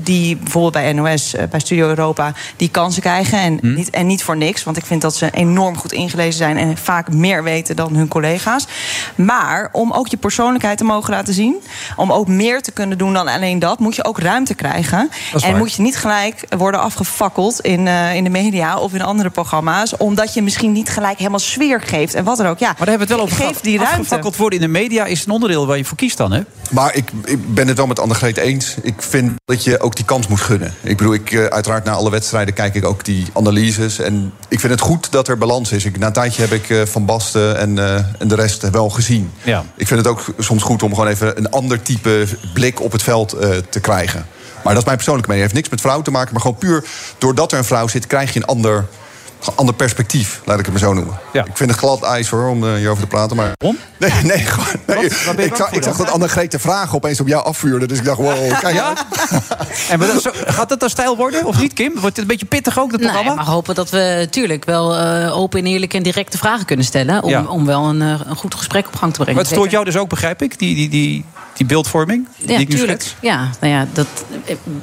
die bijvoorbeeld bij NOS, uh, bij Studio Europa, die kansen krijgen en, Hm. hmm. niet, en niet voor niks, want ik vind dat ze enorm goed ingelezen zijn en vaak meer weten dan hun collega's. Maar om ook je persoonlijkheid te mogen laten zien, om ook meer te kunnen doen dan alleen dat, moet je ook ruimte krijgen. En waar. moet je niet gelijk worden afgefakkeld in, uh, in de media of in andere programma's, omdat je misschien niet gelijk helemaal sfeer geeft en wat dan ook. Ja, maar daar hebben we het wel over geef gehad. die ruimte. Afgefakkeld worden in de media is een onderdeel waar je voor kiest dan, hè? Maar ik, ik ben het wel met Annegreet eens. Ik vind dat je ook die kans moet gunnen. Ik bedoel, ik, uh, uiteraard na alle wedstrijden kijk ik ook die analyses. En ik vind het goed dat er balans is. Ik, na een tijdje heb ik uh, Van Basten en, uh, en de rest wel gezien. Ja. Ik vind het ook soms goed om gewoon even een ander type blik op het veld te krijgen. Maar dat is mijn persoonlijke mening. Het heeft niks met vrouw te maken, maar gewoon puur doordat er een vrouw zit, krijg je een ander ander perspectief, laat ik het maar zo noemen. Ja. Ik vind het glad ijs hoor, om uh, hierover te praten. Maar... Om? Nee, nee, gewoon, nee. Wat? Ik, zag, ik zag dat Annegreet de vragen opeens op jou afvuurde. Dus ik dacht, wow, kijk ja? en dat, zo, gaat dat dan stijl worden, of niet, Kim? Wordt het een beetje pittig ook, dat nee, programma? maar hopen dat we natuurlijk wel uh, open en eerlijk en directe vragen kunnen stellen. Om, ja. om wel een, uh, een goed gesprek op gang te brengen. Maar het stoort jou dus ook, begrijp ik, die, die, die, die beeldvorming? Ja, die tuurlijk. Ja, nou ja, dat,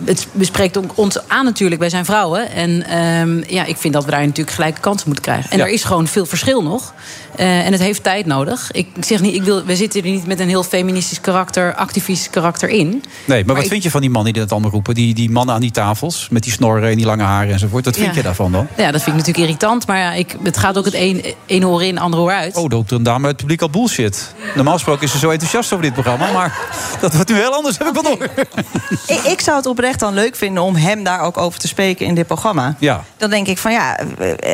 het bespreekt ons aan natuurlijk. Wij zijn vrouwen. En um, ja, ik vind dat we daar natuurlijk gelijke kansen moeten krijgen. En ja. er is gewoon veel verschil nog. Uh, en het heeft tijd nodig. Ik zeg niet, ik wil, we zitten er niet met een heel feministisch karakter, activistisch karakter in. Nee, maar, maar wat ik, vind je van die mannen die dat allemaal roepen? Die, die mannen aan die tafels met die snorren en die lange haren enzovoort. Wat vind ja. je daarvan dan? Ja, dat vind ik natuurlijk irritant. Maar ja, ik, het gaat ook het een, een hoor in, ander hoor uit. Oh, dan roept een dame uit het publiek al bullshit. Normaal gesproken is ze zo enthousiast over dit programma. Maar dat wordt nu heel anders, heb ik wel door. ik, ik zou het oprecht dan leuk vinden om hem daar ook over te spreken in dit programma. Ja. Dan denk ik van ja,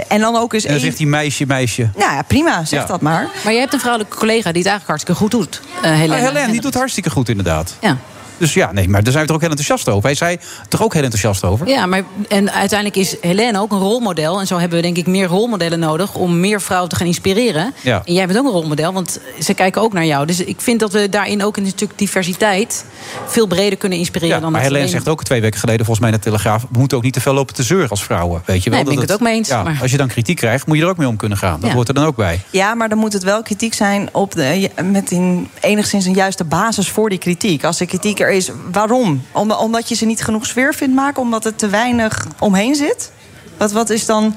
en dan ook eens. En dan zegt hij meisje, meisje. Nou ja, prima, zeg Ja. dat maar. Maar je hebt een vrouwelijke collega die het eigenlijk hartstikke goed doet. Uh, Helene. Ah, Helene, die doet hartstikke goed inderdaad. Ja. Dus ja, nee, maar daar zijn we toch ook heel enthousiast over. Hij zei toch ook heel enthousiast over? Ja, maar en uiteindelijk is Helene ook een rolmodel. En zo hebben we denk ik meer rolmodellen nodig om meer vrouwen te gaan inspireren. Ja. En jij bent ook een rolmodel, want ze kijken ook naar jou. Dus ik vind dat we daarin ook in een stuk diversiteit veel breder kunnen inspireren Ja, dan maar dat Helene alleen- zegt ook twee weken geleden volgens mij in de Telegraaf... we moeten ook niet te veel lopen te zeuren als vrouwen. Weet je wel? Nee, ben ik Dat het ook mee eens, Ja, maar- Als je dan kritiek krijgt, moet je er ook mee om kunnen gaan. Dat Ja. hoort er dan ook bij. Ja, maar dan moet het wel kritiek zijn op de, met een, enigszins een juiste basis voor die kritiek. Als de kritiek er is, waarom? Om, omdat je ze niet genoeg sfeer vindt maken? Omdat er te weinig omheen zit? Wat, wat is dan...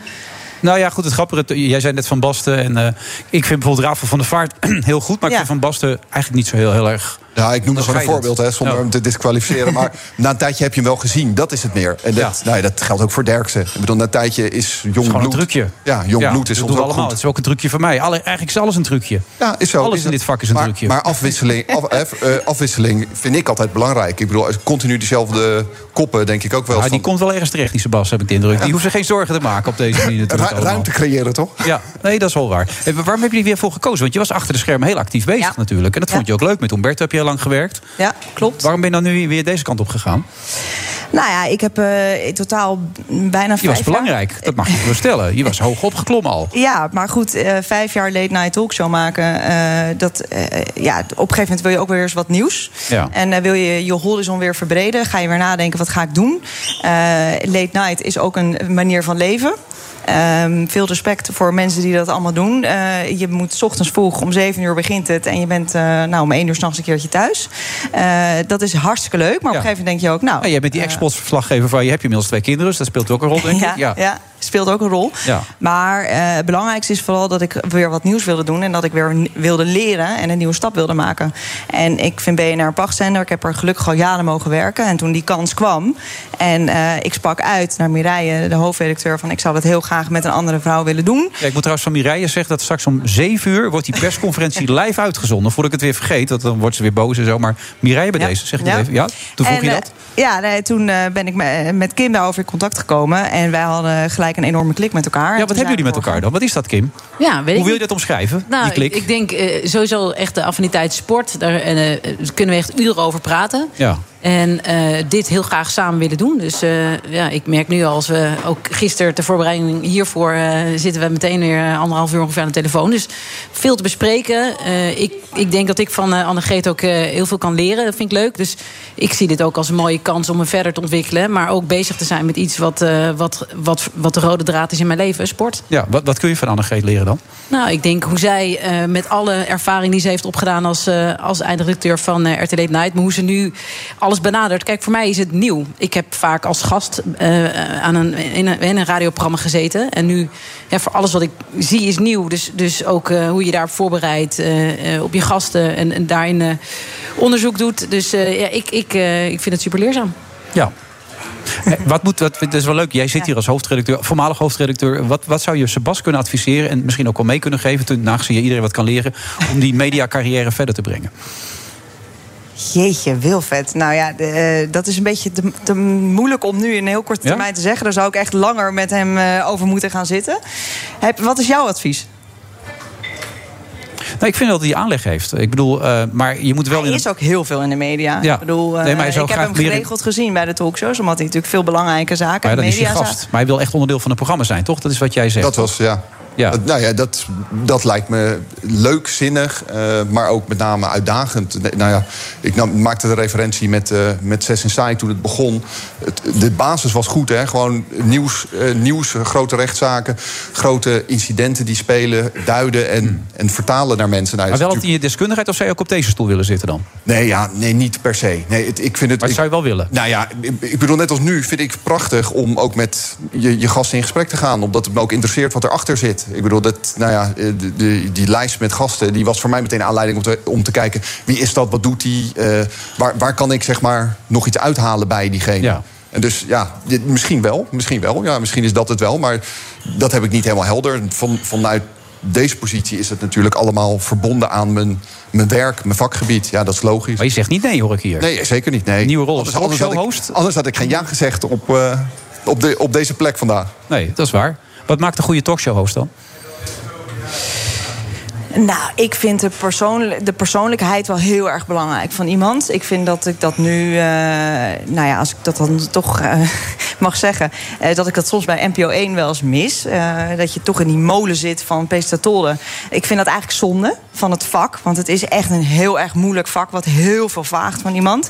Nou ja, goed, het grappige, jij zei net Van Basten. En eh, ik vind bijvoorbeeld Rafael van der Vaart heel goed. Maar ik vind Van Basten eigenlijk niet zo heel, heel erg... Ja, ik noem dat gewoon een voorbeeld, hè, zonder Ja. hem te disqualificeren. Maar na een tijdje heb je hem wel gezien. Dat is het meer. En dat, nou ja, dat geldt ook voor Derksen. Ik bedoel, na een tijdje is jong gewoon bloed... een trucje. Ja, jong Ja, bloed is dat soms ook allemaal. goed. Het is ook een trucje voor mij. Alle, eigenlijk is alles een trucje. Ja, is zo. Alles Is in het. dit vak is een maar, trucje. Maar afwisseling, af, eh, eh, afwisseling vind ik altijd belangrijk. Ik bedoel, als continu dezelfde koppen, denk ik ook wel. Ja, die komt wel ergens terecht, die Sebas, heb ik de indruk. Die hoeft zich geen zorgen te maken op deze manier. ru- ruimte creëren, toch? Ja, nee, dat is wel waar. En waarom heb je er weer voor gekozen? Want je was achter de schermen heel actief bezig Ja. natuurlijk. En dat vond je ook leuk. Met Humberto heb je heel lang gewerkt. Ja, klopt. Waarom ben je dan nu weer deze kant op gegaan? Nou ja, ik heb eh, in totaal bijna vijf Je was jaar- belangrijk, dat mag je wel stellen. Je was hoog opgeklommen al. Ja, maar goed, eh, vijf jaar late night talkshow maken. eh, dat, ja, op een gegeven moment wil je ook weer eens wat nieuws. Ja. En wil je je horizon weer verbreden. Ga je weer nadenken, wat ga ik doen? Late night is ook een manier van leven. Ehm, veel respect voor mensen die dat allemaal doen. Je moet 's ochtends vroeg, om 7 uur begint het... en je bent nou, om 1 uur s'nachts een keertje thuis. Eh, dat is hartstikke leuk, maar op een gegeven moment denk je ook... nou, Ja, jij bent die eh, ex-sportverslaggever van je hebt je inmiddels twee kinderen. Dus dat speelt ook een rol, denk ik. ja, ja. Speelt ook een rol. Ja. Maar eh, het belangrijkste is vooral dat ik weer wat nieuws wilde doen... en dat ik weer wilde leren en een nieuwe stap wilde maken. En ik vind BNR een pachtzender. Ik heb er gelukkig al jaren mogen werken. En toen die kans kwam en eh, ik sprak uit naar Mireille, de hoofdredacteur... van ik zou dat heel graag met een andere vrouw willen doen. Ja, ik moet trouwens van Mireille zeggen dat straks om 7 uur wordt die persconferentie live uitgezonden. Voordat ik het weer vergeet, want dan wordt ze weer boos en zo. Maar Mireille bij deze, zeg je Ja. even. Ja, toen vroeg En, je eh, dat? ja, nee, toen ben ik me- met Kim daarover in contact gekomen. En wij hadden gelijk een enorme klik met elkaar. Ja, wat hebben jullie met elkaar dan? Wat is dat, Kim? Ja, weet Hoe ik wil je dat omschrijven, Nou, die klik? ik, ik denk eh, sowieso echt de affiniteit sport. Daar eh, eh, kunnen we echt uren over praten. Ja. En eh, dit heel graag samen willen doen. Dus eh, ja, ik merk nu als we ook gisteren ter voorbereiding hiervoor eh, zitten we meteen weer anderhalf uur ongeveer aan de telefoon. Dus veel te bespreken. Ik, ik denk dat ik van eh Annegreet ook heel veel kan leren. Dat vind ik leuk. Dus ik zie dit ook als een mooie kans om me verder te ontwikkelen. Maar ook bezig te zijn met iets wat, wat, wat, wat de rode draad is in mijn leven, sport. Ja, wat, wat kun je van Annegreet leren dan? Nou, ik denk hoe zij met alle ervaring die ze heeft opgedaan als, als eindredacteur van RTL Night, maar hoe ze nu alles benadert. Kijk, voor mij is het nieuw. Ik heb vaak als gast eh, aan een, in, een, radioprogramma gezeten. En nu, voor alles wat ik zie, is nieuw. Dus, dus ook eh, hoe je daarop voorbereidt eh, op je gasten en, daarin onderzoek doet. Dus ja, ik, ik, ik vind het super leerzaam. Ja. Wat moet, wat, dat is wel leuk. Jij zit hier als hoofdredacteur, voormalig hoofdredacteur. Wat, wat zou je Sebas kunnen adviseren en misschien ook wel mee kunnen geven, toen aangezien je iedereen wat kan leren, om die mediacarrière verder te brengen? Jeetje, Wilfred. Nou ja, de, eh, dat is een beetje te, te moeilijk om nu in een heel korte Ja? termijn te zeggen. Daar zou ik echt langer met hem eh, over moeten gaan zitten. Heb, wat is jouw advies? Nou, ik vind dat hij die aanleg heeft. Ik bedoel, eh, maar je moet wel. Hij in is ook heel veel in de media. Ja. Ik bedoel, eh, Nee, maar ik heb hem in- geregeld gezien bij de talkshows. Omdat hij natuurlijk veel belangrijke zaken Maar in dan de is hij media gast. Maar hij wil echt onderdeel van het programma zijn, toch? Dat is wat jij zegt. Dat was, ja. Ja. Dat- nou ja, dat, dat lijkt me leuk, zinnig, eh, maar ook met name uitdagend. Nou ja, ik nam- maakte de referentie met, eh met Zes Inside toen het begon. Het, de basis was goed, hè? Gewoon nieuws, eh, nieuws, grote rechtszaken, grote incidenten die spelen, duiden en, en vertalen naar mensen. Nou. Maar wel dat in je deskundigheid of zou je ook op deze stoel willen zitten dan? Nee, ja, nee, niet per se. Nee, het, ik vind het, Maar ik- zou je wel willen? Nou ja, ik- ik bedoel, net als nu vind ik prachtig om ook met je, je gasten in gesprek te gaan. Omdat het me ook interesseert wat erachter zit. Ik bedoel, dat, nou ja, de, de- die lijst met gasten, die was voor mij meteen aanleiding om te, om te kijken wie is dat, wat doet die, eh, waar, waar kan ik zeg maar nog iets uithalen bij diegene. Ja. En dus ja, dit- misschien wel, misschien wel. Ja, misschien is dat het wel, maar dat heb ik niet helemaal helder. Van, vanuit deze positie is het natuurlijk allemaal verbonden aan mijn, mijn werk, mijn vakgebied. Ja, dat is logisch. Maar je zegt niet nee, hoor ik hier. Nee, zeker niet. Nee. Nieuwe rol als Anders- anders had ik- talkshow-host? Anders had ik geen ja gezegd op, eh, op, de, op deze plek vandaag. Nee, dat is waar. Wat maakt een goede talkshow-host dan? Nou, ik vind de, de persoonlijkheid wel heel erg belangrijk van iemand. Ik vind dat ik dat nu, eh, nou ja, als ik dat dan toch eh, mag zeggen, eh, dat ik dat soms bij NPO 1 wel eens mis. Dat je toch in die molen zit van presentatoren. Ik vind dat eigenlijk zonde van het vak, want het is echt een heel erg moeilijk vak wat heel veel vraagt van iemand.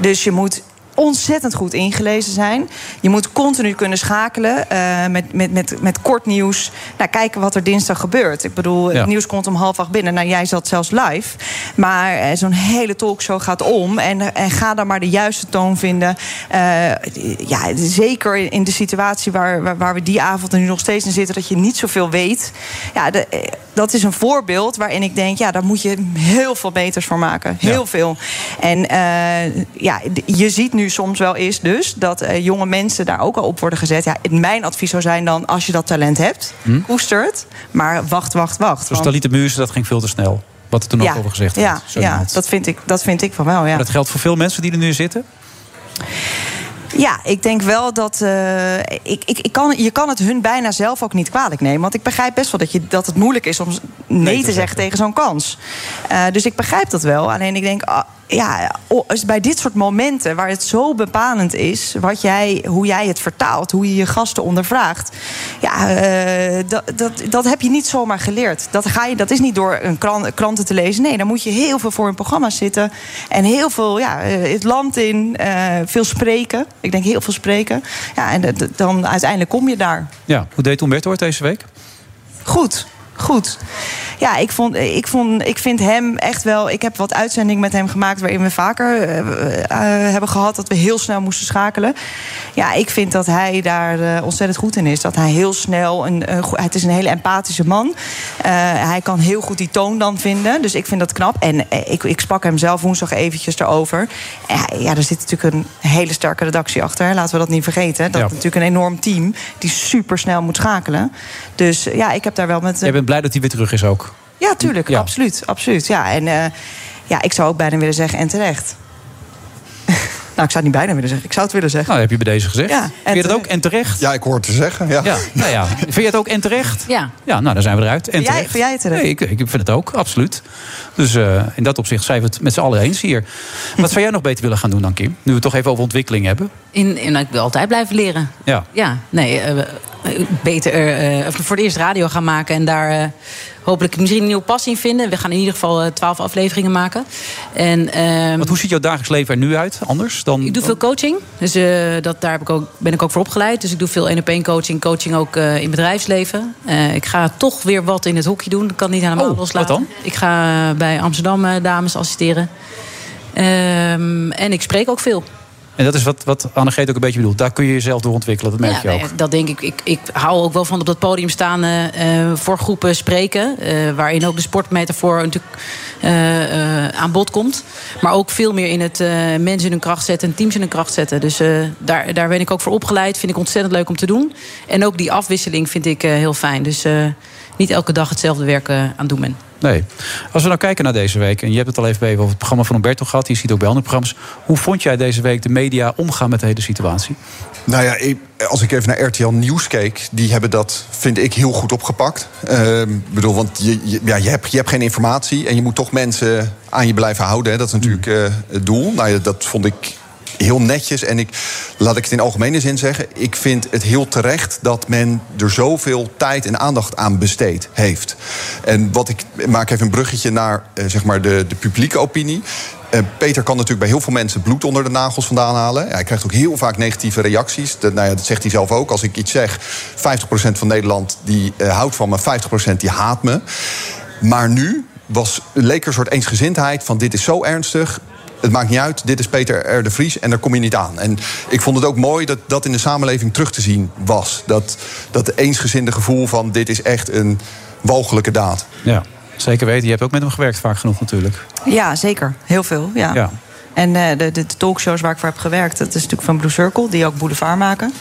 Dus je moet ontzettend goed ingelezen zijn. Je moet continu kunnen schakelen eh, met, met, met, met kort nieuws. Nou, kijken wat er dinsdag gebeurt. Ik bedoel, Ja. het nieuws komt om half acht binnen. Nou, jij zat zelfs live. Maar eh, zo'n hele talkshow gaat om. En, en ga dan maar de juiste toon vinden. Eh, ja, zeker in de situatie waar, waar, waar we die avond en nu nog steeds in zitten... dat je niet zoveel weet. Ja, de, dat is een voorbeeld waarin ik denk... ja, daar moet je heel veel beters voor maken. Heel veel. En ja, je ziet nu soms wel eens dus... dat eh, jonge mensen daar ook al op worden gezet. Ja, mijn advies zou zijn dan, als je dat talent hebt... Hm? koester het. Maar wacht, wacht, wacht. Want- Talita Muus, dat ging veel te snel. Wat er toen ook over gezegd ja, werd. Zo ja dat, vind ik, dat vind ik van wel, ja. Maar dat geldt voor veel mensen die er nu zitten? Ja, ik denk wel dat. eh, ik, ik, ik kan, je kan het hun bijna zelf ook niet kwalijk nemen. Want ik begrijp best wel dat, je, dat het moeilijk is om nee, te zeggen tegen zo'n kans. Eh, dus ik begrijp dat wel. Alleen ik denk. Ja, is bij dit soort momenten waar het zo bepalend is, wat jij, hoe jij het vertaalt, hoe je je gasten ondervraagt, ja, eh, dat, dat, dat heb je niet zomaar geleerd. Dat, ga je, dat is niet door een kran- kranten te lezen. Nee, dan moet je heel veel voor een programma zitten en heel veel ja, eh, het land in, eh, veel spreken. Ik denk heel veel spreken. Ja, en dan uiteindelijk kom je daar. Ja. Hoe deed Humberto het deze week? Goed, goed. Ja, ik, vond, ik, vond, ik vind hem echt wel... Ik heb wat uitzendingen met hem gemaakt... waarin we vaker eh, eh, hebben gehad dat we heel snel moesten schakelen. Ja, ik vind dat hij daar eh, ontzettend goed in is. Dat hij heel snel... Een, het is een hele empathische man. Eh, hij kan heel goed die toon dan vinden. Dus ik vind dat knap. En eh, ik, ik sprak hem zelf woensdag eventjes erover. Ja, er zit natuurlijk een hele sterke redactie achter. Laten we dat niet vergeten. Dat Ja. is natuurlijk een enorm team... die super snel moet schakelen. Dus eh, ja, ik heb daar wel met... bent blij dat hij weer terug is ook. ja, tuurlijk. Absoluut. absoluut. Ja, en eh, ja, ik zou ook bijna willen zeggen en terecht. nou, ik zou het niet bijna willen zeggen. Ik zou het willen zeggen. Nou, dat heb je bij deze gezegd. Ja, Vind je dat ook en terecht? Ja, ik hoor het te zeggen. Ja. Ja, nou ja. Vind je het ook en terecht? Ja. Ja, nou, dan zijn we eruit. En Vind jij- terecht. vind jij het terecht? Nee, ik, ik vind het ook, absoluut. Dus eh, in dat opzicht zijn we het met z'n allen eens hier. Wat zou jij nog beter willen gaan doen dan, Kim? Nu we het toch even over ontwikkeling hebben. In, in, ik wil altijd blijven leren. Ja. Ja, nee, eh, beter eh, voor het eerst radio gaan maken en daar eh, hopelijk misschien een nieuwe passie in vinden. We gaan in ieder geval eh, twaalf afleveringen maken. En, ehm, Want hoe ziet jouw dagelijks leven er nu uit, anders dan... ik doe veel coaching, dus dat, daar heb ik ook, ben ik ook voor opgeleid. Dus ik doe veel één op één coaching, coaching ook in bedrijfsleven. Ik ga toch weer wat in het hoekje doen. Dat kan niet helemaal Oh, loslaten. wat dan? Ik ga bij Amsterdam dames assisteren. Ehm, en ik spreek ook veel. En dat is wat, wat Annegreet ook een beetje bedoelt. Daar kun je jezelf door ontwikkelen, dat merk je ook. nee, dat denk ik. ik. Ik hou ook wel van op dat podium staan eh, eh, voor groepen spreken. eh, waarin ook de sportmetafoor natuurlijk eh, aan bod komt. Maar ook veel meer in het mensen in hun kracht zetten en teams in hun kracht zetten. Dus daar, daar ben ik ook voor opgeleid. Vind ik ontzettend leuk om te doen. En ook die afwisseling vind ik heel fijn. Dus niet elke dag hetzelfde werk eh, aan het doen ben. Nee. Als we nou kijken naar deze week, en je hebt het al even even over het programma van Umberto gehad, je ziet ook bij andere programma's. Hoe vond jij deze week de media omgaan met de hele situatie? Nou ja, ik- als ik even naar RTL Nieuws keek, die hebben dat, vind ik, heel goed opgepakt. Ehm, Ik bedoel, want je, je- ja, je, hebt, je hebt geen informatie en je moet toch mensen aan je blijven houden. Hè. Dat is natuurlijk eh, het doel. Nou ja, dat vond ik heel netjes. En ik, laat ik het in algemene zin zeggen, ik vind het heel terecht dat men er zoveel tijd en aandacht aan besteed heeft. En wat ik maak even een bruggetje naar eh, zeg maar de, de publieke opinie. Eh, Peter kan natuurlijk bij heel veel mensen bloed onder de nagels vandaan halen. Hij krijgt ook heel vaak negatieve reacties. Dat, nou ja, dat zegt hij zelf ook. Als ik iets zeg, 50% van Nederland die eh, houdt van me, 50% die haat me. Maar nu was, leek er een soort eensgezindheid van dit is zo ernstig. Het maakt niet uit, dit is Peter R. de Vries en daar kom je niet aan. En ik vond het ook mooi dat dat in de samenleving terug te zien was. Dat, dat eensgezinde gevoel van dit is echt een walgelijke daad. Ja, zeker weten. Je hebt ook met hem gewerkt vaak genoeg natuurlijk. Ja, zeker. Heel veel, ja. Ja. En eh, de, de talkshows waar ik voor heb gewerkt, dat is natuurlijk van Blue Circle, die ook Boulevard maken.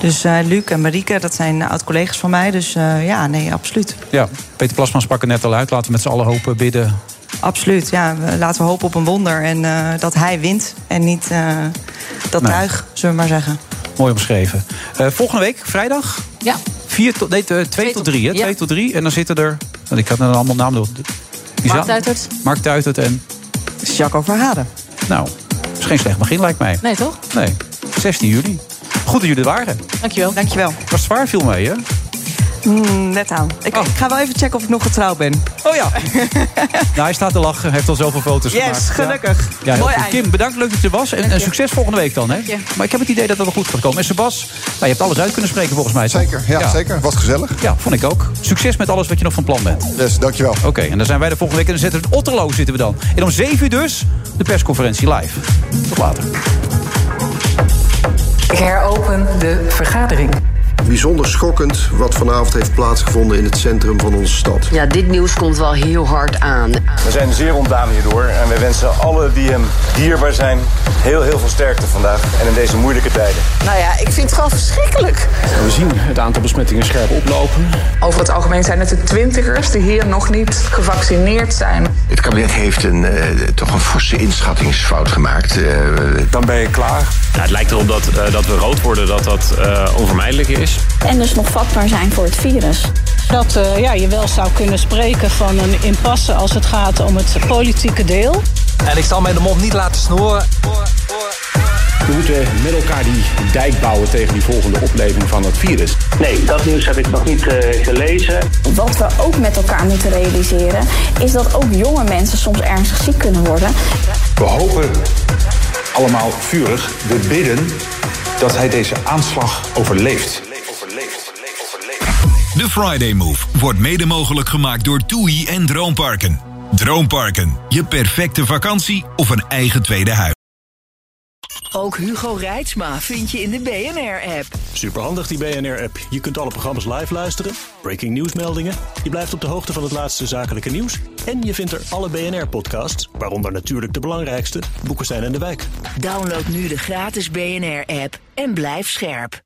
Dus eh, Luc en Marieke, dat zijn oud-collega's van mij. Dus eh, ja, nee, absoluut. Ja, Peter Plasman sprak er net al uit. Laten we met z'n allen hopen, bidden. Absoluut, ja. we- Laten we hopen op een wonder. En eh, dat hij wint en niet eh, dat Nee. tuig, zullen we maar zeggen. Mooi omschreven. Eh, volgende week, vrijdag, Ja. vier tot, nee, eh, twee tot drie. Hè? ja. Twee tot drie. En dan zitten er Want ik had er allemaal namen door. Mark Duitert? Mark Duitert en... Jacco Verhaden. Nou, is geen slecht begin lijkt mij. Nee, toch? Nee, 16 juli. Goed dat jullie er waren. Dankjewel. Dankjewel. Was zwaar viel mee, hè? Mm, net aan. Ik, ik ga wel even checken of ik nog getrouwd ben. Oh ja. nou, hij staat te lachen. Hij heeft al zoveel foto's Yes, gemaakt. gelukkig. Ja, heel Mooi. Kim, bedankt. Leuk dat je er was. En, en succes volgende week dan, hè? Maar ik heb het idee dat dat wel goed gaat komen. En Sebas, nou, je hebt alles uit kunnen spreken volgens mij. toch? Zeker, ja, zeker. Was gezellig. Ja, vond ik ook. Succes met alles wat je nog van plan bent. Yes, dankjewel. Oké, en dan zijn wij de volgende week. En dan zitten we in Otterlo zitten we dan. En om 7 uur dus de persconferentie live. Tot later. Ik heropen de vergadering. Bijzonder schokkend wat vanavond heeft plaatsgevonden in het centrum van onze stad. Ja, dit nieuws komt wel heel hard aan. We zijn zeer ontdaan hierdoor en wij wensen alle die hem dierbaar zijn heel heel veel sterkte vandaag en in deze moeilijke tijden. Nou ja, ik vind het gewoon verschrikkelijk. We zien het aantal besmettingen scherp oplopen. Over het algemeen zijn het de twintigers die hier nog niet gevaccineerd zijn. Het kabinet heeft een, eh, toch een forse inschattingsfout gemaakt. Eh, Dan ben je klaar. Ja, het lijkt erop dat, eh, dat we rood worden, dat dat eh, onvermijdelijk is. En dus nog vatbaar zijn voor het virus. Dat eh, ja, je wel zou kunnen spreken van een impasse als het gaat om het politieke deel. En ik zal mij de mond niet laten snoeren. We moeten met elkaar die dijk bouwen tegen die volgende opleving van het virus. Nee, dat nieuws heb ik nog niet eh, gelezen. Wat we ook met elkaar moeten realiseren, is dat ook jonge mensen soms ernstig ziek kunnen worden. We hopen allemaal vurig, we bidden dat hij deze aanslag overleeft. De Friday Move wordt mede mogelijk gemaakt door TUI en Droomparken. Droomparken, je perfecte vakantie of een eigen tweede huis. Ook Hugo Reitsma vind je in de BNR-app. Superhandig die BNR-app. Je kunt alle programma's live luisteren, breaking nieuwsmeldingen. Je blijft op de hoogte van het laatste zakelijke nieuws. En je vindt er alle BNR-podcasts, waaronder natuurlijk de belangrijkste, Boeken zijn in de wijk. Download nu de gratis BNR-app en blijf scherp.